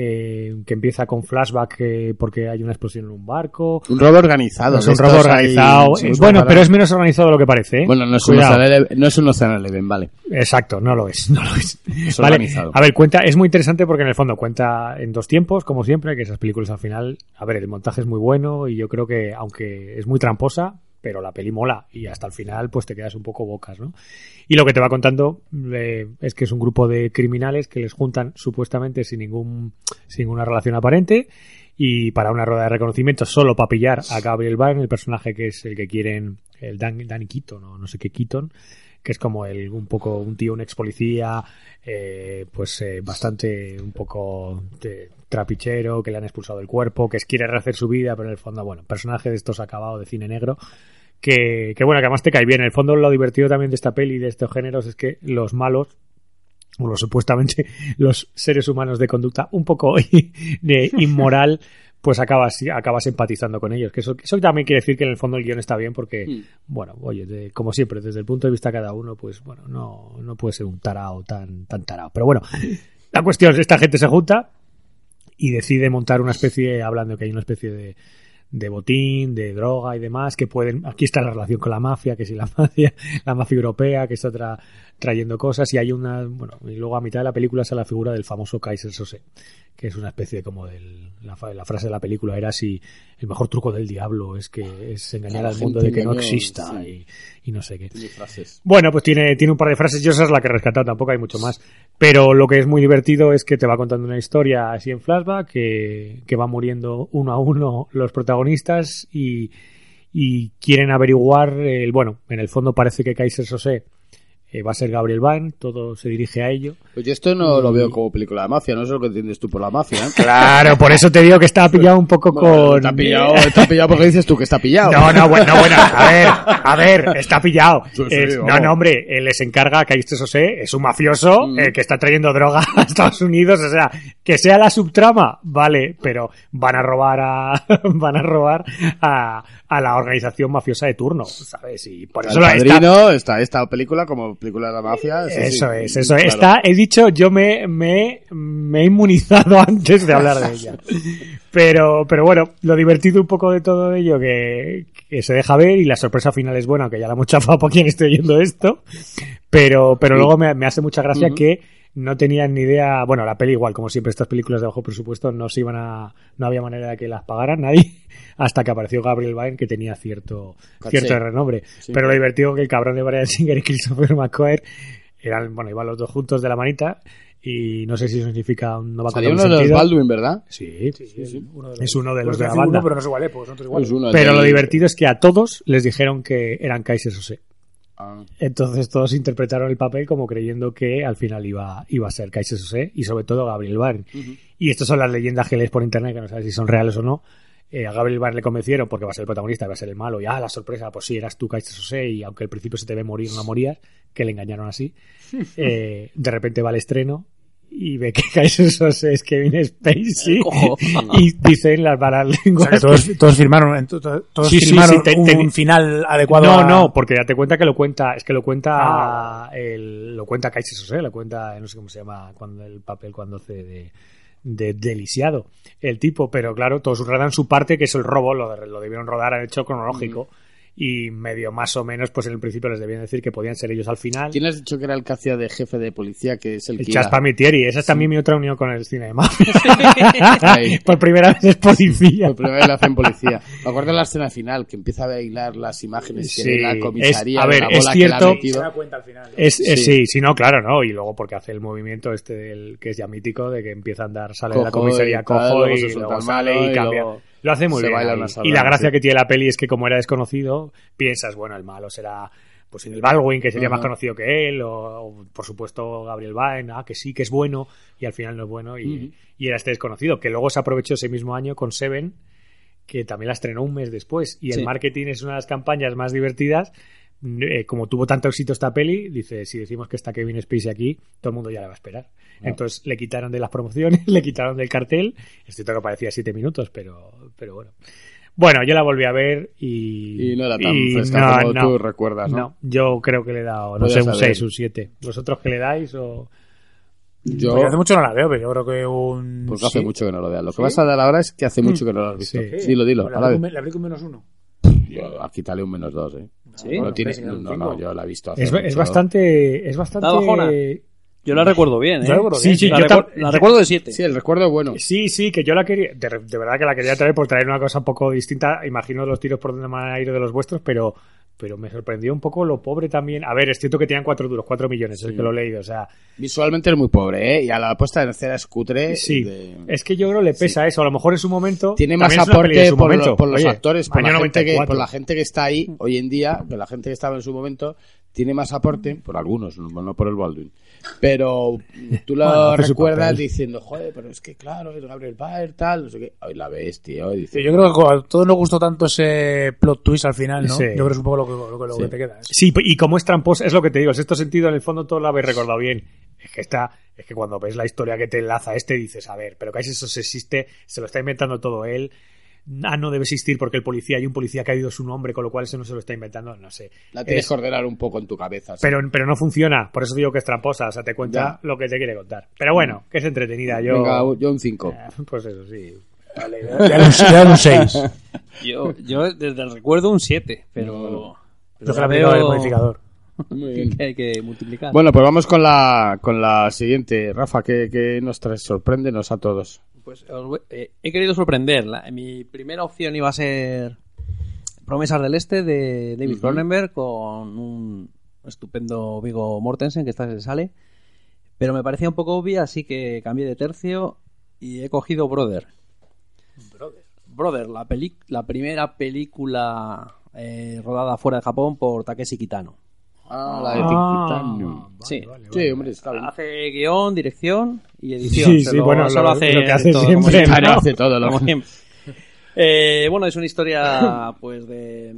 eh, que empieza con flashback eh, porque hay una explosión en un barco. Un robo organizado. Es de un robo ahí- organizado. sí, bueno, pero es menos organizado de lo que parece. ¿eh? Bueno, no es, un Cuidado. Eleven, no es un Ocean Eleven, vale. Exacto, no lo es, <laughs> no lo es. Es Vale, organizado. a ver, cuenta, es muy interesante porque en el fondo cuenta en dos tiempos, como siempre, que esas películas al final, a ver, el montaje es muy bueno y yo creo que, aunque es muy tramposa, pero la peli mola y hasta el final pues te quedas un poco bocas, ¿no? Y lo que te va contando eh, es que es un grupo de criminales que les juntan supuestamente sin ningún sin ninguna relación aparente y para una rueda de reconocimiento solo para pillar a Gabriel Byrne, el personaje que es el que quieren, el Dan, Danny Keaton o no sé qué Keaton, que es como el, un poco un tío, un ex policía, eh, pues eh, bastante un poco de trapichero, que le han expulsado del cuerpo, que quiere rehacer su vida, pero en el fondo, bueno, personaje de estos acabado de cine negro, que, que bueno, que además te cae bien. En el fondo lo divertido también de esta peli y de estos géneros es que los malos o los supuestamente <laughs> los seres humanos de conducta un poco <laughs> de inmoral, pues acabas, acabas empatizando con ellos. Que eso, eso también quiere decir que en el fondo el guion está bien porque, Mm. bueno, oye, de- como siempre, desde el punto de vista de cada uno, pues bueno, no, no puede ser un tarao tan, tan tarao. Pero bueno, la cuestión es, esta gente se junta y decide montar una especie, hablando que hay una especie de, de botín, de droga y demás, que pueden, aquí está la relación con la mafia, que si la <laughs> mafia, la mafia europea, que está tra- trayendo cosas, y hay una, bueno, y luego a mitad de la película sale la figura del famoso Kaiser Sose, que es una especie como del, la, la frase de la película era si el mejor truco del diablo es que es engañar al mundo de que no exista sí. y, y no sé qué. Bueno, pues tiene, tiene un par de frases, yo esa es la que he rescatado, tampoco hay mucho más. Pero lo que es muy divertido es que te va contando una historia así en flashback, que, que va muriendo uno a uno los protagonistas y, y quieren averiguar, el, bueno, en el fondo parece que Kaiser Sose eh, va a ser Gabriel Byrne, todo se dirige a ello. Pues yo esto no lo veo como película de mafia, no sé lo que entiendes tú por la mafia. ¿eh? Claro, por eso te digo que estaba pillado un poco Bueno, con... Está pillado, está pillado porque dices tú que está pillado. No, no, bueno, no, bueno, a ver, a ver, <laughs> está pillado. Sí, sí, Es- no, no, hombre, eh, les encarga que esto sé, es un mafioso Mm. eh, que está trayendo droga a Estados Unidos, o sea, que sea la subtrama, vale, pero van a robar a, <laughs> van a robar a, a la organización mafiosa de turno, ¿sabes? Y por El eso está- Padrino, está esta película como película de la mafia. eso sí. es, eso Claro. está, he dicho, yo me, me, me he inmunizado <laughs> antes de hablar de ella. Pero, pero bueno, lo divertido un poco de todo ello que, que se deja ver y la sorpresa final es buena, aunque ya la hemos <laughs> chafado por quien esté oyendo esto. Pero, pero luego me, me hace mucha gracia que no tenían ni idea, bueno, la peli igual, como siempre estas películas de bajo presupuesto no se iban a, no había manera de que las pagaran nadie, <laughs> hasta que apareció Gabriel Byrne que tenía cierto, Caché. cierto renombre. Sí. Pero lo divertido que el cabrón de Brian Singer y Christopher McQuarrie eran, bueno, iban los dos juntos de la manita y no sé si eso significa un no va a Salió uno un de los. Baldwin, ¿verdad? Sí, Uno Es uno de los de la uno, pero no es igual, ¿eh? Pues igual. Uno Pero lo divertido es que a todos les dijeron que eran Kaiser Sose. Ah. Entonces todos interpretaron el papel como creyendo que al final iba, iba a ser Kaiser Sose y sobre todo Gabriel Byrne. Y estas son las leyendas que lees por internet que no sabes si son reales o no. Eh, a Gabriel Byrne le convencieron porque va a ser el protagonista, va a ser el malo. Y ah, la sorpresa, pues sí, eras tú Kaiser Sose y aunque al principio se te ve morir, no morías, que le engañaron así. <laughs> Eh, de repente va al estreno y ve que <laughs> Kaiser Sose es Kevin Spacey <laughs> y dicen las malas O lenguas. sea, todos, todos firmaron, to- to- todos Sí, sí, firmaron sí, te- un te- final adecuado. No, a- no, porque date cuenta que lo cuenta, es que lo cuenta Ah. el, lo cuenta Kaiser Sose, lo cuenta, no sé cómo se llama cuando el papel cuando hace de, de, de lisiado, el tipo, pero claro, todos rodan su parte, que es el robo, lo, lo debieron rodar en hecho cronológico. Y medio más o menos, pues en el principio les debían decir que podían ser ellos al final. ¿Quién has dicho que era el que hacía de jefe de policía, que es el, El que Chas iba- Palmitieri, esa es también mi otra unión con el cine de mafia. <laughs> Por primera vez es policía. Por primera vez lo hacen policía. Me acuerdo de la escena final, que empieza a bailar las imágenes que Sí, la comisaría. es- a ver, la es bola que le ha cierto- metido. Se da cuenta al final. Es, es- Sí. sí. sí, no, claro, no. Y luego porque hace el movimiento este del que es ya mítico, de que empieza a andar, sale de la comisaría y cojo y luego sale y y cambia. luego Lo hace muy se bien. baila Y la gracia sí. que tiene la peli es que como era desconocido, piensas, bueno, el malo será pues el Baldwin, que sería más conocido que él, o, o, por supuesto Gabriel Byrne, ah, que sí, que es bueno, y al final no es bueno, y, y era este desconocido, que luego se aprovechó ese mismo año con Seven, que también la estrenó un mes después, y el marketing es una de las campañas más divertidas, eh, como tuvo tanto éxito esta peli, dice, si decimos que está Kevin Spacey aquí, todo el mundo ya la va a esperar. Entonces le quitaron de las promociones, <laughs> le quitaron del cartel, es cierto que parecía siete minutos, pero, pero bueno. Bueno, yo la volví a ver y... Y no era tan fresca no, como no, tú recuerdas, ¿no? no, yo creo que le he dado, no sé, un saber. 6, un 7. ¿Vosotros qué le dais o...? Yo, Porque hace mucho no la veo, pero yo creo que un. porque hace sí. mucho que no lo veo. Lo que vas a dar ahora es que hace mucho que no lo has visto. Sí. Dilo, dilo. Ahora La abrí con- la abrí con menos uno. Yo, aquí dale un menos dos, ¿eh? Sí. No, Bueno, no, yo la he visto hace Es, mucho. es bastante... Es bastante... Yo la recuerdo bien, ¿eh? Yo la recuerdo Sí, bien. sí, la, yo recuerdo de 7. Sí, el recuerdo es bueno. Sí, sí, que yo la quería, de, de verdad que la quería traer por traer una cosa un poco distinta. Imagino los tiros por donde van a ir de los vuestros, pero, pero me sorprendió un poco lo pobre también. A ver, es cierto que tenían cuatro duros, cuatro millones, es que lo he leído, o sea, Visualmente es muy pobre, ¿eh? Y a la puesta en escena es cutre. sí. de- Es que yo creo que le pesa eso, a lo mejor en su momento. Tiene más de aporte por, lo- momento. por los Oye, actores, por la, gente que, 94. por la gente que está ahí hoy en día, que la gente que estaba en su momento, tiene más aporte, por algunos, no, por el Baldwin. Pero tú lo Bueno, recuerdas diciendo, joder, pero es que claro, es Gabriel Byrne, tal, no sé qué. Hoy la ves, tío. Y dices, Sí, yo creo que a todos nos gustó tanto ese plot twist al final, ¿no? Sí. Yo creo que es un poco lo que, lo que, lo Sí. que te queda. ¿eh? Sí, y como es tramposa, es lo que te digo, el sexto sentido en el fondo todo lo habéis recordado bien. Es que está, es que cuando ves la historia que te enlaza a este dices, a ver, pero que eso se existe, se lo está inventando todo él. Ah, no debe existir porque el policía, hay un policía que ha ido su nombre, con lo cual eso no se lo está inventando, no sé. la tienes Es- que ordenar un poco en tu cabeza. sí. pero, pero no funciona, por eso digo que es tramposa, o sea, te cuenta Ya. lo que te quiere contar. Pero bueno, que es entretenida, yo... Venga, yo un 5. Eh, Pues eso, sí. Le dan un- le dan un 6. <laughs> Yo, yo desde el recuerdo un 7, pero... pero Yo <laughs> que la la veo el modificador. Muy bien. que hay que multiplicar. Bueno, pues vamos con la, con la siguiente. Rafa, ¿qué, qué nos traes? Sorpréndenos a todos. Pues os eh, he querido sorprender. La- mi primera opción iba a ser Promesas del Este de David Cronenberg con un estupendo Vigo Mortensen que esta se sale. Pero me parecía un poco obvia, así que cambié de tercio y he cogido Brother. Brother, la, peli- la primera película eh, rodada fuera de Japón por Takeshi Kitano. Ah, la de Ah, Titanium. Sí. Sí, hombre, está bien. Hace guion, dirección y edición. Sí, Se sí, lo- bueno, eso lo- hace lo que hace todo, siempre, como siempre, Claro, ¿no? hace todo lo siempre. Eh, bueno, es una historia <laughs> pues de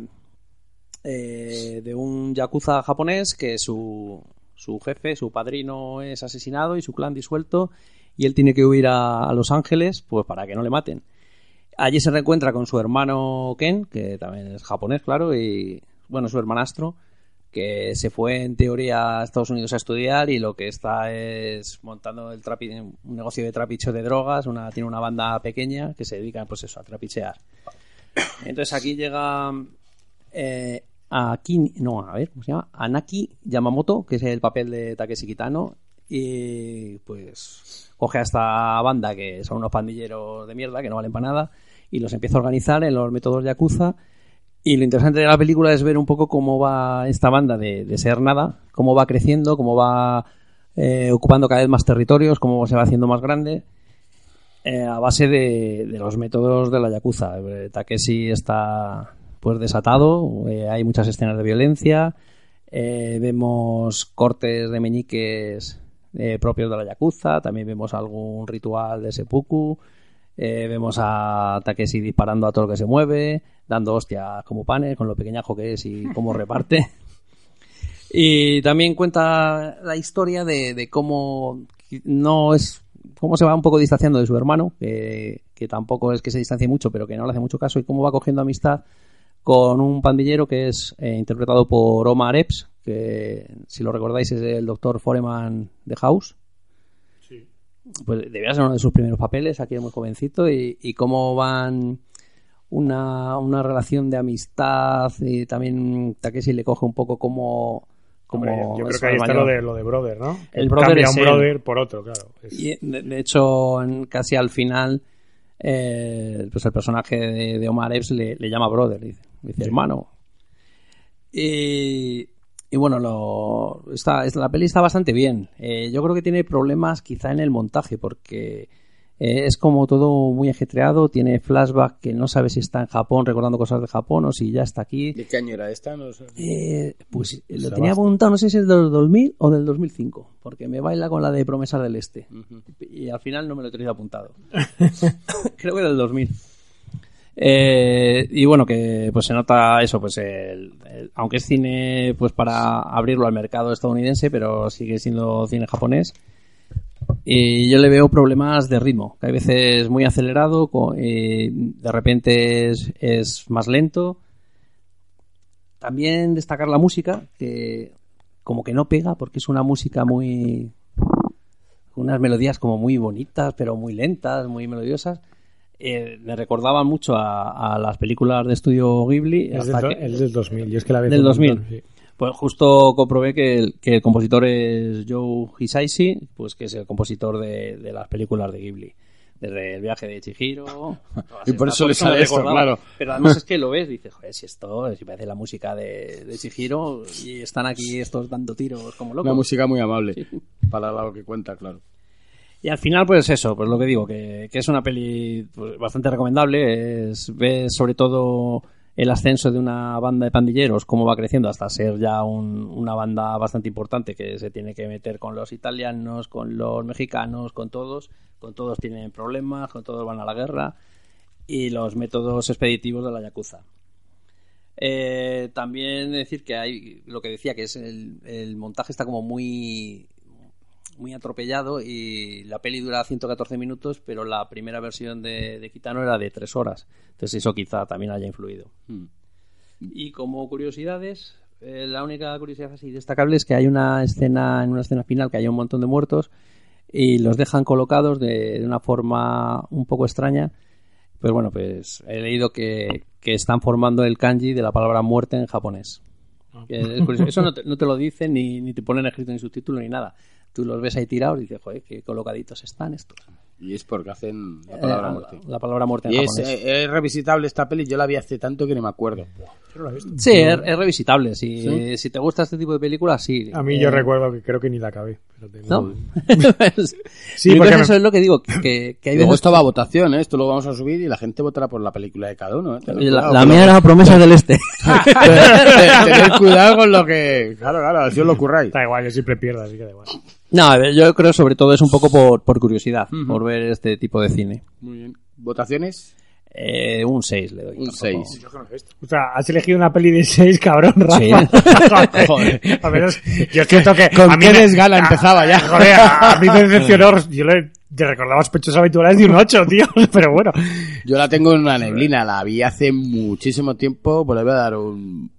eh, de un yakuza japonés que su, su jefe, su padrino es asesinado y su clan disuelto y él tiene que huir a, a Los Ángeles pues para que no le maten. Allí se reencuentra con su hermano Ken, que también es japonés, claro, y bueno, su hermanastro, que se fue en teoría a Estados Unidos a estudiar y lo que está es montando un negocio de trapicheo de drogas, una, tiene una banda pequeña que se dedica pues eso, a trapichear. Entonces aquí llega eh, no, a ver, ¿cómo se llama? Anaki Yamamoto, que es el papel de Takeshi Kitano, y pues coge a esta banda que son unos pandilleros de mierda que no valen para nada y los empieza a organizar en los métodos Yakuza y lo interesante de la película es ver un poco cómo va esta banda de, de ser nada, cómo va creciendo, cómo va eh, ocupando cada vez más territorios, cómo se va haciendo más grande eh, a base de, de los métodos de la Yakuza. Eh, Takeshi está pues desatado, eh, hay muchas escenas de violencia, eh, vemos cortes de meñiques propios de la Yakuza, también vemos algún ritual de seppuku, eh, vemos a Takeshi disparando a todo lo que se mueve, dando hostias como panes, con lo pequeñajo que es y cómo reparte. <laughs> Y también cuenta la historia de, de cómo no es cómo se va un poco distanciando de su hermano, que, que tampoco es que se distancie mucho, pero que no le hace mucho caso, y cómo va cogiendo amistad con un pandillero que es eh, interpretado por Omar Epps, que si lo recordáis es el doctor Foreman de House. Pues debía ser uno de sus primeros papeles, aquí muy jovencito, y, y cómo van una, una relación de amistad, y también Takeshi le coge un poco como... como Hombre, yo creo que ahí está lo de, lo de Brother, ¿no? El brother Cambia es un él. Brother por otro, claro. Es- Y de, de hecho, en- casi al final, eh, pues el personaje de, de Omar Epps le, le llama brother, dice, dice hermano. Y, y bueno, lo, está, es- la peli está bastante bien. Eh, yo creo que tiene problemas quizá en el montaje, porque eh, es como todo muy ajetreado, tiene flashback que no sabe si está en Japón recordando cosas de Japón o si ya está aquí. ¿De qué año era esta? No sé. Eh, pues lo Sebastián. tenía apuntado, no sé si es del 2000 o del 2005, porque me baila con la de Promesas del Este. Y al final no me lo he tenido apuntado. <laughs> Creo que del 2000. Eh, y bueno, que pues se nota eso, pues el- aunque es cine pues para abrirlo al mercado estadounidense, pero sigue siendo cine japonés. Y yo le veo problemas de ritmo, que hay veces muy acelerado, de repente es más lento. También destacar la música, que como que no pega, porque es una música muy. unas melodías como muy bonitas, pero muy lentas, muy melodiosas. Eh, me recordaban mucho a, a las películas de estudio Ghibli. Es hasta del, que- el del 2000. Yo es que la veo Del un 2000. montón, sí. pues justo comprobé que el, que el compositor es Joe Hisaishi, pues que es el compositor de, de las películas de Ghibli. Desde el viaje de Chihiro. <laughs> Y por eso le sale esto, recordaba. claro. Pero además es que lo ves, dices, joder, si esto, si parece la música de, de Chihiro y están aquí estos dando tiros como locos. Una música muy amable. Para lo que cuenta, claro. Y al final, pues eso, pues lo que digo, que, que es una peli pues, bastante recomendable. Es, ves sobre todo el ascenso de una banda de pandilleros, cómo va creciendo hasta ser ya un- una banda bastante importante que se tiene que meter con los italianos, con los mexicanos, con todos. Con todos tienen problemas, con todos van a la guerra. Y los métodos expeditivos de la Yakuza. Eh, también decir que hay lo que decía que es el, el montaje está como muy muy atropellado y la peli dura 114 minutos pero la primera versión de, de Kitano era de 3 horas entonces eso quizá también haya influido Mm. y como curiosidades eh, la única curiosidad así destacable es que hay una escena en una escena final que hay un montón de muertos y los dejan colocados de, de una forma un poco extraña Pues bueno, pues he leído que, que están formando el kanji de la palabra muerte en japonés. Curioso. Eso no te, no te lo dicen ni, ni te ponen escrito ni subtítulo ni nada. Tú los ves ahí tirados y dices, joder, qué colocaditos están estos. Y es porque hacen la palabra Eh, muerte. La palabra muerte en Y es, japonés. eh, es revisitable esta peli, yo la vi hace tanto que ni me acuerdo. Sí, es, es revisitable. Si, si te gusta este tipo de películas, sí. A mí Eh, yo recuerdo que creo que ni la acabé. pero tengo- ¿No? <laughs> Sí, Yo porque creo que me- eso es lo que digo, que, que hay Luego veces... esto va a votación, ¿eh? esto lo vamos a subir y la gente votará por la película de cada uno. ¿eh? La, mía era la promesa del este. <laughs> Tener cuidado con lo que... Claro, claro, así os lo curráis. Da igual, yo siempre pierdo, así que da igual. No, a ver, yo creo sobre todo es un poco por, por curiosidad, por ver este tipo de cine. Muy bien. ¿Votaciones? Eh, un 6 le doy. Un tampoco. 6. O sea, has elegido una peli de 6, cabrón, Rafa. <laughs> Sí. Joder. A menos, yo siento que... Con a mí qué me- desgana empezaba ya. Joder, a, a mí me decepcionó. <laughs> Yo le, te recordaba Pechos Habituales de un 8, tío. <laughs> Pero bueno. Yo la tengo en una neblina, la vi hace muchísimo tiempo, pues le voy a dar un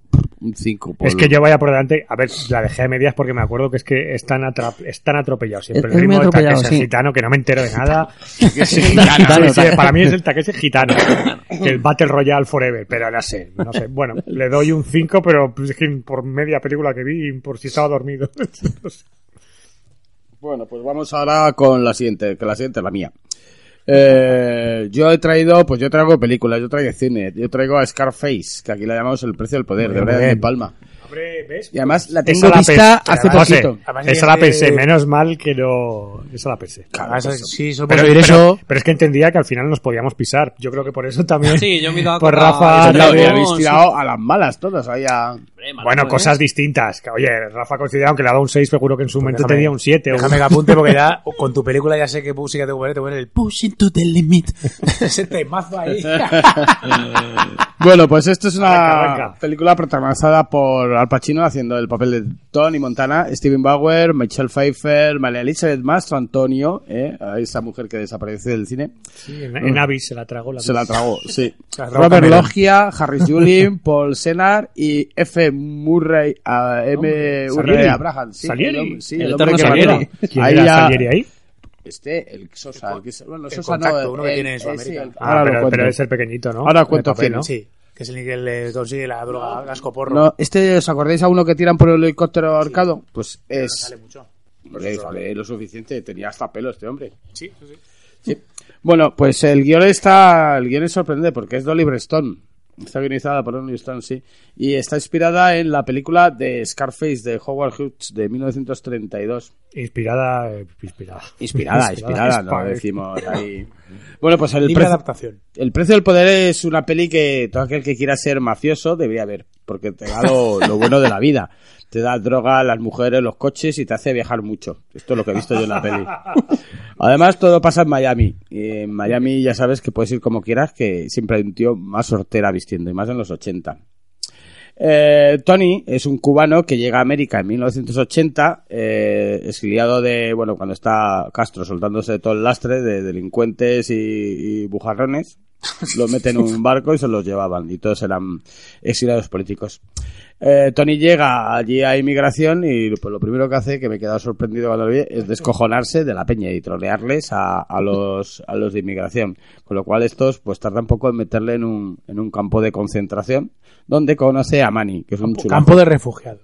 5. Es que yo vaya por delante. A ver, la dejé a medias porque me acuerdo que es que están, están atropellados siempre. Es- el ritmo de sí. gitano, que no me entero de nada. <laughs> Gitano, sí, tal. para mí es el Takeshi gitano. El Battle Royale Forever. Pero no sé, no sé. Bueno, le doy un 5, pero es que por media película que vi y por si estaba dormido. <laughs> Bueno, pues vamos ahora con la siguiente, que la siguiente es la mía. Eh, yo he traído, pues yo traigo películas, yo traigo cine, yo traigo a Scarface, que aquí la llamamos El precio del poder, de. De Palma. Hombre, ¿ves? Y además la Esa tengo la vista pensé. hace José, poquito. Además, Esa la pensé, menos mal que no. Esa la pensé. Además, sí, solo Pero, pero- eso. pero es que entendía que al final nos podíamos pisar. Yo creo que por eso también. Sí, yo me Por Rafa, no, habéis sí. tirado a las malas todas, ahí a... Bueno, cosas distintas. Oye, Rafa considera que le ha dado un 6, seguro que en su momento déjame- tenía un 7. o Déjame que apunte porque ya <laughs> con tu película ya sé que sí que te voy a poner el pushing to the limit. <laughs> Ese temazo ahí. <laughs> Bueno, pues esto es una Arranca, arranca. película protagonizada por Al Pacino haciendo el papel de Tony Montana, Steven Bauer, Michelle Pfeiffer, María Elizabeth Mastro Antonio, ¿eh? esa mujer que desaparece del cine, Sí, en, en Avis se la tragó la se la tragó, <laughs> sí. Robert. Loggia, Harris <laughs> Julin, Paul Senar y F. Murray, a M. Murray Abraham. Sí, Salieri. el sí, El el hombre que Salieri. ¿Quién Ahí era ya- Salieri ahí? Este, el Sosa, el que bueno, el Sosa contacto, no, uno que el- tiene en eh, Sudamérica. sí, el- Ah, pero, pero es el pequeñito, ¿no? Ahora cuento papel, quién ¿no? Sí, que es el que le consigue la droga gasco porro. No, este, ¿os acordáis a uno que tiran por el helicóptero ahorcado? Pues No es... sale mucho. Hombre, sale lo suficiente, tenía hasta pelo este hombre. Sí, sí, sí. Sí. Bueno, pues el guion está, el guion es sorprendente porque es de Oliver Stone. Está guionizada por Oliver Stone, sí. Y está inspirada en la película de Scarface de Howard Hughes de 1932. Inspirada, eh, inspirada. Inspirada, <laughs> inspirada, no Inspirada. decimos ahí. Bueno, pues el precio, adaptación. el precio del poder es una peli que todo aquel que quiera ser mafioso debería ver, porque te da lo, lo bueno de la vida. Te da droga, las mujeres, los coches y te hace viajar mucho. Esto es lo que he visto yo en la peli. <laughs> Además, todo pasa en Miami. Y en Miami ya sabes que puedes ir como quieras, que siempre hay un tío más sortera vistiendo, y más en los 80. Eh, Tony es un cubano que llega a América en 1980, eh, exiliado de, bueno, cuando está Castro soltándose de todo el lastre de delincuentes y, y bujarrones, lo meten en un barco y se los llevaban, y todos eran exiliados políticos. Eh, Tony llega allí a inmigración y pues, lo primero que hace, que me he quedado sorprendido cuando lo vi, es descojonarse de la peña y trolearles a, a los, a los de inmigración. Con lo cual estos pues tardan poco en meterle en un, en un campo de concentración donde conoce a Manny, que es un chulazo. Campo de refugiados.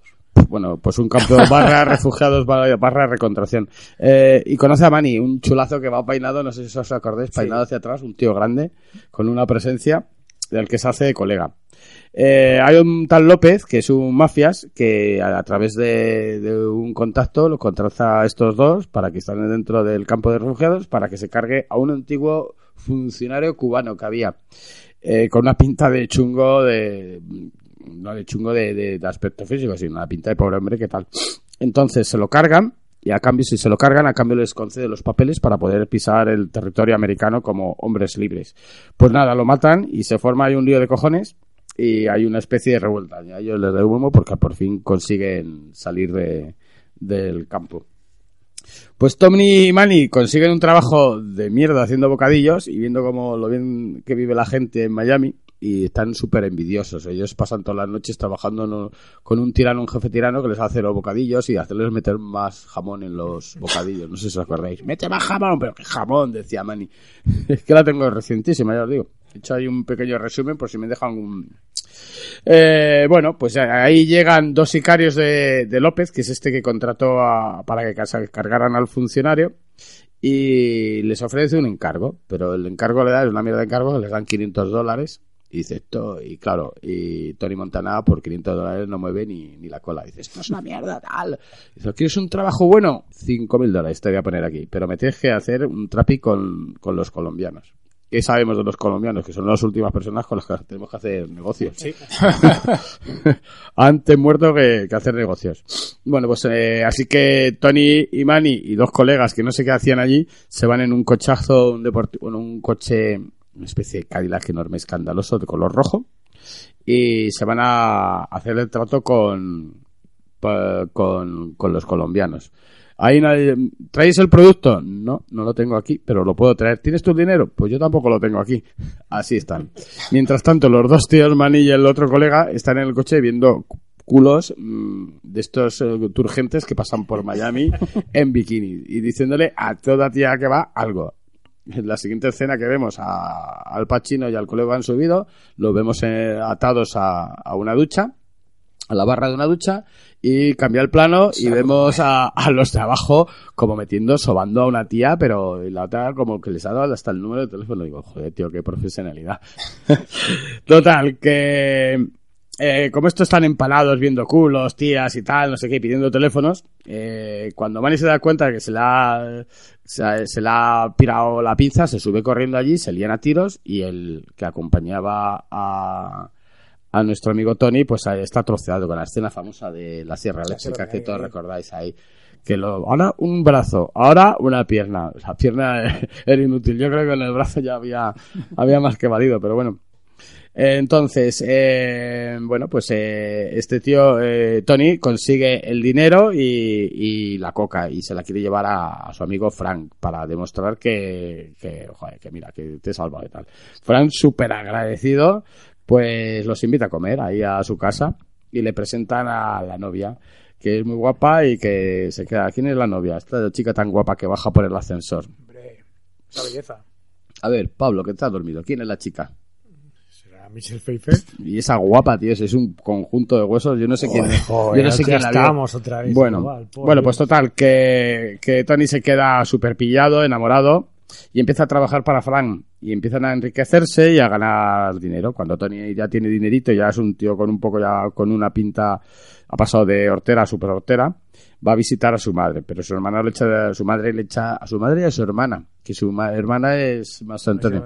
Bueno, pues un campo barra <laughs> refugiados barra, recontracción. Eh, y conoce a Manny, un chulazo que va peinado, no sé si os acordáis, peinado hacia atrás, un tío grande, con una presencia del que se hace colega. Eh, hay un tal López, que es un mafias, que a, través de, un contacto los contrata a estos dos para que estén dentro del campo de refugiados, para que se cargue a un antiguo funcionario cubano que había, eh, con una pinta de chungo de... No de chungo de, de- de aspecto físico, sino una pinta de pobre hombre, ¿qué tal? Entonces se lo cargan y a cambio, si se lo cargan, a cambio les concede los papeles para poder pisar el territorio americano como hombres libres. Pues nada, lo matan y se forma ahí un lío de cojones y hay una especie de revuelta. Y a ellos les da humo porque por fin consiguen salir de, del campo. Pues Tommy y Manny consiguen un trabajo de mierda haciendo bocadillos y viendo cómo lo bien que vive la gente en Miami y están súper envidiosos. Ellos pasan todas las noches trabajando con un tirano, un jefe tirano que les hace los bocadillos y hacerles meter más jamón en los bocadillos. No sé si os acordáis. Mete más jamón, pero qué jamón, decía Manny. <laughs> es que la tengo recientísima, ya os digo. He hecho ahí un pequeño resumen por si me dejan un... Eh, bueno, pues ahí llegan dos sicarios de, López, que es este que contrató a- para que cargaran al funcionario, y les ofrece un encargo, pero el encargo le da, es una mierda de encargo, les dan 500 dólares, y dice esto, y claro, y Tony Montana por 500 dólares no mueve ni, ni la cola, dice esto es una mierda, tal. Dice, ¿quieres un trabajo bueno? 5.000 dólares te voy a poner aquí, pero me tienes que hacer un trapi con, con los colombianos. ¿Qué sabemos de los colombianos? Que son las últimas personas con las que tenemos que hacer negocios. <laughs> Antes muerto que, que hacer negocios. Bueno, pues eh, así que Tony y Manny y dos colegas que no sé qué hacían allí se van en un cochazo, un deportivo, bueno, un coche, una especie de Cadillac enorme, escandaloso, de color rojo, y se van a hacer el trato con, con, con los colombianos. Ahí nadie, ¿Traéis el producto? No, no lo tengo aquí, pero lo puedo traer. ¿Tienes tu dinero? Pues yo tampoco lo tengo aquí. Así están. Mientras tanto, los dos tíos, Manny y el otro colega, están en el coche viendo culos mm, de estos eh, turgentes que pasan por Miami <laughs> en bikini y diciéndole a toda tía que va algo. En la siguiente escena que vemos a- al Pacino y al colega han subido, los vemos eh, atados a, a una ducha a la barra de una ducha y cambia el plano y vemos a, a los de abajo como metiendo, sobando a una tía, pero la otra como que les ha dado hasta el número de teléfono. Digo, joder, tío, qué profesionalidad. <laughs> Total, que eh, como estos están empalados viendo culos, tías y tal, no sé qué, pidiendo teléfonos, eh, cuando Manny se da cuenta que se le ha, se, se le ha pirado la pinza, se sube corriendo allí, se lían a tiros y el que acompañaba a, a nuestro amigo Tony, pues está troceado con la escena famosa de la sierra eléctrica que todos recordáis ahí. Que lo, ahora un brazo, ahora una pierna. La pierna <laughs> era inútil. Yo creo que en el brazo ya había, <laughs> había más que valido, pero bueno. Entonces, eh, bueno, pues eh, este tío, eh, Tony, consigue el dinero y, y la coca y se la quiere llevar a, a su amigo Frank para demostrar que, que, joder, que mira, que te he salvado y tal. Frank, súper agradecido, pues los invita a comer ahí a su casa y le presentan a la novia, que es muy guapa y que se queda. ¿Quién es la novia? Esta chica tan guapa que baja por el ascensor. Hombre, esa belleza. A ver, Pablo, que te has dormido. ¿Quién es la chica? ¿Será Michelle Pfeiffer? Y esa guapa, tío, es un conjunto de huesos. Yo no sé quién es. Joder, yo no sé quién la estamos otra vez. Bueno, igual, bueno, pues total, que, que Tony se queda súper pillado, enamorado, y empieza a trabajar para Frank. Y empiezan a enriquecerse y a ganar dinero. Cuando Tony ya tiene dinerito, ya es un tío con un poco ya, con una pinta, ha pasado de hortera a super hortera, va a visitar a su madre. Pero su hermana le echa, su madre le echa, a su madre y a su hermana, que su ma- hermana es más Antonio.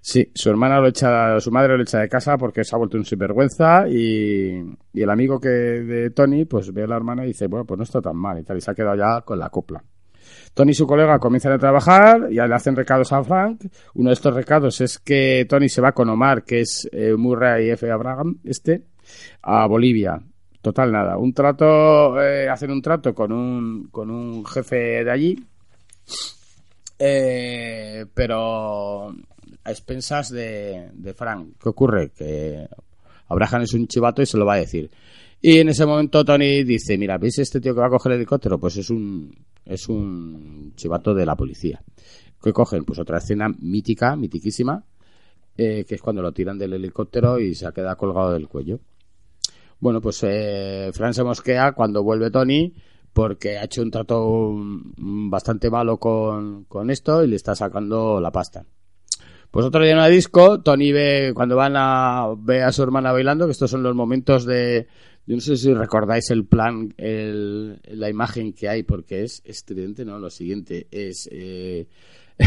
Sí, su hermana lo echa, su madre lo echa de casa porque se ha vuelto un sinvergüenza y, y el amigo que de Tony pues ve a la hermana y dice, bueno, pues no está tan mal y tal, y se ha quedado ya con la copla. Tony y su colega comienzan a trabajar, ya le hacen recados a Frank. Uno de estos recados es que Tony se va con Omar, que es eh, Murray F. Abraham, este, a Bolivia. Total, nada. Un trato, eh, hacen un trato con un, con un jefe de allí, eh, pero a expensas de, de Frank. ¿Qué ocurre? Que Abraham es un chivato y se lo va a decir. Y en ese momento Tony dice, mira, ¿veis este tío que va a coger el helicóptero? Pues es un, es un chivato de la policía. ¿Qué cogen? Pues otra escena mítica, mitiquísima, eh, que es cuando lo tiran del helicóptero y se queda colgado del cuello. Bueno, pues eh, Fran se mosquea cuando vuelve Tony porque ha hecho un trato mm, bastante malo con, con esto y le está sacando la pasta. Pues otro día en una disco, Tony ve, cuando van a, ve a su hermana bailando, que estos son los momentos de, yo no sé si recordáis el plan, el, la imagen que hay, porque es estridente, ¿no? Lo siguiente es, eh, <laughs>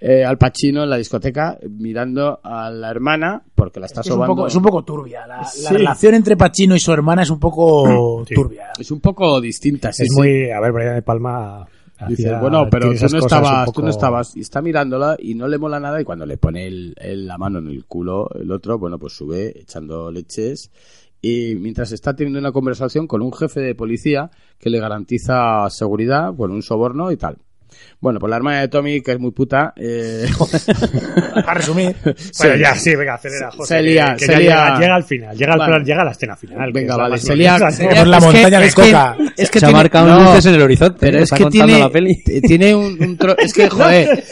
eh, Al Pacino en la discoteca mirando a la hermana, porque la está Es un, sobando. poco, es un poco turbia. La, relación entre Pacino y su hermana es un poco <clears throat> Sí. turbia. Es un poco distinta, sí, es muy. A ver, Brian de Palma. Dice, bueno, pero tú no estabas, tú no estabas, y está mirándola y no le mola nada y cuando le pone el, el- la mano en el culo el otro, bueno, pues sube echando leches y mientras está teniendo una conversación con un jefe de policía que le garantiza seguridad, bueno, un soborno y tal. Bueno, pues la hermana de Tommy, que es muy puta, eh, <laughs> A resumir, <laughs> Bueno, ya, sí, venga, acelera, José. Se lía, que se ya lía. Llega, llega al final, llega, al Vale. plan- llega a la escena final. Venga, vale, se lía- Por la montaña de es que- coca. Es que Se ha marcado no, luces en el horizonte. Pero es que tiene, la peli. <laughs> t- tiene un, un tro- es que joder,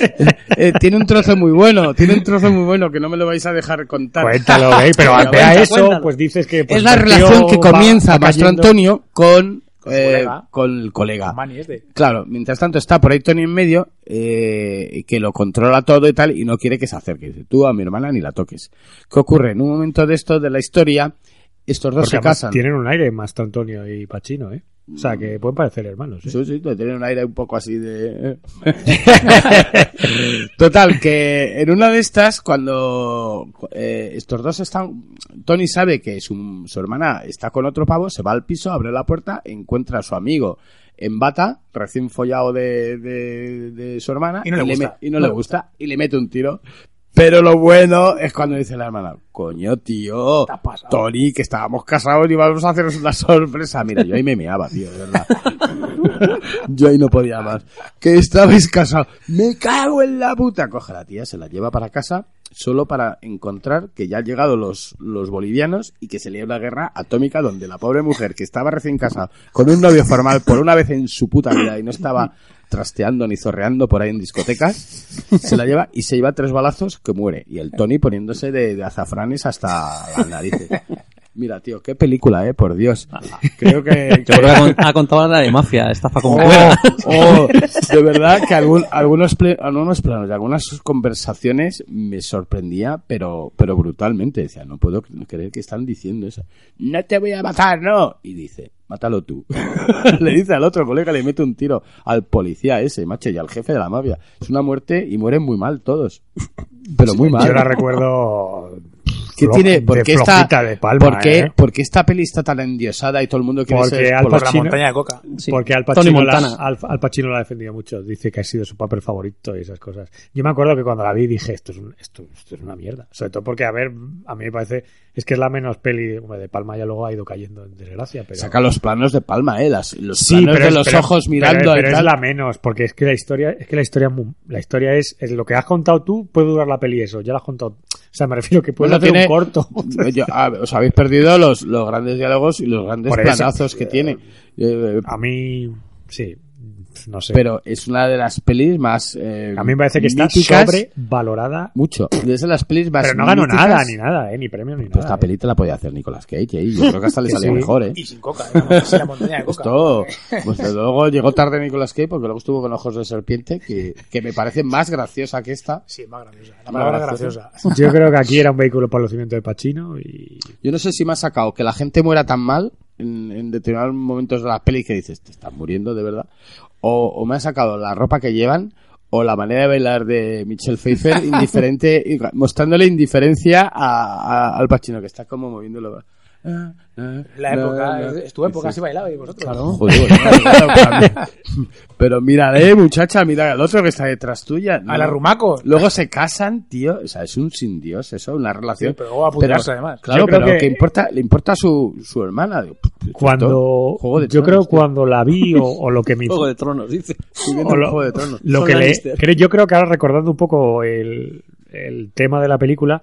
eh, tiene un trozo muy bueno, tiene un trozo muy bueno que no me lo vais a dejar contar. Cuéntalo, ¿eh? Pero ante cuenta, a eso, cuéntalo. pues dices que... pues, es la relación que comienza Mastro Antonio con, Con eh, colega. con el colega. Este. Claro, mientras tanto está por ahí Tony en medio, eh, que lo controla todo y tal, y no quiere que se acerque. Dice, tú a mi hermana ni la toques. ¿Qué ocurre? En un momento de esto, de la historia, estos dos Porque se casan. tienen un aire Mastro Antonio y Pacino, ¿eh? O sea, que pueden parecer hermanos, ¿eh? Sí, sí, tienen un aire un poco así de... <laughs> Total, que en una de estas, cuando eh, estos dos están... Tony sabe que su, su hermana está con otro pavo, se va al piso, abre la puerta, encuentra a su amigo en bata, recién follado de, de, de su hermana, Y no le gusta. me- y no le gusta, y le mete un tiro. Pero lo bueno es cuando dice la hermana, coño, tío. Tony, que estábamos casados y vamos a haceros una sorpresa. Mira, yo ahí me meaba, tío, de verdad. <laughs> yo ahí no podía más. Que estabais casados. Me cago en la puta. Coge la tía, se la lleva para casa solo para encontrar que ya han llegado los, los bolivianos y que se le una guerra atómica donde la pobre mujer que estaba recién casada con un novio formal por una vez en su puta vida y no estaba trasteando ni zorreando por ahí en discotecas, se la lleva y se lleva tres balazos que muere. Y el Tony poniéndose de, de azafranes hasta las narices. Mira, tío, qué película, eh, por Dios. <laughs> Creo que... <laughs> Yo creo que ha con- ha contado la de mafia, estafa como Oh, <laughs> oh, de verdad que algún- algunos, algunos planos y algunas conversaciones me sorprendía, pero, pero brutalmente. Decía, no puedo creer que están diciendo eso. No te voy a matar, no. Y dice, mátalo tú. le dice al otro colega, le mete un tiro al policía ese, macho, y al jefe de la mafia. Es una muerte y mueren muy mal todos. Pero muy mal. Yo la recuerdo... ¿Qué flo- tiene? ¿Por qué esta, flojita de palma, ¿por qué, ¿eh? por qué esta peli está tan endiosada y todo el mundo quiere Porque ser Al por Por la montaña de coca. Sí. Porque Al Tony Pacino, la, Montana. Al, Al Pacino la ha defendido mucho. Dice que ha sido su papel favorito y esas cosas. Yo me acuerdo que cuando la vi dije, esto es, un- esto, esto es una mierda. Sobre todo porque, a ver, a mí me parece... Es que es la menos peli... de Palma ya luego ha ido cayendo en desgracia, pero... Saca los planos de Palma, eh, las- los Sí, planos pero de es- los pero- ojos mirando pero, es la menos porque es que la historia es que la historia la historia es, es lo que has contado tú puede durar la peli eso ya la has contado o sea me refiero que Bueno, hacer tiene- un corto <laughs> Yo- os habéis perdido los, los grandes diálogos y los grandes eso. planazos que tiene. Eh, a mí sí no sé pero es una de las pelis más eh, a mí me parece que está míticas. sobrevalorada mucho. Es de las pelis más pero no ganó míticas. nada ni nada eh, ni premio ni Pues nada esta eh. peli te la podía hacer Nicolas Cage, eh, yo creo que hasta le sí. mejor, eh. Y sin coca. ¿eh? Sí, la montaña de coca. Esto, pues desde luego llegó tarde Nicolas Cage porque luego estuvo con ojos de serpiente, que, que me parece más graciosa que esta. Sí, más graciosa. La palabra Más graciosa. yo creo que aquí era un vehículo para el lucimiento de Pacino y Yo no sé si me ha sacado que la gente muera tan mal en, en determinados momentos de la peli que dices, te estás muriendo de verdad. O, o me ha sacado la ropa que llevan o la manera de bailar de Michelle Pfeiffer <laughs> indiferente, mostrándole indiferencia a, a- al Pacino, que está como moviéndolo. La época, es tu época, así bailaba y vosotros. Joder, <laughs> claro, claro, claro. Pero mírale, muchacha, mira al otro que está detrás tuya. A la Rumaco. Luego se casan, tío. O sea, es un sin Dios, eso, una relación. Sí, pero luego a apuntarse, además. Claro, Yo creo pero que- que importa, le importa a su, su hermana. Digo, esto, cuando Juego de yo creo tío. cuando la vi o, o lo que me Juego de Tronos, dice. O lo, Juego de Tronos. lo Son que le, yo creo que ahora recordando un poco el, el tema de la película,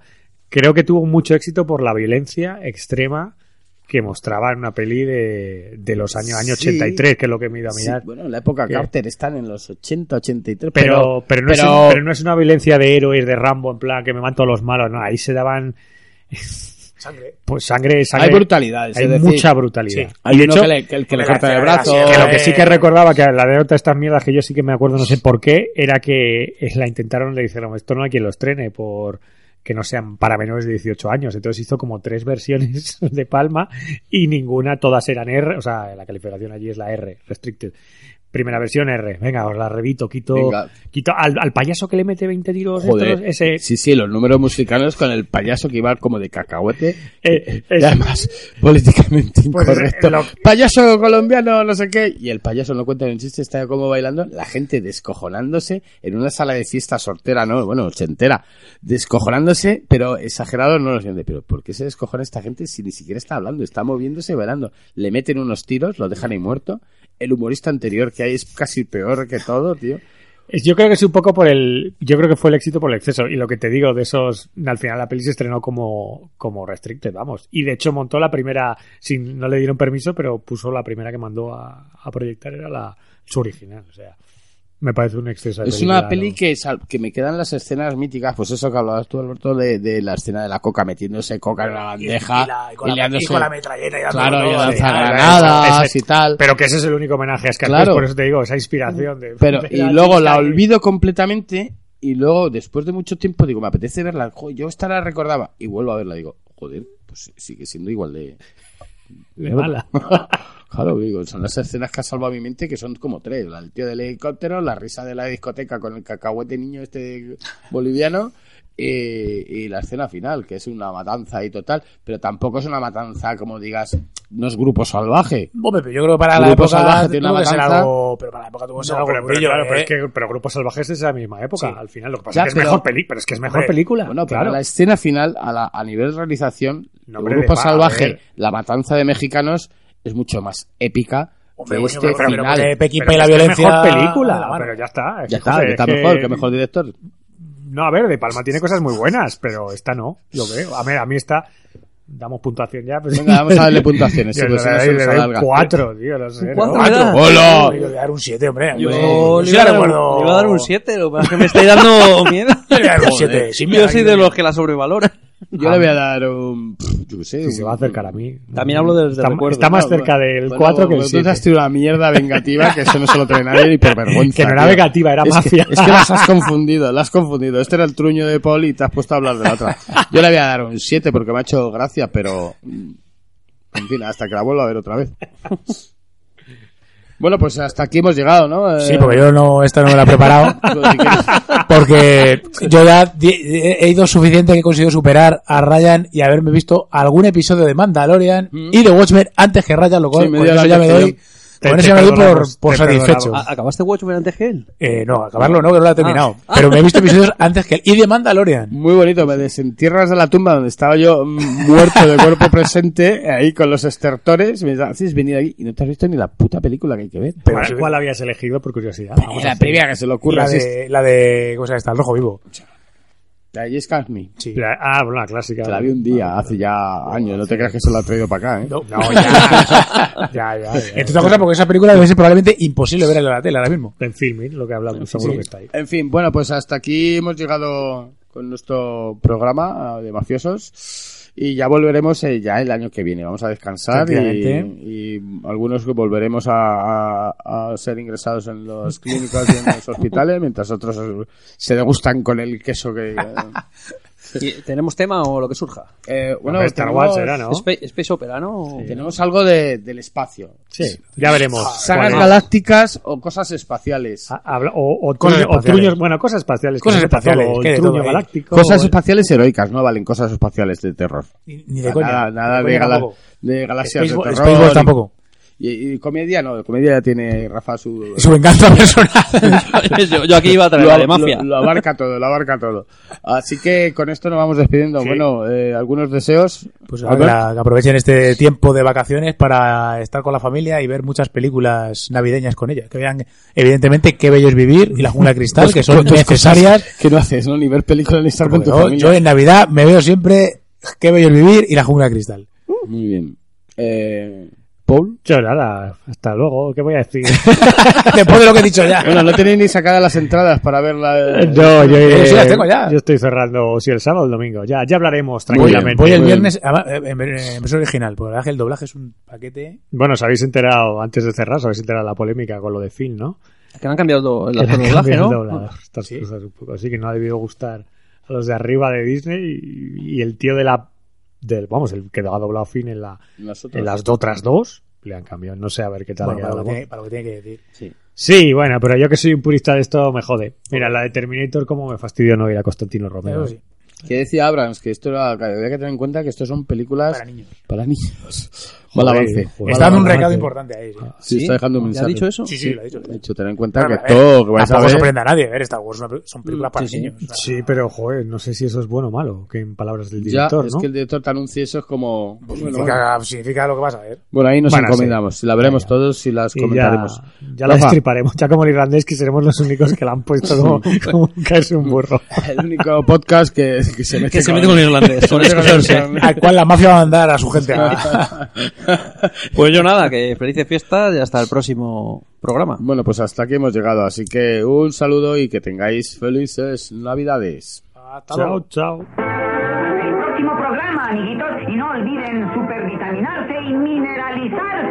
creo que tuvo mucho éxito por la violencia extrema que mostraba en una peli de, de los años, años Sí. 83, que es lo que me he ido a Sí, mirar. bueno, en la época Que- Carter están en los 80, 83, pero, pero, no Es, pero- pero no es una violencia de héroes, de Rambo, en plan que me mato a los malos, no, ahí se daban <laughs> Sangre. pues sangre, sangre hay brutalidades. hay decir, mucha brutalidad. Sí. Hay De uno hecho, que le, que el que le corta el brazo. que lo que Eh, sí que recordaba que la de estas mierdas que yo sí que me acuerdo, no sé por qué, era que la intentaron, le dijeron, esto no hay quien los trene por que no sean para menores de 18 años. Entonces hizo como tres versiones <laughs> de Palma y ninguna, todas eran R, o sea, la calificación allí es la R, restricted. Primera versión R, venga, os la revito, quito, Venga. quito al, al payaso que le mete 20 tiros, Joder. estos, ese, Sí, sí, los números musicales con el payaso que iba como de cacahuete. eh, Y además, políticamente Pues, incorrecto. lo- Payaso colombiano, no sé qué. Y el payaso no cuenta ni un chiste, está como bailando. La gente descojonándose en una sala de fiesta sortera, no, bueno, ochentera. Descojonándose, pero exagerado no lo siente. Pero ¿por qué se descojona esta gente si ni siquiera está hablando? Está moviéndose y bailando. Le meten unos tiros, lo dejan ahí muerto. El humorista anterior que hay es casi peor que todo, tío. Yo creo que es un poco por el. Yo creo que fue el éxito por el exceso. Y lo que te digo de esos. Al final la peli se estrenó como, como restricted, vamos. Y de hecho montó la primera. Sin, no le dieron permiso, pero puso la primera que mandó a, a proyectar. Era la su original. O sea, me parece un exceso. de Es una peli ¿no? que, sal- que me quedan las escenas míticas, pues eso que hablabas tú, Alberto, de, de la escena de la coca metiéndose coca en la bandeja y, la- y con, la, con la metralleta y Claro, y todo, Ese- y tal. Pero que ese es el único homenaje a Scarface, Claro. por eso te digo, esa inspiración de. Pero, de y la luego la olvido completamente y luego, después de mucho tiempo, digo, me apetece verla. Jo, yo esta la recordaba y vuelvo a verla. Digo, joder, pues sigue siendo igual de... De mala. <laughs> Claro, digo, son las escenas que ha salvado mi mente, que son como tres. La del tío del helicóptero, la risa de la discoteca con el cacahuete niño este boliviano eh, y la escena final, que es una matanza y total. Pero tampoco es una matanza, como digas, no es grupo salvaje. Hombre, pero yo creo que para la Grupo época Salvaje tiene tuvo una matanza. algo, pero para la época tuvo que ser No, algo pero, claro, ¿eh? pero es que pero Grupo Salvajes es de esa misma época, Sí. al final. Lo que pasa Ya, es que es mejor película, pero es que es mejor Hombre, película. Bueno, pero claro. la escena final, a, la- a nivel realización, No, el hombre, grupo salvaje, la matanza de mexicanos, es mucho más épica Hombre, este pero- pero final. Pero y la violencia mejor la película, mano. pero ya está. es ya está, joder, está es que- mejor, que mejor director. No, a ver, De Palma tiene cosas muy buenas, pero esta no, yo creo. A ver, a mí esta... Damos puntuación ya. Pues, Venga, vamos a darle puntuaciones, Yo sí, le pues doy- le cuatro, tío, no sé. ¿no? cuatro das? ¡Hola! Yo le voy a dar un 7, hombre. Yo Hombre, le la dar un, recuerdo. le a dar un 7, lo que pasa es que me estáis dando miedo. <laughs> Yo le voy a dar un Joder. 7. Sí, Yo soy de los que la sobrevalora. <laughs> Yo le voy a dar un... pff, Yo qué sé. Si se va a acercar a mí. También hablo desde está, recuerdo. está más cerca del bueno, 4 que el bueno, Tú 7. has tenido una mierda vengativa que eso no se lo trae nadie ni por <laughs> vergüenza. Que no era tío. vengativa, era es mafia. Que, es que las has <laughs> confundido, las has confundido. Este era el truño de Paul y te has puesto a hablar de la otra. Yo le voy a dar un 7 porque me ha hecho gracia, pero... mm, En fin, hasta que la vuelva a ver otra vez. Bueno, pues hasta aquí hemos llegado, ¿no? Eh, Sí, porque yo no, esta no me la he preparado. <laughs> pues, Porque yo ya he ido suficiente que he conseguido superar a Ryan y haberme visto algún episodio de Mandalorian y de Watchmen antes que Ryan, lo cual Sí, con dio eso la ya me doy. Te- con ya me doy por, por te satisfecho. perdonamos. ¿A- ¿Acabaste Watchmen antes que él? Eh, no, acabarlo no, que no lo he terminado. Ah. Pero me he visto episodios <laughs> antes que él. Y de Mandalorian. Muy bonito, me desentierras de la tumba donde estaba yo mm, muerto de cuerpo presente, ahí con los estertores, y me haces venir aquí y no te has visto ni la puta película que hay que ver. Pero ¿Cuál, sí. cuál habías elegido por curiosidad? Vamos a la primera que se le ocurra La de, la de, ¿cómo se llama esta? El rojo vivo. La de Me. Sí. La- Ah, bueno, la clásica. La vi un día, hace ya años, no te creas que se la ha traído para acá, ¿eh? No, No, ya. ya, ya, <laughs> ya. Entre otras cosas, porque esa película debe ser probablemente imposible ver en la tele ahora mismo. En filming, lo que hablamos, seguro Sí. que está ahí. En fin, bueno, pues hasta aquí hemos llegado con nuestro programa ah, de mafiosos y ya volveremos eh, ya el año que viene. Vamos a descansar y, y algunos volveremos a, a- a ser ingresados en los clínicos y en los hospitales, mientras otros se degustan con el queso que... <laughs> eh, <laughs> ¿Y ¿Tenemos tema o lo que surja? eh, bueno, Star tenemos, Wars era, ¿no? Space, Space Opera, ¿no? tenemos algo de, del espacio. Sí, ya veremos. Sagas cuál es. galácticas o cosas espaciales. Ha- habla- o, o, Cosas truño- o espaciales. truños, bueno, cosas espaciales. Cosas espaciales, todo, que el de truño galáctico. Cosas espaciales heroicas, no valen cosas espaciales de terror. Ni, ni de coña. Nada, de, coña gala- de galaxias Spaceball- de terror. Spaceball y- tampoco. Y, y comedia no, comedia ya tiene Rafa su... Su venganza personal. <laughs> yo, yo aquí iba a traer lo, la de mafia. lo- lo abarca todo, lo abarca todo. Así que con esto nos vamos despidiendo. Sí. Bueno, eh, algunos deseos. Pues que, aprovechen este tiempo de vacaciones para estar con la familia y ver muchas películas navideñas con ella. Que vean, evidentemente, Qué bello es vivir y La jungla de cristal, que son necesarias. Que no haces, ¿no? Ni ver películas ni estar con tu yo, familia. yo en Navidad me veo siempre Qué bello es vivir y La jungla de cristal. Muy bien. Eh, Paul. Yo nada, hasta luego, ¿qué voy a decir? <laughs> Después de lo que he dicho ya. Bueno, no tenéis ni sacadas las entradas para ver la... yo, Eh, eh, sí, las tengo ya. yo estoy cerrando, si el sábado o el domingo, ya, ya hablaremos tranquilamente. Voy el viernes además, eh, en, versión original, porque la verdad es que el doblaje es un paquete. Bueno, os habéis enterado, antes de cerrar, os habéis enterado la polémica con lo de Phil, ¿no? Que no han cambiado el Que le han doblaje, cambiado ¿no? el doblador. Estas cosas un poco así que no ha debido gustar a los de arriba de Disney y, y el tío de la del vamos el que ha doblado Finn en la Nosotros. en las otras dos le han cambiado no sé a ver qué tal ha Bueno, para, quedado lo que tiene, para lo que tiene que decir. Sí. sí bueno pero yo que soy un purista de esto me jode mira la de Terminator como me fastidió no ir a Constantino Romero sí. Que decía Abrams que esto era, que había que tener en cuenta que esto son películas Para niños. para niños. Mal avance. joder, Está dando un avance. recado importante ahí. Sí, Sí, está dejando un ¿Ya mensaje. ha dicho eso? sí, sí, lo ha dicho. De hecho, ten en cuenta Claro, que todo que vais a ver... sorprende a nadie. A ver, Star Wars es son películas para Sí, sí. niños. o sea, Sí, pero joder, no sé si eso es bueno o malo, que en palabras del Ya, director, es ¿no? que el director te anuncia eso es como... Bueno, bueno. significa, significa lo que vas a ver. Bueno, ahí nos Bueno, encomendamos. Si la veremos Venga. todos y las Y comentaremos. ya, ya la destriparemos, ya como el irlandés que seremos los únicos que la han puesto como, como caerse un burro. El único podcast que, que se mete Que se mete con el irlandés. Al cual la mafia va a mandar a su gente. <laughs> <laughs> Pues yo nada, que felices fiestas y hasta el próximo programa. Bueno, pues hasta aquí hemos llegado. Así que un saludo y que tengáis felices Navidades. Hasta luego. Chao, chao. el próximo programa, amiguitos, y no olviden supervitaminarse y mineralizarse.